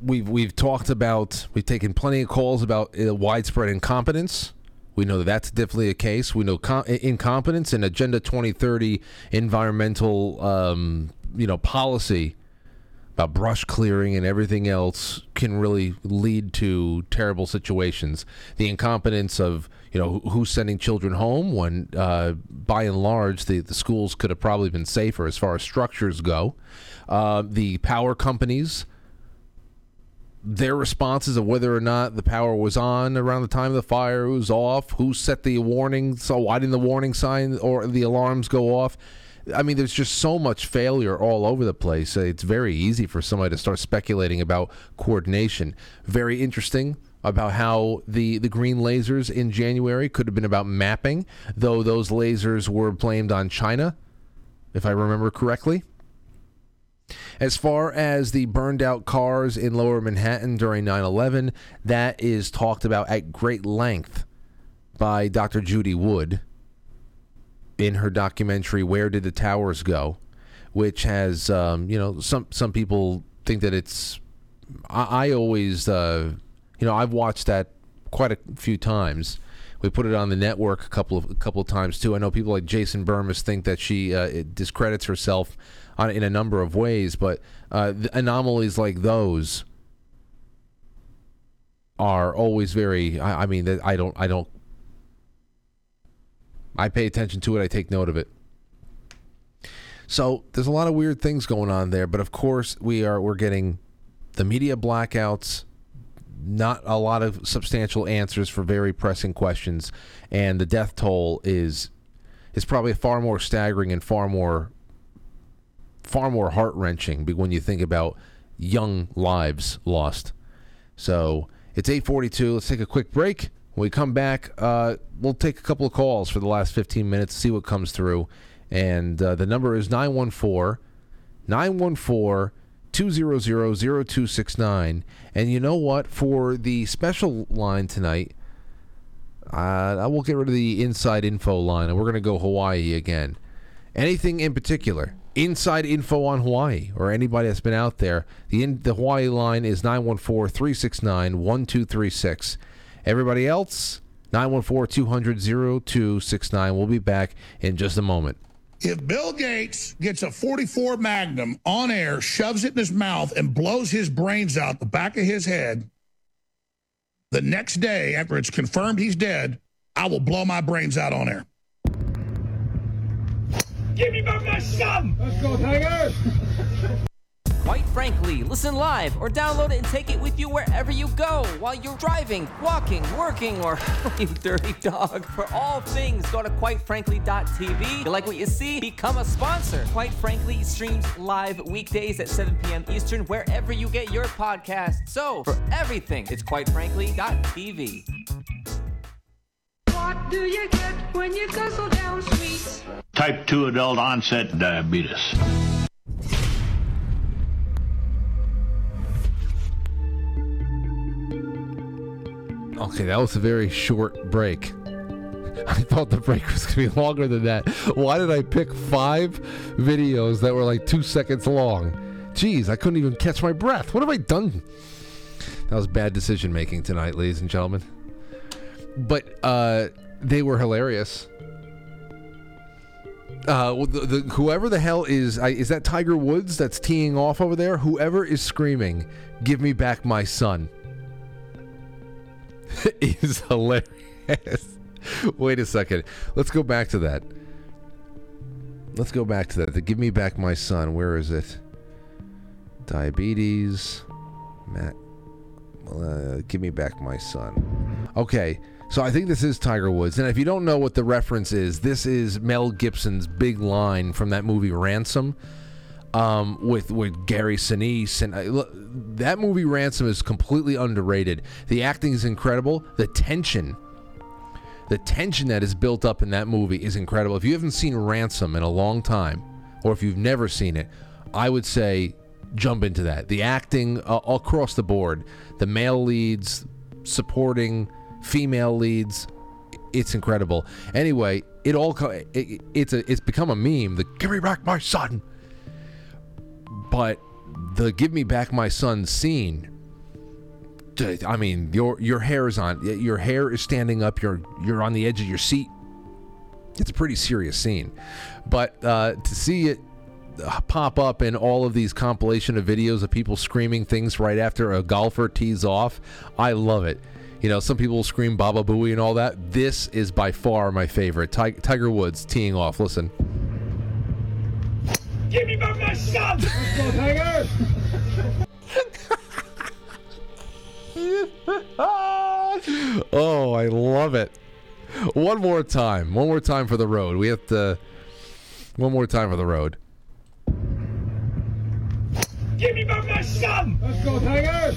we've we've talked about we've taken plenty of calls about uh, widespread incompetence. We know that that's definitely a case. We know com- incompetence and Agenda 2030 environmental, um, you know, policy about brush clearing and everything else can really lead to terrible situations. The incompetence of you know who's sending children home when, uh, by and large, the the schools could have probably been safer as far as structures go. Uh, the power companies their responses of whether or not the power was on around the time of the fire, who was off, who set the warning, so why didn't the warning sign or the alarms go off? I mean, there's just so much failure all over the place. It's very easy for somebody to start speculating about coordination. Very interesting about how the, the green lasers in January could have been about mapping, though those lasers were blamed on China, if I remember correctly. As far as the burned out cars in lower Manhattan during 9 11, that is talked about at great length by Dr. Judy Wood in her documentary, Where Did the Towers Go? which has, um, you know, some, some people think that it's. I, I always, uh, you know, I've watched that quite a few times. We put it on the network a couple of a couple of times too. I know people like Jason Bermas think that she uh, it discredits herself on, in a number of ways, but uh, anomalies like those are always very. I, I mean, I don't, I don't. I pay attention to it. I take note of it. So there's a lot of weird things going on there, but of course we are we're getting the media blackouts, not a lot of substantial answers for very pressing questions, and the death toll is is probably far more staggering and far more far more heart wrenching when you think about young lives lost. So it's 8:42. Let's take a quick break. When we come back, uh, we'll take a couple of calls for the last 15 minutes, see what comes through, and uh, the number is 914 914 200 0269. And you know what? For the special line tonight, uh, I will get rid of the inside info line, and we're going to go Hawaii again. Anything in particular? Inside info on Hawaii or anybody that's been out there. The in, the Hawaii line is 914-369-1236. Everybody else 914-200-0269. We'll be back in just a moment. If Bill Gates gets a 44 Magnum on air, shoves it in his mouth, and blows his brains out the back of his head, the next day after it's confirmed he's dead, I will blow my brains out on air. Give me back my son! Let's go, Tigers! Quite frankly, listen live or download it and take it with you wherever you go while you're driving, walking, working, or you dirty dog. For all things, go to quitefrankly.tv. You like what you see? Become a sponsor. Quite Frankly streams live weekdays at 7 p.m. Eastern wherever you get your podcast. So, for everything, it's quitefrankly.tv. What do you get when you guzzle down sweets? Type 2 adult onset diabetes. Okay, that was a very short break. I thought the break was going to be longer than that. Why did I pick five videos that were like two seconds long? Jeez, I couldn't even catch my breath. What have I done? That was bad decision making tonight, ladies and gentlemen. But uh, they were hilarious. Uh, the, the, whoever the hell is, I, is that Tiger Woods that's teeing off over there? Whoever is screaming, "Give me back my son," is hilarious. Wait a second. Let's go back to that. Let's go back to that. The "Give me back my son." Where is it? Diabetes. Matt. Uh, give me back my son. Okay. So I think this is Tiger Woods, and if you don't know what the reference is, this is Mel Gibson's big line from that movie Ransom, um, with with Gary Sinise, and uh, look, that movie Ransom is completely underrated. The acting is incredible. The tension, the tension that is built up in that movie is incredible. If you haven't seen Ransom in a long time, or if you've never seen it, I would say jump into that. The acting uh, across the board, the male leads, supporting female leads, it's incredible. Anyway, it all it, it's a it's become a meme. The me back my son. But the give me back my son scene. I mean, your your hair is on. Your hair is standing up. You're you're on the edge of your seat. It's a pretty serious scene, but uh, to see it uh, pop up in all of these compilation of videos of people screaming things right after a golfer tees off, I love it. You know, some people scream Baba Booey and all that. This is by far my favorite. Tiger Woods teeing off. Listen. Give me back my son! Let's go, Tiger! oh, I love it. One more time. One more time for the road. We have to. One more time for the road. Give me back my son! Let's go, Tiger!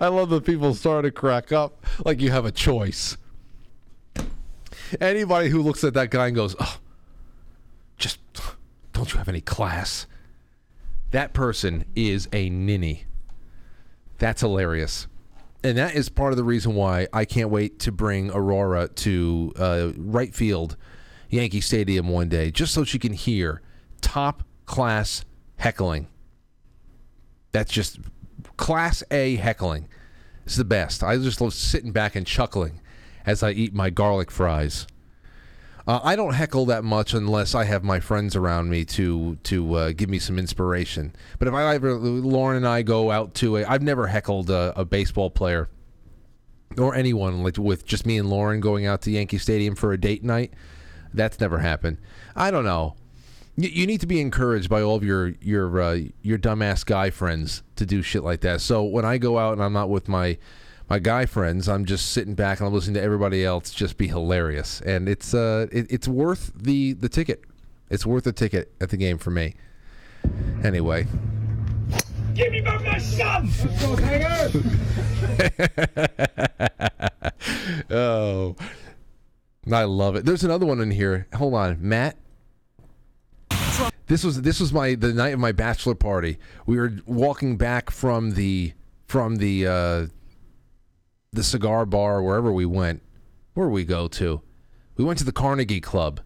I love that people start to crack up like you have a choice. Anybody who looks at that guy and goes, oh, just don't you have any class? That person is a ninny. That's hilarious. And that is part of the reason why I can't wait to bring Aurora to uh, right field, Yankee Stadium one day, just so she can hear top class heckling. That's just class A heckling. It's the best. I just love sitting back and chuckling as I eat my garlic fries. Uh, I don't heckle that much unless I have my friends around me to to uh, give me some inspiration. But if I ever Lauren and I go out to a, I've never heckled a, a baseball player or anyone like with just me and Lauren going out to Yankee Stadium for a date night. That's never happened. I don't know. You, you need to be encouraged by all of your your uh, your dumbass guy friends to do shit like that. So when I go out and I'm not with my my guy friends, I'm just sitting back and I'm listening to everybody else just be hilarious, and it's uh it, it's worth the the ticket. It's worth the ticket at the game for me. Anyway, Give me back my son! Let's go, Tiger! oh, I love it. There's another one in here. Hold on, Matt. This was this was my the night of my bachelor party. We were walking back from the from the uh, the cigar bar wherever we went. Where we go to? We went to the Carnegie Club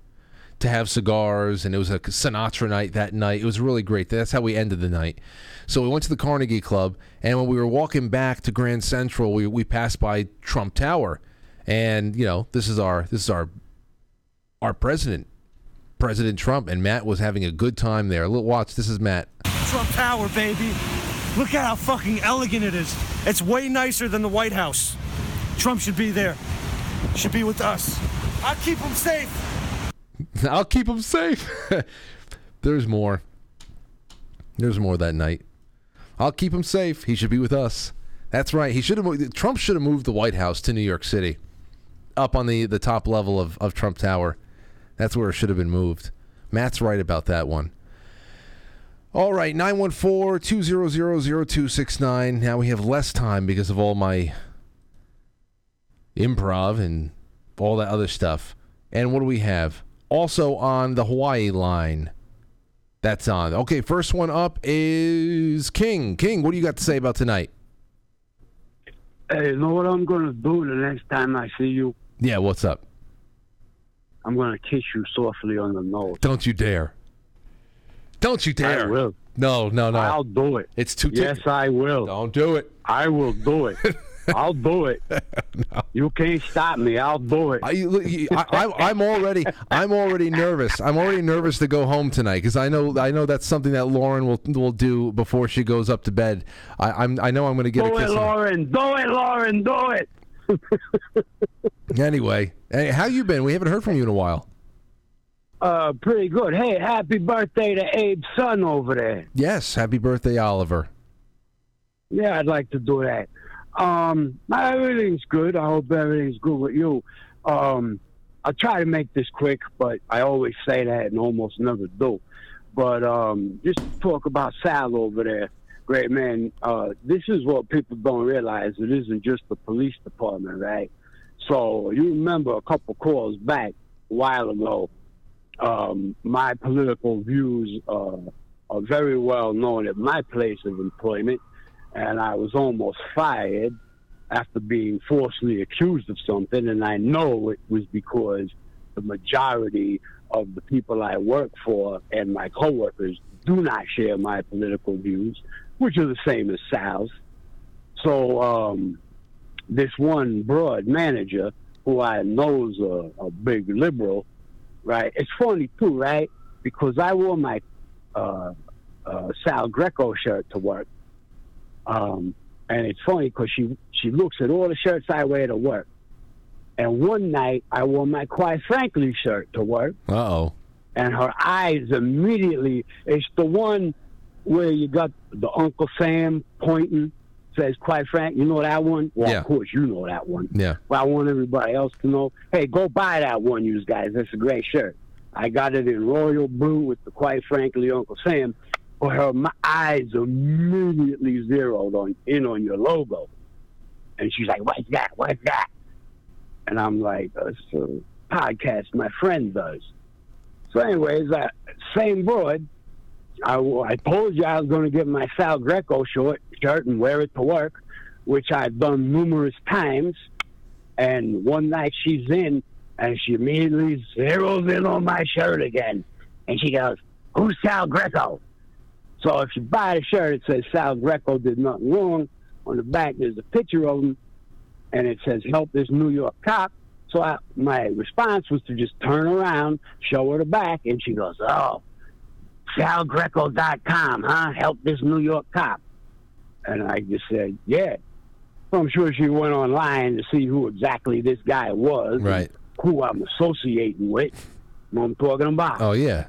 to have cigars, and it was a Sinatra night that night. It was really great. That's how we ended the night. So we went to the Carnegie Club, and when we were walking back to Grand Central, we, we passed by Trump Tower, and you know this is our this is our our president, President Trump, and Matt was having a good time there. Look, watch. This is Matt. Trump Tower, baby. Look at how fucking elegant it is. It's way nicer than the White House. Trump should be there. Should be with us. I'll keep him safe. I'll keep him safe. There's more. There's more that night. I'll keep him safe. He should be with us. That's right. He should have. Trump should have moved the White House to New York City, up on the the top level of of Trump Tower. That's where it should have been moved. Matt's right about that one. All right, 914-200-0269. Now we have less time because of all my improv and all that other stuff. And what do we have? Also on the Hawaii line. That's on. Okay, first one up is King. King, what do you got to say about tonight? Hey, you know what I'm gonna do the next time I see you? Yeah, what's up? I'm gonna kiss you softly on the nose. Don't you dare. Don't you dare. I will. No, no, no. I'll do it. It's too Yes, I will. Don't do it. I will do it. I'll do it. You can't stop me. I'll do it. I, look, you- I, I, I'm already, I'm already nervous. I'm already nervous to go home tonight because I know, I know that's something that Lauren will will do before she goes up to bed. I, I'm, I know I'm going to get do a it, kiss. on- Lauren. Do it, Lauren. Do it. Anyway, hey, how you been? We haven't heard from you in a while. Uh, pretty good. Hey, happy birthday to Abe's son over there. Yes, happy birthday, Oliver. Yeah, I'd like to do that. Um, everything's good. I hope everything's good with you. Um, I'll try to make this quick, but I always say that and almost never do. But um, just talk about Sal over there. Great man. Uh, this is what people don't realize. It isn't just the police department, right? So you remember a couple calls back a while ago. Um, my political views uh, are very well known at my place of employment and I was almost fired after being falsely accused of something, and I know it was because the majority of the people I work for and my coworkers do not share my political views, which are the same as Sal's. So um, this one broad manager, who I know is a, a big liberal, right? It's funny too, right? Because I wore my uh, uh, Sal Greco shirt to work. Um, and it's funny because she she looks at all the shirts I wear to work. And one night I wore my quite frankly shirt to work, oh. and her eyes immediately. It's the one where you got the Uncle Sam pointing, says quite frank. You know that one? Well, Yeah. of course you know that one. Yeah. Well, I want everybody else to know. Hey, go buy that one, you guys. That's a great shirt. I got it in royal blue with the quite frankly Uncle Sam. But her my eyes immediately zeroed on in on your logo, and she's like, "What's that? What's that?" And I'm like, "It's a podcast my friend does." So, anyways, uh, same broad. I, I told you I was going to get my Sal Greco short shirt and wear it to work, which I've done numerous times. And one night she's in, and she immediately zeroes in on my shirt again, and she goes, "Who's Sal Greco?" So if you buy the shirt, it says Sal Greco did nothing wrong. On the back, there's a picture of him, and it says help this New York cop. So I, my response was to just turn around, show her the back, and she goes, "Oh, salgreco.com, huh? Help this New York cop." And I just said, "Yeah." So I'm sure she went online to see who exactly this guy was, Right. Who I'm associating with. What I'm talking about? Oh yeah.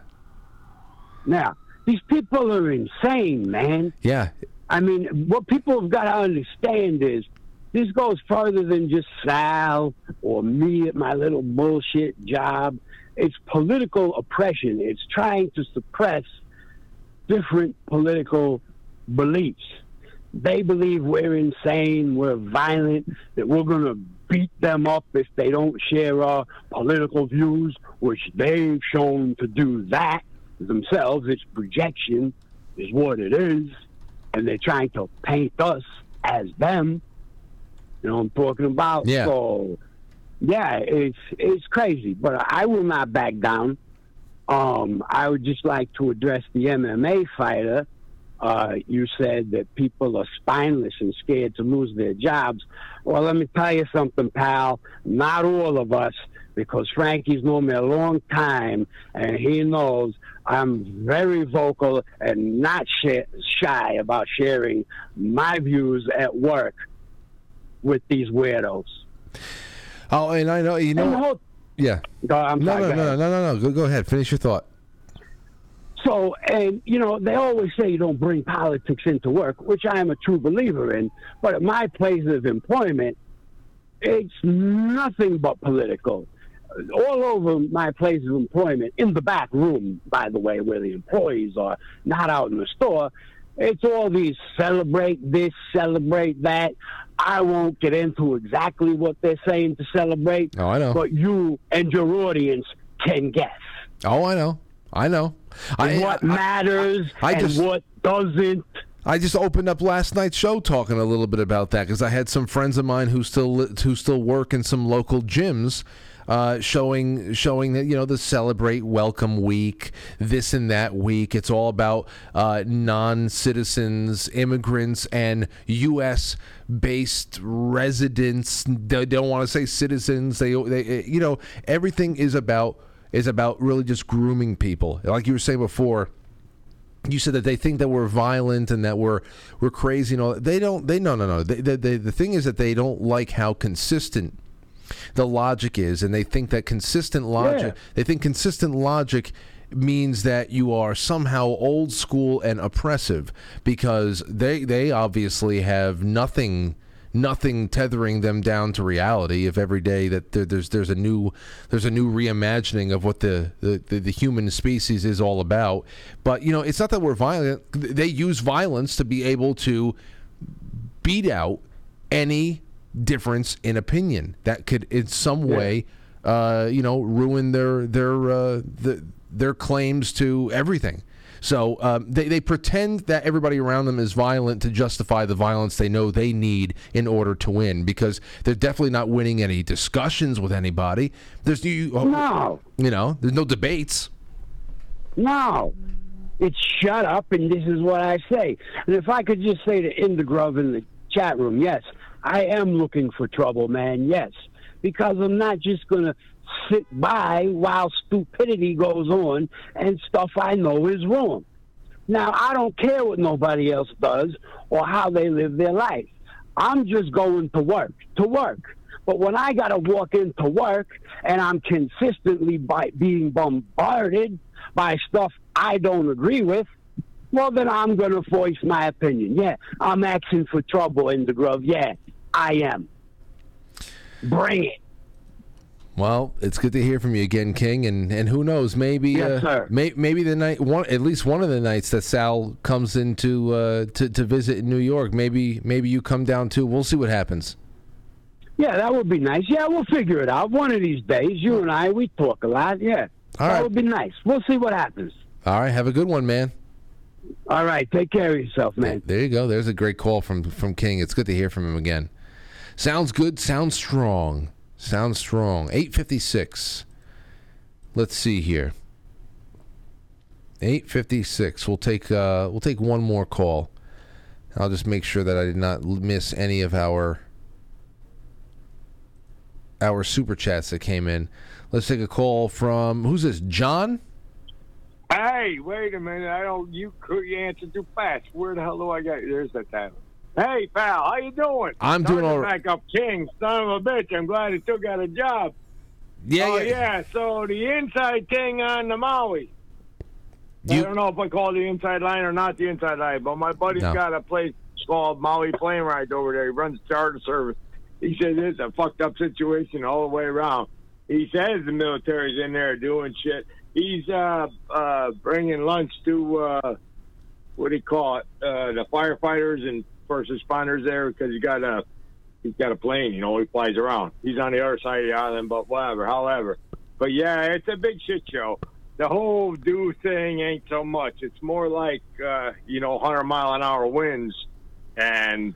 Now, these people are insane, man. Yeah. I mean, what people have got to understand is this goes further than just Sal or me at my little bullshit job. It's political oppression. It's trying to suppress different political beliefs. They believe we're insane, we're violent, that we're going to beat them up if they don't share our political views, which they've shown to do that themselves. It's projection, is what it is. And they're trying to paint us as them. You know what I'm talking about? Yeah. So, yeah, it's it's crazy, but I will not back down. Um, I would just like to address the MMA fighter. Uh, you said that people are spineless and scared to lose their jobs. Well, let me tell you something, pal. Not all of us, because Frankie's known me a long time, and he knows I'm very vocal and not sh- shy about sharing my views at work with these weirdos. Oh, and I know you know. Whole- yeah. No, no, no, no, no, no, no. Go, go ahead. Finish your thought. So, and you know, they always say you don't bring politics into work, which I am a true believer in. But at my place of employment, it's nothing but political. All over my place of employment, in the back room, by the way, where the employees are, not out in the store, It's all these celebrate this, celebrate that. I won't get into exactly what they're saying to celebrate. Oh, I know. But you and your audience can guess. Oh, I know. I know. And what matters I and just- what doesn't. I just opened up last night's show talking a little bit about that because I had some friends of mine who still who still work in some local gyms, uh, showing showing that you know the celebrate welcome week, this and that week. It's all about uh, non-citizens, immigrants, and U.S. based residents. They don't want to say citizens. They, they you know everything is about is about really just grooming people. Like you were saying before you said that they think that we're violent and that we're we're crazy and all. They don't. They no no no. They, they, they, the thing is that they don't like how consistent the logic is, and they think that consistent logic. Yeah. They think consistent logic means that you are somehow old school and oppressive because they they obviously have nothing nothing tethering them down to reality if every day that there, there's there's a new there's a new reimagining of what the, the, the, the human species is all about but you know it's not that we're violent they use violence to be able to beat out any difference in opinion that could in some way uh, you know ruin their their uh, the, their claims to everything so um, they, they pretend that everybody around them is violent to justify the violence they know they need in order to win because they're definitely not winning any discussions with anybody. There's you, No. you know, there's no debates. No. It's shut up, and this is what I say. And if I could just say to Indigrove in the chat room, yes, I am looking for trouble, man, yes. Because I'm not just going to sit by while stupidity goes on and stuff I know is wrong. Now, I don't care what nobody else does or how they live their life. I'm just going to work, to work. But when I got to walk into work and I'm consistently by being bombarded by stuff I don't agree with, well, then I'm going to voice my opinion. Yeah, I'm asking for trouble in the grove. Yeah, I am. Bring it. Well, it's good to hear from you again, King, and, and who knows, maybe Yes, uh, may, maybe the night one at least one of the nights that Sal comes into uh, to to visit in New York, maybe maybe you come down too. We'll see what happens. Yeah, that would be nice. Yeah, we'll figure it out. One of these days, you and I, we talk a lot. Yeah. All that right. would be nice. We'll see what happens. All right, have a good one, man. All right, take care of yourself, man. There you go. There's a great call from from King. It's good to hear from him again. Sounds good. Sounds strong. Sounds strong. Eight fifty six. Let's see here. Eight fifty six. We'll take uh, we'll take one more call. I'll just make sure that I did not miss any of our our super chats that came in. Let's take a call from who's this? John. Hey, wait a minute. I don't. You could you answered too fast. Where the hell do I get? There's the title. Hey, pal, how you doing? I'm doing all right. Back up, King, son of a bitch. I'm glad he still got a job. Yeah, oh, yeah. yeah. So the inside thing on the Maui. I You- don't know if I call it the inside line or not the inside line, but my buddy's No. got a place called Maui Plane Ride over there. He runs charter service. He says it's a fucked up situation all the way around. He says the military's in there doing shit. He's uh, uh, bringing lunch to uh, what do you call it? Uh, the firefighters and first responders there because he got a he's got a plane. You know, he flies around. He's on the other side of the island, but whatever. However, but yeah, it's a big shit show. The whole do thing ain't so much. It's more like uh, you know, hundred mile an hour winds, and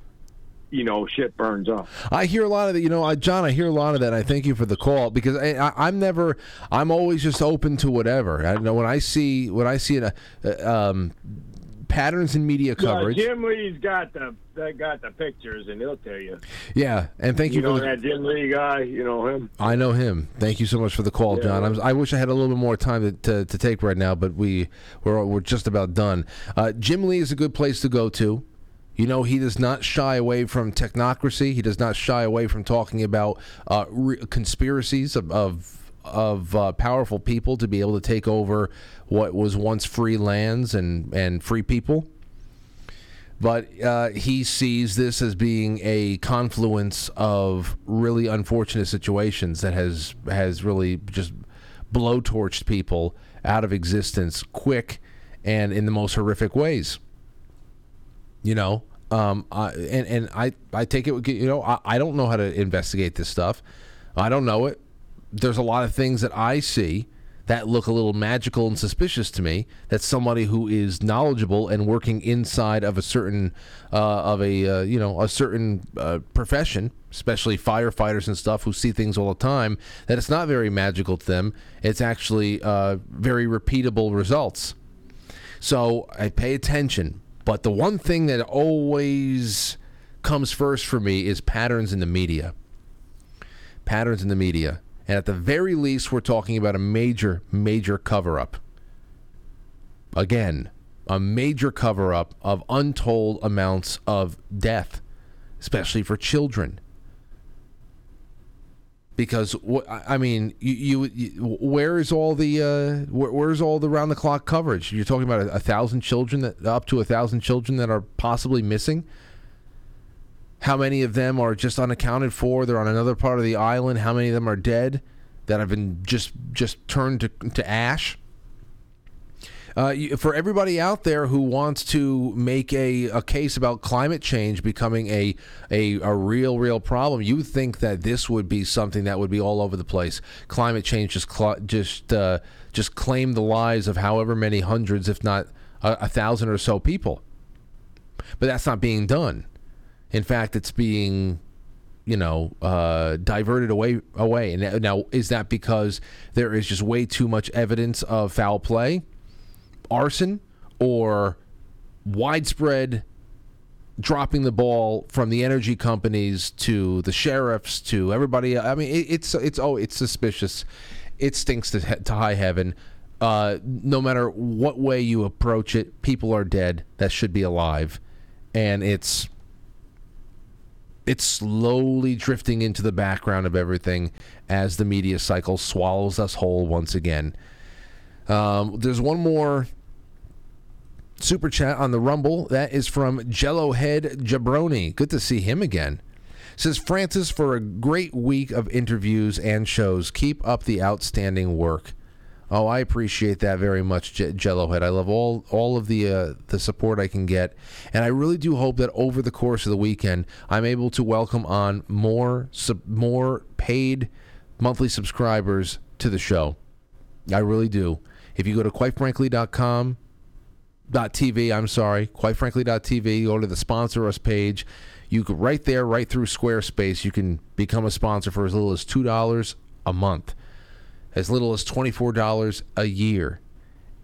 you know, shit burns up. I hear a lot of that. You know, I, John, I hear a lot of that. I thank you for the call because I, I'm never, I'm always just open to whatever. I know when I see when I see a, uh, um, patterns in media coverage. Yeah, Jim Lee's got the got the pictures, and he'll tell you. Yeah, and thank you, know for the, that Jim Lee guy. You know him. I know him. Thank you so much for the call, Yeah. John. I'm, I wish I had a little bit more time to, to, to take right now, but we we're we're just about done. Uh, Jim Lee is a good place to go to. You know, he does not shy away from technocracy. He does not shy away from talking about uh, re- conspiracies of of, of uh, powerful people to be able to take over what was once free lands and and free people but uh, he sees this as being a confluence of really unfortunate situations that has has really just blowtorched people out of existence quick and in the most horrific ways. You know, um, I, and and I I take it. You know, I, I don't know how to investigate this stuff. I don't know it. There's a lot of things that I see that look a little magical and suspicious to me. That somebody who is knowledgeable and working inside of a certain uh, of a uh, you know a certain uh, profession, especially firefighters and stuff who see things all the time, that it's not very magical to them. It's actually uh, very repeatable results. So I pay attention. But the one thing that always comes first for me is patterns in the media. Patterns in the media. And at the very least, we're talking about a major, major cover up. Again, a major cover up of untold amounts of death, especially for children. Because I mean, you, you, you where is all the uh, where, where's all the round the clock coverage? You're talking about a, a thousand children that up to a thousand children that are possibly missing. How many of them are just unaccounted for? They're on another part of the island. How many of them are dead that have been just just turned to to ash? Uh, for everybody out there who wants to make a, a case about climate change becoming a, a a real real problem, you think that this would be something that would be all over the place. Climate change just cl- just uh, just claim the lives of however many hundreds, if not a, a thousand or so people. But that's not being done. In fact, it's being you know uh, diverted away away. And now is that because there is just way too much evidence of foul play? arson or widespread dropping the ball from the energy companies to the sheriffs to everybody. I mean, it, it's it's oh, it's suspicious. It stinks to, to high heaven. Uh, no matter what way you approach it, people are dead that should be alive, and it's it's slowly drifting into the background of everything as the media cycle swallows us whole once again. Um, there's one more super chat on the Rumble. That is from Jello Head Jabroni. Good to see him again. Says Francis for a great week of interviews and shows. Keep up the outstanding work. Oh, I appreciate that very much, J- Jellohead. I love all all of the uh, the support I can get, and I really do hope that over the course of the weekend, I'm able to welcome on more sub- more paid monthly subscribers to the show. I really do. If you go to quitefrankly.com TV, I'm sorry, quite frankly dot TV, go to the sponsor us page. You can right there, right through Squarespace, you can become a sponsor for as little as two dollars a month, as little as twenty four dollars a year,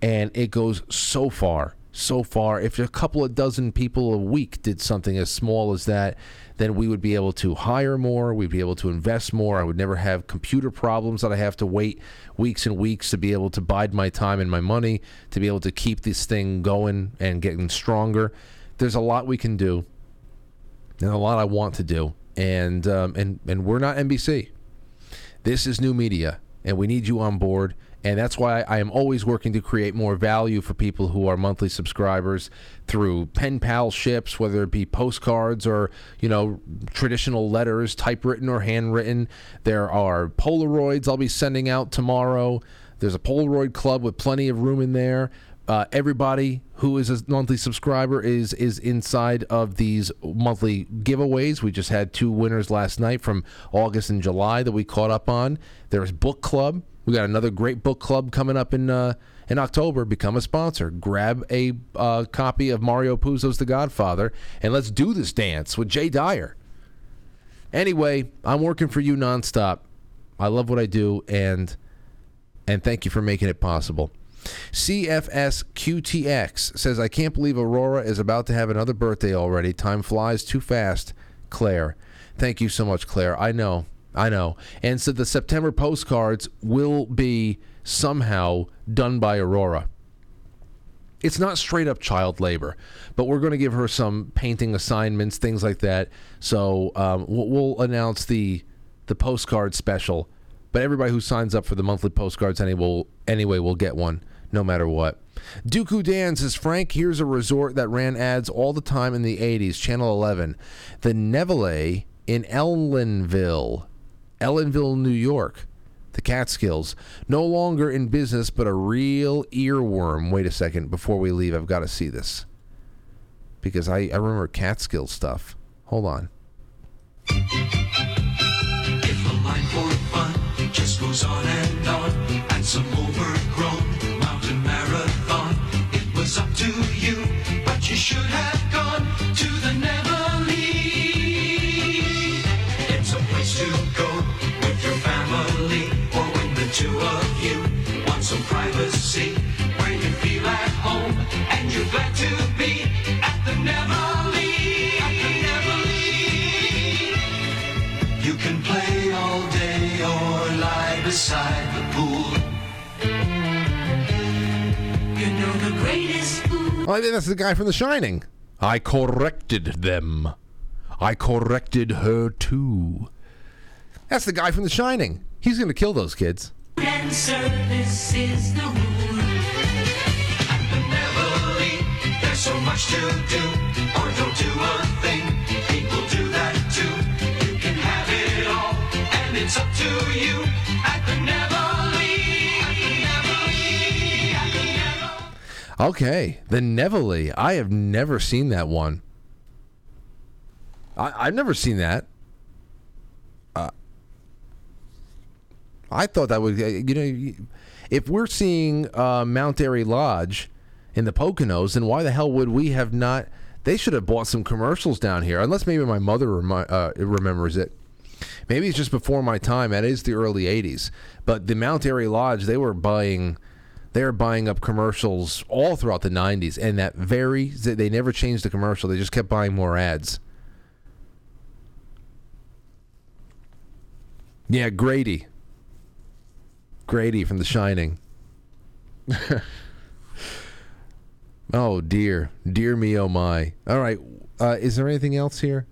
and it goes so far, so far. If a couple of dozen people a week did something as small as that, then we would be able to hire more. We'd be able to invest more. I would never have computer problems that I have to wait weeks and weeks to be able to bide my time and my money to be able to keep this thing going and getting stronger. There's a lot we can do, and a lot I want to do, and um, and and we're not NBC. This is new media, and we need you on board. And that's why I am always working to create more value for people who are monthly subscribers through pen pal ships, whether it be postcards or, you know, traditional letters, typewritten or handwritten. There are Polaroids I'll be sending out tomorrow. There's a Polaroid club with plenty of room in there. Uh, everybody who is a monthly subscriber is is inside of these monthly giveaways. We just had two winners last night from August and July that we caught up on. There's book club. We got another great book club coming up in uh, in October. Become a sponsor. Grab a uh, copy of Mario Puzo's The Godfather, and let's do this dance with Jay Dyer. Anyway, I'm working for you nonstop. I love what I do, and and thank you for making it possible. CFS QTX says, I can't believe Aurora is about to have another birthday already. Time flies too fast. Claire. Thank you so much, Claire. I know. I know. And so the September postcards will be somehow done by Aurora. It's not straight up child labor, but we're going to give her some painting assignments, things like that. So um, we'll announce the the postcard special. But everybody who signs up for the monthly postcards anyway will, anyway will get one, no matter what. Dooku Dan says, Frank, here's a resort that ran ads all the time in the 80s, Channel 11. The Nevele in Ellenville, Ellenville, New York. The Catskills. No longer in business, but a real earworm. Wait a second. Before we leave, I've got to see this. because I, I remember Catskill stuff. Hold on. Goes on and on, and some overgrown mountain marathon, it was up to you, but you should have gone to the Nevele. It's a place to go with your family, or when the two of you want some privacy, Oh, I think that's the guy from The Shining. I corrected them. I corrected her too. That's the guy from The Shining. He's going to kill those kids. and service is the rule. At the Nevele, there's so much to do, or don't do a thing. People do that too. You can have it all, and it's up to you. At the Nevele, Okay, the Nevele. I have never seen that one. I, I've never seen that. Uh, I thought that would, uh, you know, if we're seeing uh, Mount Airy Lodge in the Poconos, then why the hell would we have not? They should have bought some commercials down here, unless maybe my mother remi- uh, remembers it. Maybe it's just before my time. That is the early '80s. But the Mount Airy Lodge, they were buying, they were buying up commercials all throughout the '90s, and that very they never changed the commercial. They just kept buying more ads. Yeah, Grady. Grady from The Shining. oh dear, dear me, oh my. All right, uh, is there anything else here?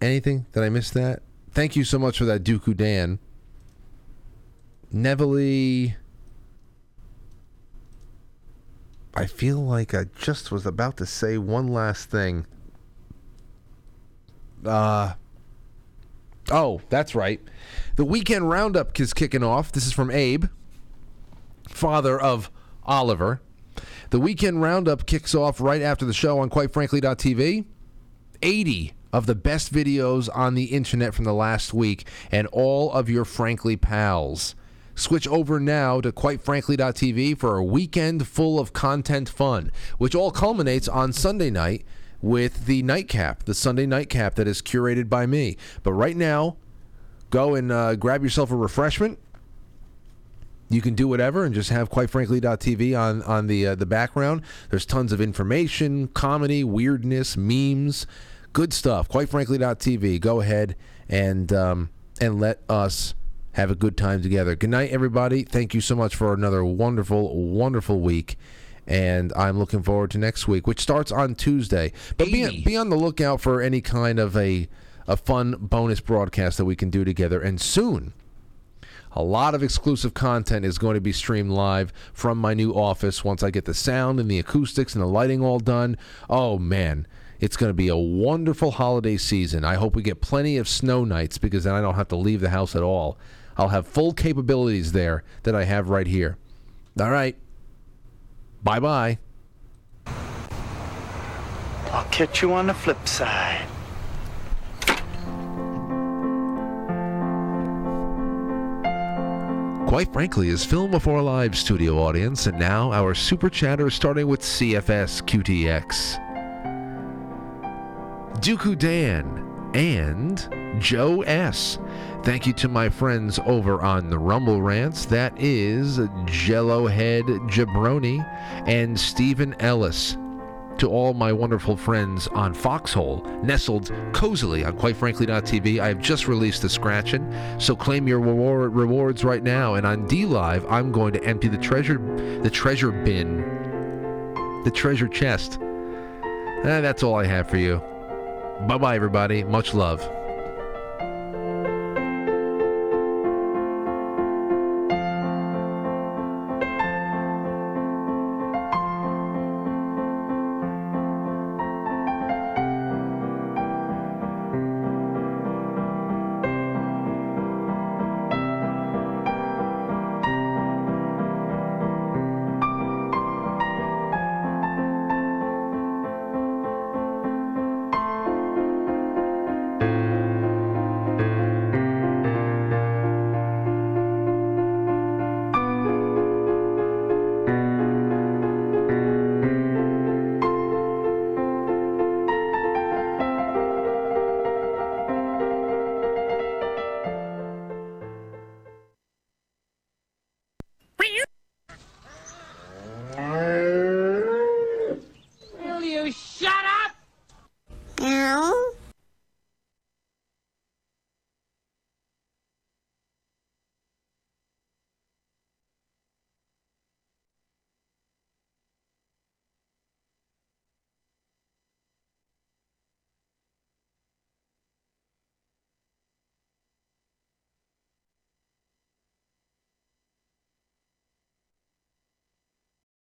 Anything? Did I miss that? Thank you so much for that, Dooku Dan. Neville. I feel like I just was about to say one last thing. Uh Oh, that's right. The weekend roundup is kicking off. This is from Abe, father of Oliver. The weekend roundup kicks off right after the show on quitefrankly.tv. 80 of the best videos on the internet from the last week and all of your Frankly pals. Switch over now to quitefrankly.tv for a weekend full of content fun, which all culminates on Sunday night with the nightcap, the Sunday nightcap that is curated by me. But right now, go and uh, grab yourself a refreshment. You can do whatever and just have quite frankly.tv on on the uh, the background. There's tons of information, comedy, weirdness, memes, good stuff. Quite frankly.tv. Go ahead and um, and let us have a good time together. Good night, everybody. Thank you so much for another wonderful, wonderful week. And I'm looking forward to next week, which starts on Tuesday. But be, be on the lookout for any kind of a a fun bonus broadcast that we can do together. And soon, a lot of exclusive content is going to be streamed live from my new office once I get the sound and the acoustics and the lighting all done. Oh, man. It's going to be a wonderful holiday season. I hope we get plenty of snow nights because then I don't have to leave the house at all. I'll have full capabilities there that I have right here. All right. Bye bye. I'll catch you on the flip side. Quite frankly, is Film before a live studio audience, and now our super chatter starting with CFS QTX. Dooku Dan and Joe S. Thank you to my friends over on the Rumble Rants. That is Jello Head Jabroni and Stephen Ellis. To all my wonderful friends on Foxhole, nestled cozily on quite QuiteFrankly.tv, I have just released the scratching, so claim your reward, rewards right now. And on DLive, I'm going to empty the treasure, the treasure bin, the treasure chest. Eh, that's all I have for you. Bye bye, everybody. Much love.